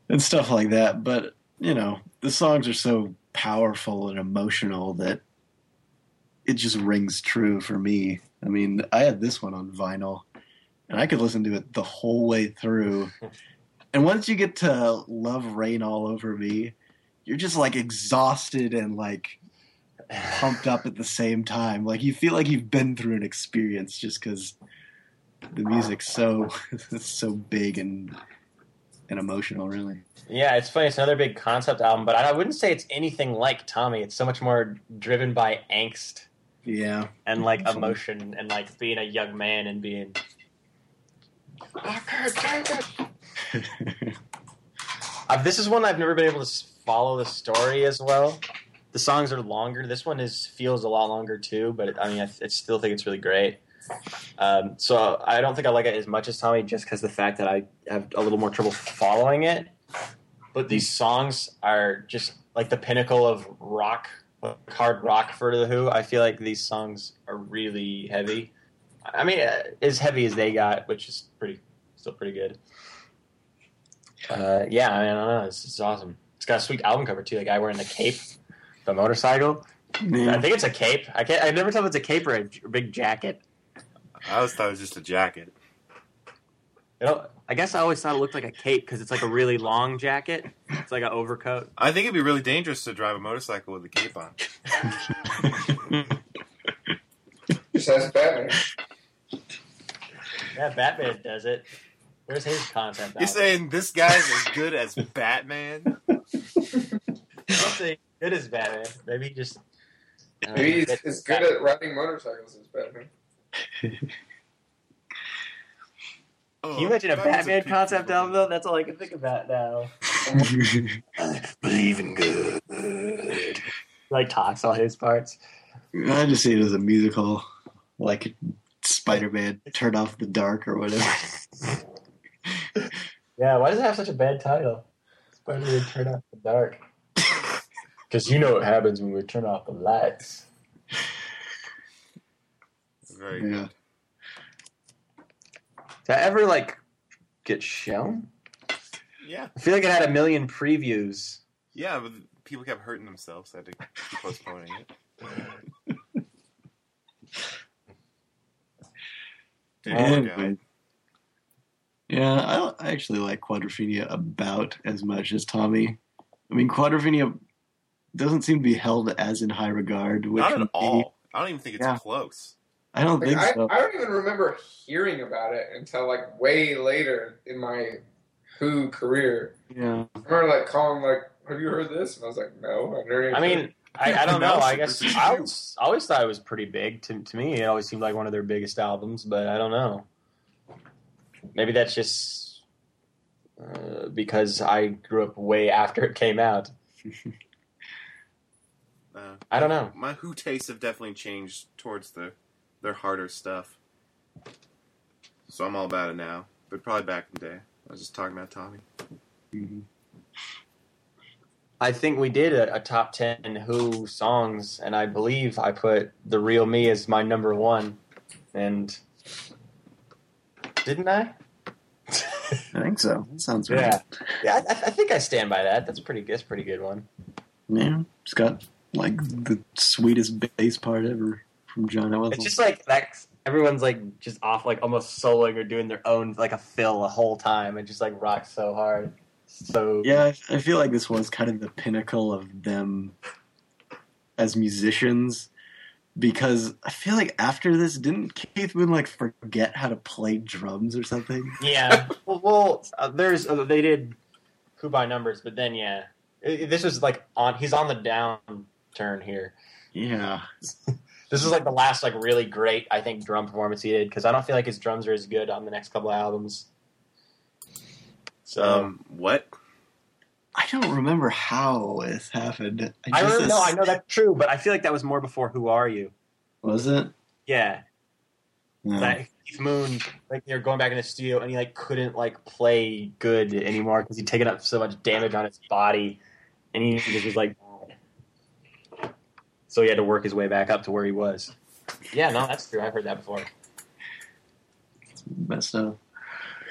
Speaker 3: and stuff like that. But you know, the songs are so powerful and emotional that it just rings true for me. I mean, I had this one on vinyl and I could listen to it the whole way through. And once you get to Love Rain All Over Me, you're just like exhausted and like pumped up at the same time. Like you feel like you've been through an experience just because the music's so so big and and emotional, really.
Speaker 2: Yeah, it's funny. It's another big concept album, but I wouldn't say it's anything like Tommy. It's so much more driven by angst
Speaker 3: Yeah.
Speaker 2: and like emotion and like being a young man and being. I can't take it. Uh, this is one I've never been able to follow the story as well. The songs are longer. This one is feels a lot longer too, but it, I mean, I, I still think it's really great. Um, so I don't think I like it as much as Tommy, just because the fact that I have a little more trouble following it. But these songs are just like the pinnacle of rock, hard rock for the Who. I feel like these songs are really heavy. I mean, uh, as heavy as they got, which is pretty, still pretty good. Uh, yeah, I mean, I don't know. It's, it's awesome. It's got a sweet album cover too. The guy wearing the cape, the motorcycle. I think it's a cape. I can't. I never tell if it's a cape or a big jacket.
Speaker 5: I always thought it was just a jacket.
Speaker 2: You know, I guess I always thought it looked like a cape because it's like a really long jacket. It's like an overcoat.
Speaker 5: I think it'd be really dangerous to drive a motorcycle with a cape on.
Speaker 4: Just ask Batman.
Speaker 2: Yeah, Batman does it. Where's his content?
Speaker 5: You're saying this guy's as good as Batman?
Speaker 2: I'm saying good as Batman. Maybe he just. I know,
Speaker 4: Maybe he's
Speaker 2: that-
Speaker 4: as good at riding motorcycles as Batman.
Speaker 5: Oh,
Speaker 2: Can you imagine a
Speaker 5: Batman's
Speaker 2: Batman
Speaker 5: peak
Speaker 2: concept album though? That's all I can think about now. Believe in good. Like talks all his parts.
Speaker 3: I just see it as a musical, like Spider Man Turn Off the Dark or whatever.
Speaker 2: Yeah, why does it have such a bad title? Spider-Man Turn Off the Dark. Because you know what happens when we turn off the lights.
Speaker 5: Very good.
Speaker 3: Yeah.
Speaker 2: Did I ever like get shown?
Speaker 5: Yeah,
Speaker 2: I feel like it had a million previews.
Speaker 5: yeah, but people kept hurting themselves. So I had to keep postponing it. Didn't.
Speaker 3: Anyway. Yeah, I, I actually like Quadrophenia about as much as Tommy. I mean, Quadrophenia doesn't seem to be held as in high regard. Which
Speaker 5: Not at
Speaker 3: maybe-
Speaker 5: all. I don't even think it's
Speaker 3: Yeah.
Speaker 5: close.
Speaker 3: I don't
Speaker 4: Like,
Speaker 3: think
Speaker 4: I,
Speaker 3: so.
Speaker 4: I don't even remember hearing about it until like way later in my Who career.
Speaker 3: yeah.
Speaker 4: I remember like calling like, "Have you heard this?" And I was like, "No, I've never."
Speaker 2: I mean, I, I don't know. I guess I
Speaker 5: you.
Speaker 2: always, I always thought it was pretty big. To, to me, it always seemed like one of their biggest albums, but I don't know. Maybe that's just uh, because I grew up way after it came out.
Speaker 5: Uh,
Speaker 2: I don't know.
Speaker 5: my Who tastes have definitely changed towards the their harder stuff. So I'm all about it now. But probably back in the day. I was just talking about Tommy.
Speaker 3: Mhm.
Speaker 2: I think we did a, a top ten Who songs, and I believe I put "The Real Me" as my number one. And didn't I?
Speaker 3: I think so. That sounds right.
Speaker 2: yeah, yeah. I, I think I stand by that. That's pretty. That's a pretty good one.
Speaker 3: Yeah, it's got like the sweetest bass part ever from John Owens.
Speaker 2: It's just like that. Everyone's like just off, like almost soloing or doing their own like a fill the whole time, and just like rocks so hard. So
Speaker 3: yeah, I, feel like this was kind of the pinnacle of them as musicians because I feel like after this, didn't Keith Moon like forget how to play drums or something?
Speaker 2: Yeah. well, well uh, there's uh, they did who by numbers, but then yeah, It- this was like on. He's on the downturn here.
Speaker 3: Yeah,
Speaker 2: This is like the last like really great I think drum performance he did because I don't feel like his drums are as good on the next couple albums. So
Speaker 5: Um, what?
Speaker 3: I don't remember how this happened.
Speaker 2: I don't know. I know that's true, but I feel like that was more before Who Are You?
Speaker 3: Was it?
Speaker 2: Yeah,
Speaker 3: No.
Speaker 2: that Keith Moon like they're going back in the studio and he like couldn't like play good anymore because he'd taken up so much damage on his body and he just was like so he had to work his way back up to where he was yeah no that's true i've heard that before
Speaker 3: messed up.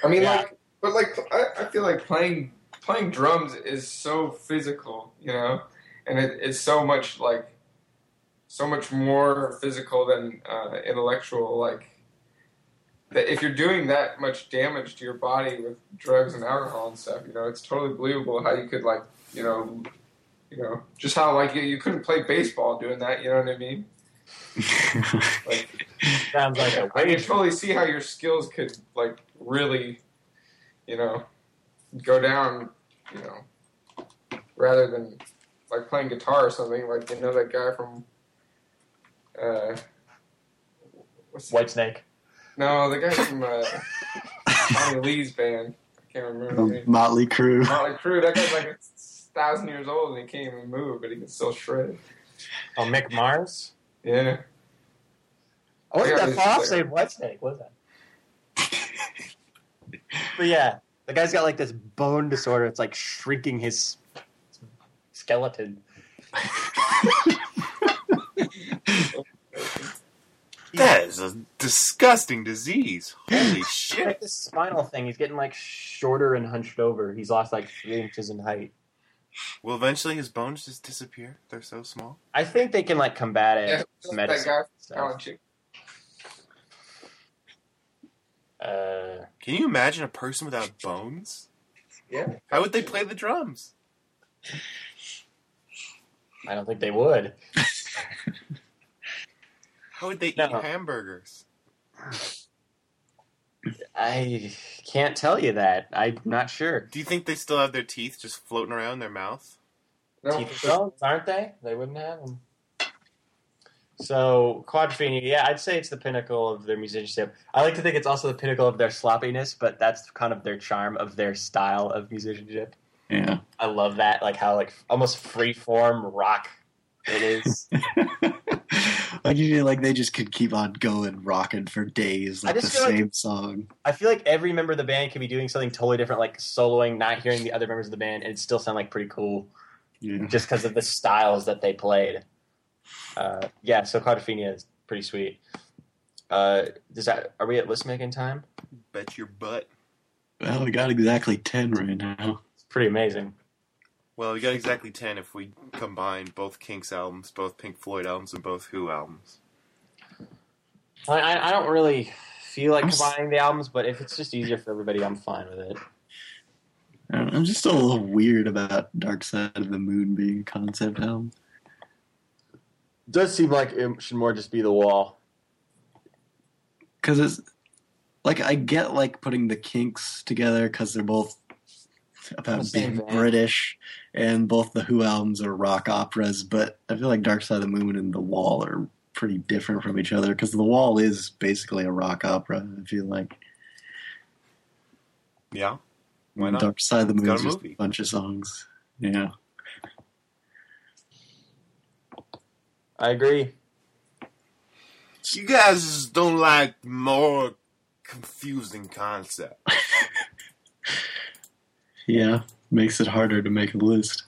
Speaker 4: I mean,
Speaker 2: Yeah.
Speaker 4: like, but like, I, I feel like playing playing drums is so physical, you know, and it, it's so much like so much more physical than uh, intellectual. Like, that if you're doing that much damage to your body with drugs and alcohol and stuff, you know, it's totally believable how you could like, you know, you know, just how like you, you couldn't play baseball doing that. You know what I mean? Like,
Speaker 2: sounds like a
Speaker 4: I can totally see how your skills could like really, you know, go down, you know, rather than like playing guitar or something. Like you know that guy from, uh, what's
Speaker 2: Whitesnake
Speaker 4: no, the guy from uh, Tommy Lee's band. I can't remember the name.
Speaker 3: Motley Crue.
Speaker 4: Motley Crue. That guy's like a thousand years old and he can't even move, but he can still shred.
Speaker 2: oh mick mars
Speaker 4: Yeah.
Speaker 2: i wasn't that
Speaker 4: he's
Speaker 2: far off saying Whitesnake was that but yeah the guy's got like this bone disorder it's like shrinking his skeleton
Speaker 5: That is a disgusting disease. Holy shit.
Speaker 2: like this spinal thing. He's getting like shorter and hunched over. He's lost like three inches in height.
Speaker 5: Will eventually his bones just disappear? They're so small.
Speaker 2: I think they can like combat it.
Speaker 4: Yeah,
Speaker 2: with
Speaker 4: that guy
Speaker 2: and
Speaker 4: from
Speaker 2: stuff.
Speaker 4: Alan Chick.
Speaker 2: Uh,
Speaker 5: Can you imagine a person without bones?
Speaker 4: Yeah.
Speaker 5: How would they play the drums?
Speaker 2: I don't think they would.
Speaker 5: How would they
Speaker 2: No.
Speaker 5: eat hamburgers?
Speaker 2: I can't tell you that. I'm not sure.
Speaker 5: Do you think they still have their teeth just floating around in their mouth?
Speaker 4: No,
Speaker 2: Teeth of bones, aren't they? They wouldn't have them. So Quadrophenia, yeah, I'd say it's the pinnacle of their musicianship. I like to think it's also the pinnacle of their sloppiness, but that's kind of their charm of their style of musicianship.
Speaker 3: Yeah.
Speaker 2: I love that, like how like almost free form rock it is.
Speaker 3: like you feel like they just could keep on going, rocking for days, like the
Speaker 2: just feel like-
Speaker 3: same song.
Speaker 2: I feel like every member of the band could be doing something totally different, like soloing, not hearing the other members of the band, and it still sound like pretty cool
Speaker 3: Yeah.
Speaker 2: just because of the styles that they played. Uh, yeah, so Quadrophenia is pretty sweet. Uh, does that are we at list making time?
Speaker 5: Bet your butt.
Speaker 3: Well, we got exactly ten right now.
Speaker 2: It's pretty amazing.
Speaker 5: Well, we got exactly 10 if we combine both Kinks albums, both Pink Floyd albums, and both Who albums.
Speaker 2: I, I, I don't really feel like
Speaker 3: I'm s-
Speaker 2: combining the albums, but if it's just easier for everybody, I'm fine with it.
Speaker 3: I don't know, I'm just a little weird about Dark Side of the Moon being a concept album.
Speaker 2: It does seem like it should more just be the wall.
Speaker 3: because it's like I get like putting the Kinks together because they're both about being
Speaker 2: vein.
Speaker 3: British, and both the Who albums are rock operas. But I feel like Dark Side of the Moon and The Wall are pretty different from each other because The Wall is basically a rock opera. I feel like,
Speaker 5: Yeah? Why not?
Speaker 3: Dark Side of the Moon is
Speaker 5: a
Speaker 3: just a bunch of songs. Yeah.
Speaker 2: I agree.
Speaker 5: You guys don't like more confusing concept.
Speaker 3: Yeah. Makes it harder to make a list.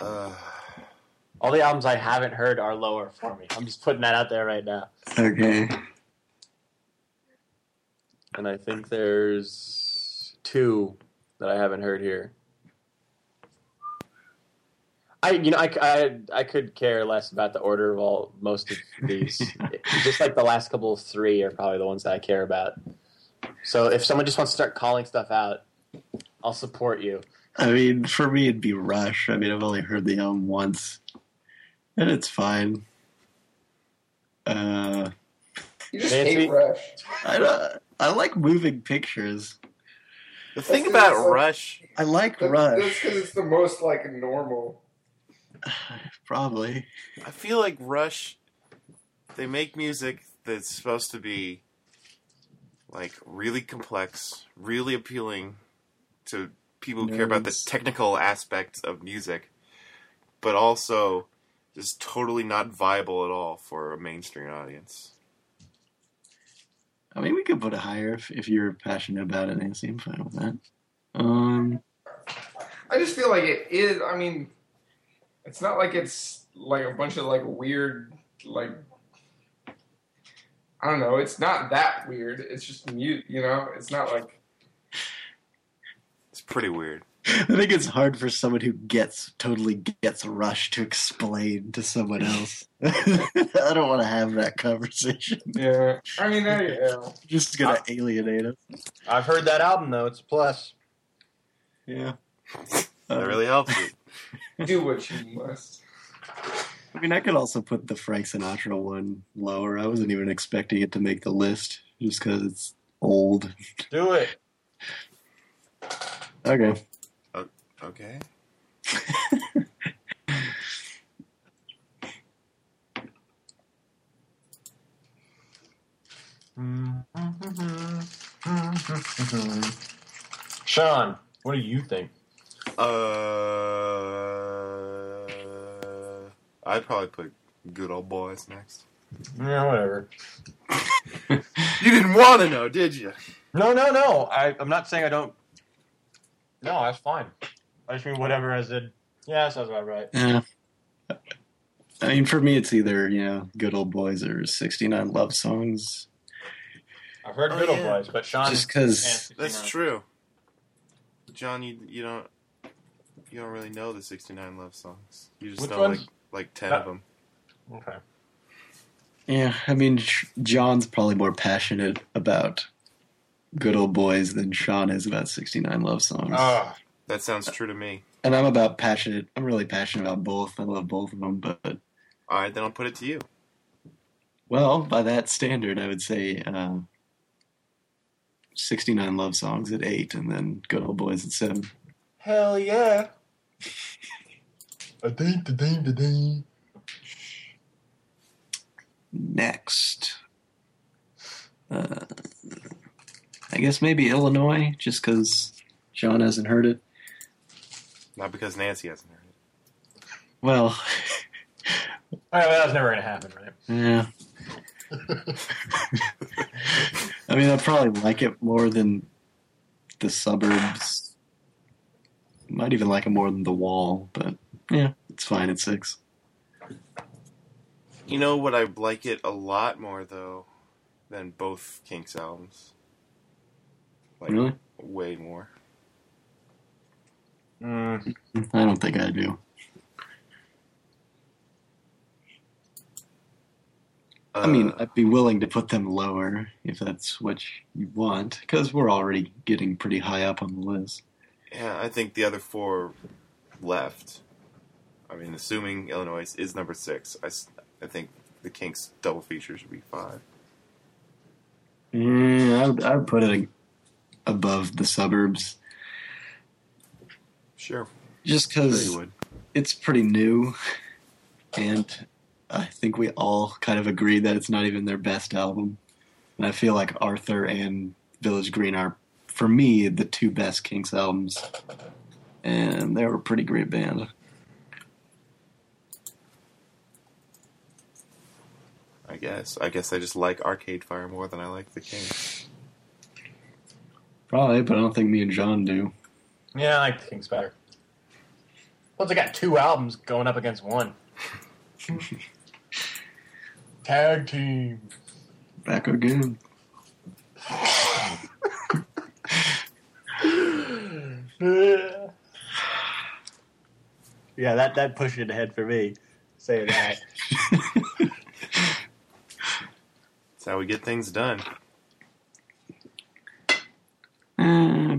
Speaker 5: Uh,
Speaker 2: All the albums I haven't heard are lower for me. I'm just putting that out there right now.
Speaker 3: Okay.
Speaker 2: And I think there's two that I haven't heard here. I, you know, I, I, I could care less about the order of all most of these. just like the last couple of three are probably the ones that I care about. So if someone just wants to start calling stuff out, I'll support you.
Speaker 3: I mean, for me, it'd be Rush. I mean, I've only heard the album once, and it's fine. Uh,
Speaker 4: You just
Speaker 2: Nancy?
Speaker 4: hate Rush.
Speaker 3: I don't, I like moving pictures.
Speaker 5: the thing about
Speaker 4: like-
Speaker 5: Rush,
Speaker 3: I like
Speaker 4: That's
Speaker 3: Rush.
Speaker 4: because it's the most like normal.
Speaker 3: Probably.
Speaker 5: I feel like Rush, they make music that's supposed to be like really complex, really appealing to people who care about the technical aspects of music, but also just totally not viable at all for a mainstream audience.
Speaker 3: I mean, we could put it higher if, if you're passionate about it, Nancy. I'm fine with that. Um,
Speaker 4: I just feel like it is. I mean, it's not like it's like a bunch of like weird like. I don't know. It's not that weird. It's just mute. You know. It's not like.
Speaker 5: It's pretty weird.
Speaker 3: I think it's hard for someone who gets totally gets rushed to explain to someone else. I don't want to have that conversation.
Speaker 4: Yeah. I mean, I, yeah.
Speaker 3: Just gonna alienate us.
Speaker 2: I've heard that album though. It's a plus.
Speaker 3: Yeah.
Speaker 5: That really helps it.
Speaker 4: do what you must.
Speaker 3: I mean, I could also put the Frank Sinatra one lower. I wasn't even expecting it to make the list just because it's old.
Speaker 2: Do it.
Speaker 3: Okay.
Speaker 5: Okay.
Speaker 2: Sean, what do you think?
Speaker 5: Uh, I'd probably put Good Old Boys next.
Speaker 2: Yeah, whatever.
Speaker 5: You didn't want to know, did you?
Speaker 2: No, no, no. I, I'm not saying I don't. No, that's fine. I just mean whatever I said. Yeah, that sounds about right.
Speaker 3: Yeah. I mean, for me, it's either, you know, Good Old Boys or 69 Love Songs.
Speaker 2: I've heard
Speaker 5: Oh,
Speaker 2: Good Old
Speaker 5: yeah.
Speaker 2: Boys, but Sean.
Speaker 3: Just 'cause-
Speaker 2: can't
Speaker 5: That's true. John, you you don't you don't really know the '69 love songs. You just
Speaker 2: Which
Speaker 5: know
Speaker 2: ones?
Speaker 5: like like ten
Speaker 2: Uh,
Speaker 5: of them.
Speaker 2: Okay.
Speaker 3: Yeah, I mean, John's probably more passionate about Good Old Boys than Sean is about 69 Love Songs.
Speaker 2: Ah,
Speaker 5: That sounds true to me.
Speaker 3: and I'm about passionate. I'm really passionate about both. I love both of them, but
Speaker 5: All right, then I'll put it to you.
Speaker 3: well, by that standard, I would say uh, 69 Love Songs at eight, and then Good Old Boys at seven.
Speaker 2: hell yeah.
Speaker 3: Next, uh, I guess maybe Illinois, just because John hasn't heard it.
Speaker 5: Not because Nancy hasn't heard it.
Speaker 3: Well,
Speaker 2: All right, well, that was never going to happen, right?
Speaker 3: yeah. I mean, I probably like it more than the suburbs. Might even like it more than the wall, but yeah, it's fine at six.
Speaker 5: You know what? I like it a lot more though than both Kinks albums. Like
Speaker 3: Really?
Speaker 5: way more.
Speaker 2: Mm,
Speaker 3: I don't think I do. I mean,
Speaker 5: Uh,
Speaker 3: I'd be willing to put them lower if that's what you want, because we're already getting pretty high up on the list.
Speaker 5: yeah, I think the other four left. I mean, assuming Illinois is number six, I, I think the Kinks double feature should be five.
Speaker 3: Yeah, I would, I would put it above the suburbs,
Speaker 5: Sure,
Speaker 3: just because it's pretty new, and I think we all kind of agree that it's not even their best album. And I feel like Arthur and Village Green are, for me, the two best Kinks albums. And they were a pretty great band.
Speaker 5: I guess. I guess I just like Arcade Fire more than I like the Kinks.
Speaker 3: Probably, but I don't think me and John do.
Speaker 6: Yeah, I like the Kinks better. Plus, I got two albums going up against one. Tag team.
Speaker 3: Back again.
Speaker 6: yeah, that that pushed it ahead for me. Say that.
Speaker 5: That's how we get things done.
Speaker 3: Uh,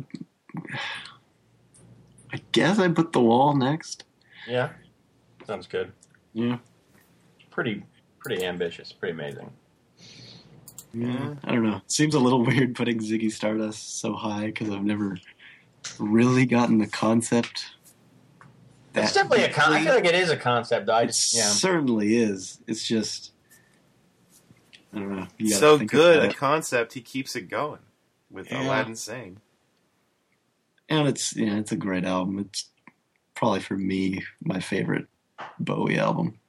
Speaker 3: I guess I put The Wall next.
Speaker 6: yeah, sounds good.
Speaker 3: Yeah.
Speaker 6: Pretty, pretty ambitious. Pretty amazing.
Speaker 3: Yeah, I don't know. It seems a little weird putting Ziggy Stardust so high because I've never really gotten the concept.
Speaker 6: It's
Speaker 3: that
Speaker 6: definitely a con. I feel like it is a concept. Though. I
Speaker 3: It
Speaker 6: just, yeah.
Speaker 3: certainly is. It's just I don't know. You gotta
Speaker 5: So good a concept, he keeps it going with
Speaker 3: Yeah.
Speaker 5: Aladdin Sane.
Speaker 3: and it's yeah, it's a great album. It's probably for me my favorite Bowie album.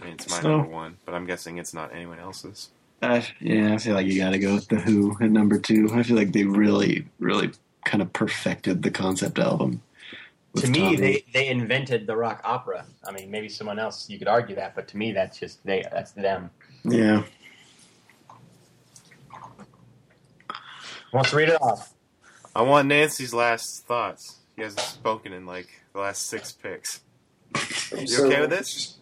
Speaker 5: I mean, it's my
Speaker 3: So-
Speaker 5: number one, but I'm guessing it's not anyone else's.
Speaker 3: I, yeah, I feel like you got to go with the Who at number two. I feel like they really, really kind of perfected the concept album. With
Speaker 6: To me,
Speaker 3: Tommy.
Speaker 6: they, they invented the rock opera. I mean, maybe someone else you could argue that, but to me, that's just they. That's them.
Speaker 3: yeah.
Speaker 6: Wants to read it off.
Speaker 5: I want Nancy's last thoughts. He hasn't spoken in like the last six picks. You
Speaker 4: so-
Speaker 5: okay with this?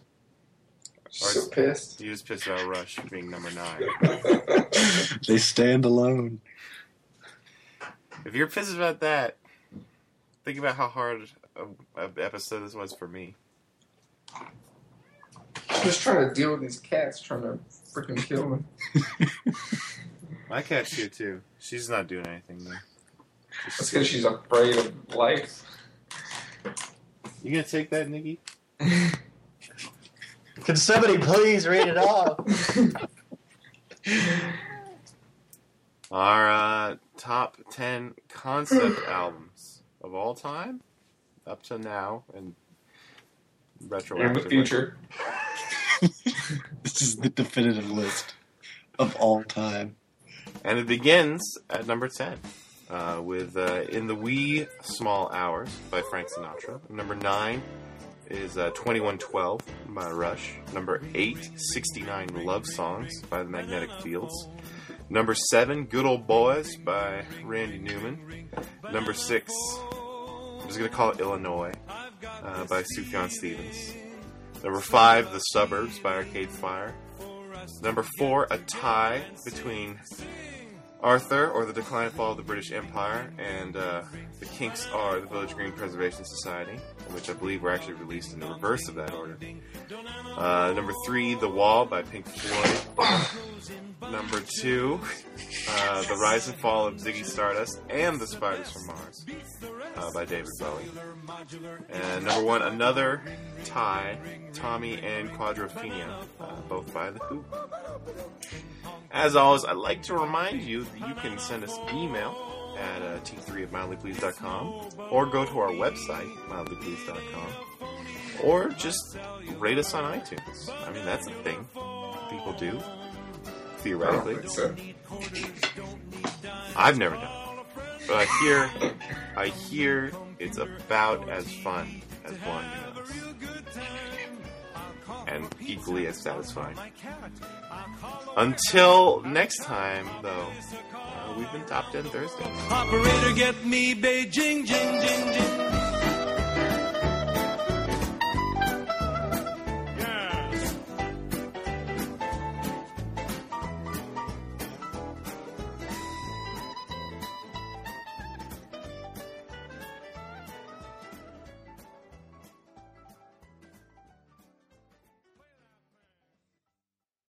Speaker 4: So pissed.
Speaker 5: You just pissed about Rush being number nine.
Speaker 3: They stand alone.
Speaker 5: If you're pissed about that, think about how hard a, a episode this was for me.
Speaker 4: Just trying to deal with these cats trying to freaking kill me.
Speaker 5: My cat's here too. She's not doing anything though.
Speaker 4: That's because she's afraid of life.
Speaker 5: You gonna take that, Nikki?
Speaker 6: Can somebody please read it off?
Speaker 5: Our uh, top ten concept albums of all time, up to now, and
Speaker 4: In
Speaker 5: retroactively.
Speaker 4: the future.
Speaker 3: This is the definitive list of all time.
Speaker 5: And it begins at number 10 uh, with uh, In the Wee Small Hours by Frank Sinatra. Number 9 is uh, 2112 by Rush. Number 8, 69 Love Songs by the Magnetic Fields. Number 7, Good Old Boys by Randy Newman. Number 6, I'm just going to call it Illinois uh, by Sufjan Stevens. Number 5, The Suburbs by Arcade Fire. Number four, a tie between Arthur, or the Decline and Fall of the British Empire, and uh, the Kinks are the Village Green Preservation Society, which I believe were actually released in the reverse of that order. Uh, number three, The Wall by Pink Floyd. Number two, uh, The Rise and Fall of Ziggy Stardust and the Spiders from Mars uh, by David Bowie. And number one, another tie, Tommy and Quadrophenia, uh, both by The Who. As always, I'd like to remind you that you can send us email at uh, t3 at mildlypleased.com or go to our website, mildlypleased.com, or just rate us on iTunes. I mean, that's a thing people do, theoretically.
Speaker 4: so.
Speaker 5: I've never done it. But I hear, I hear it's about as fun as blowing your nose. And equally as satisfying. Until next time, though, uh, we've been Top 10 Thursdays.
Speaker 1: Operator, get me Beijing, jing, jing, jing.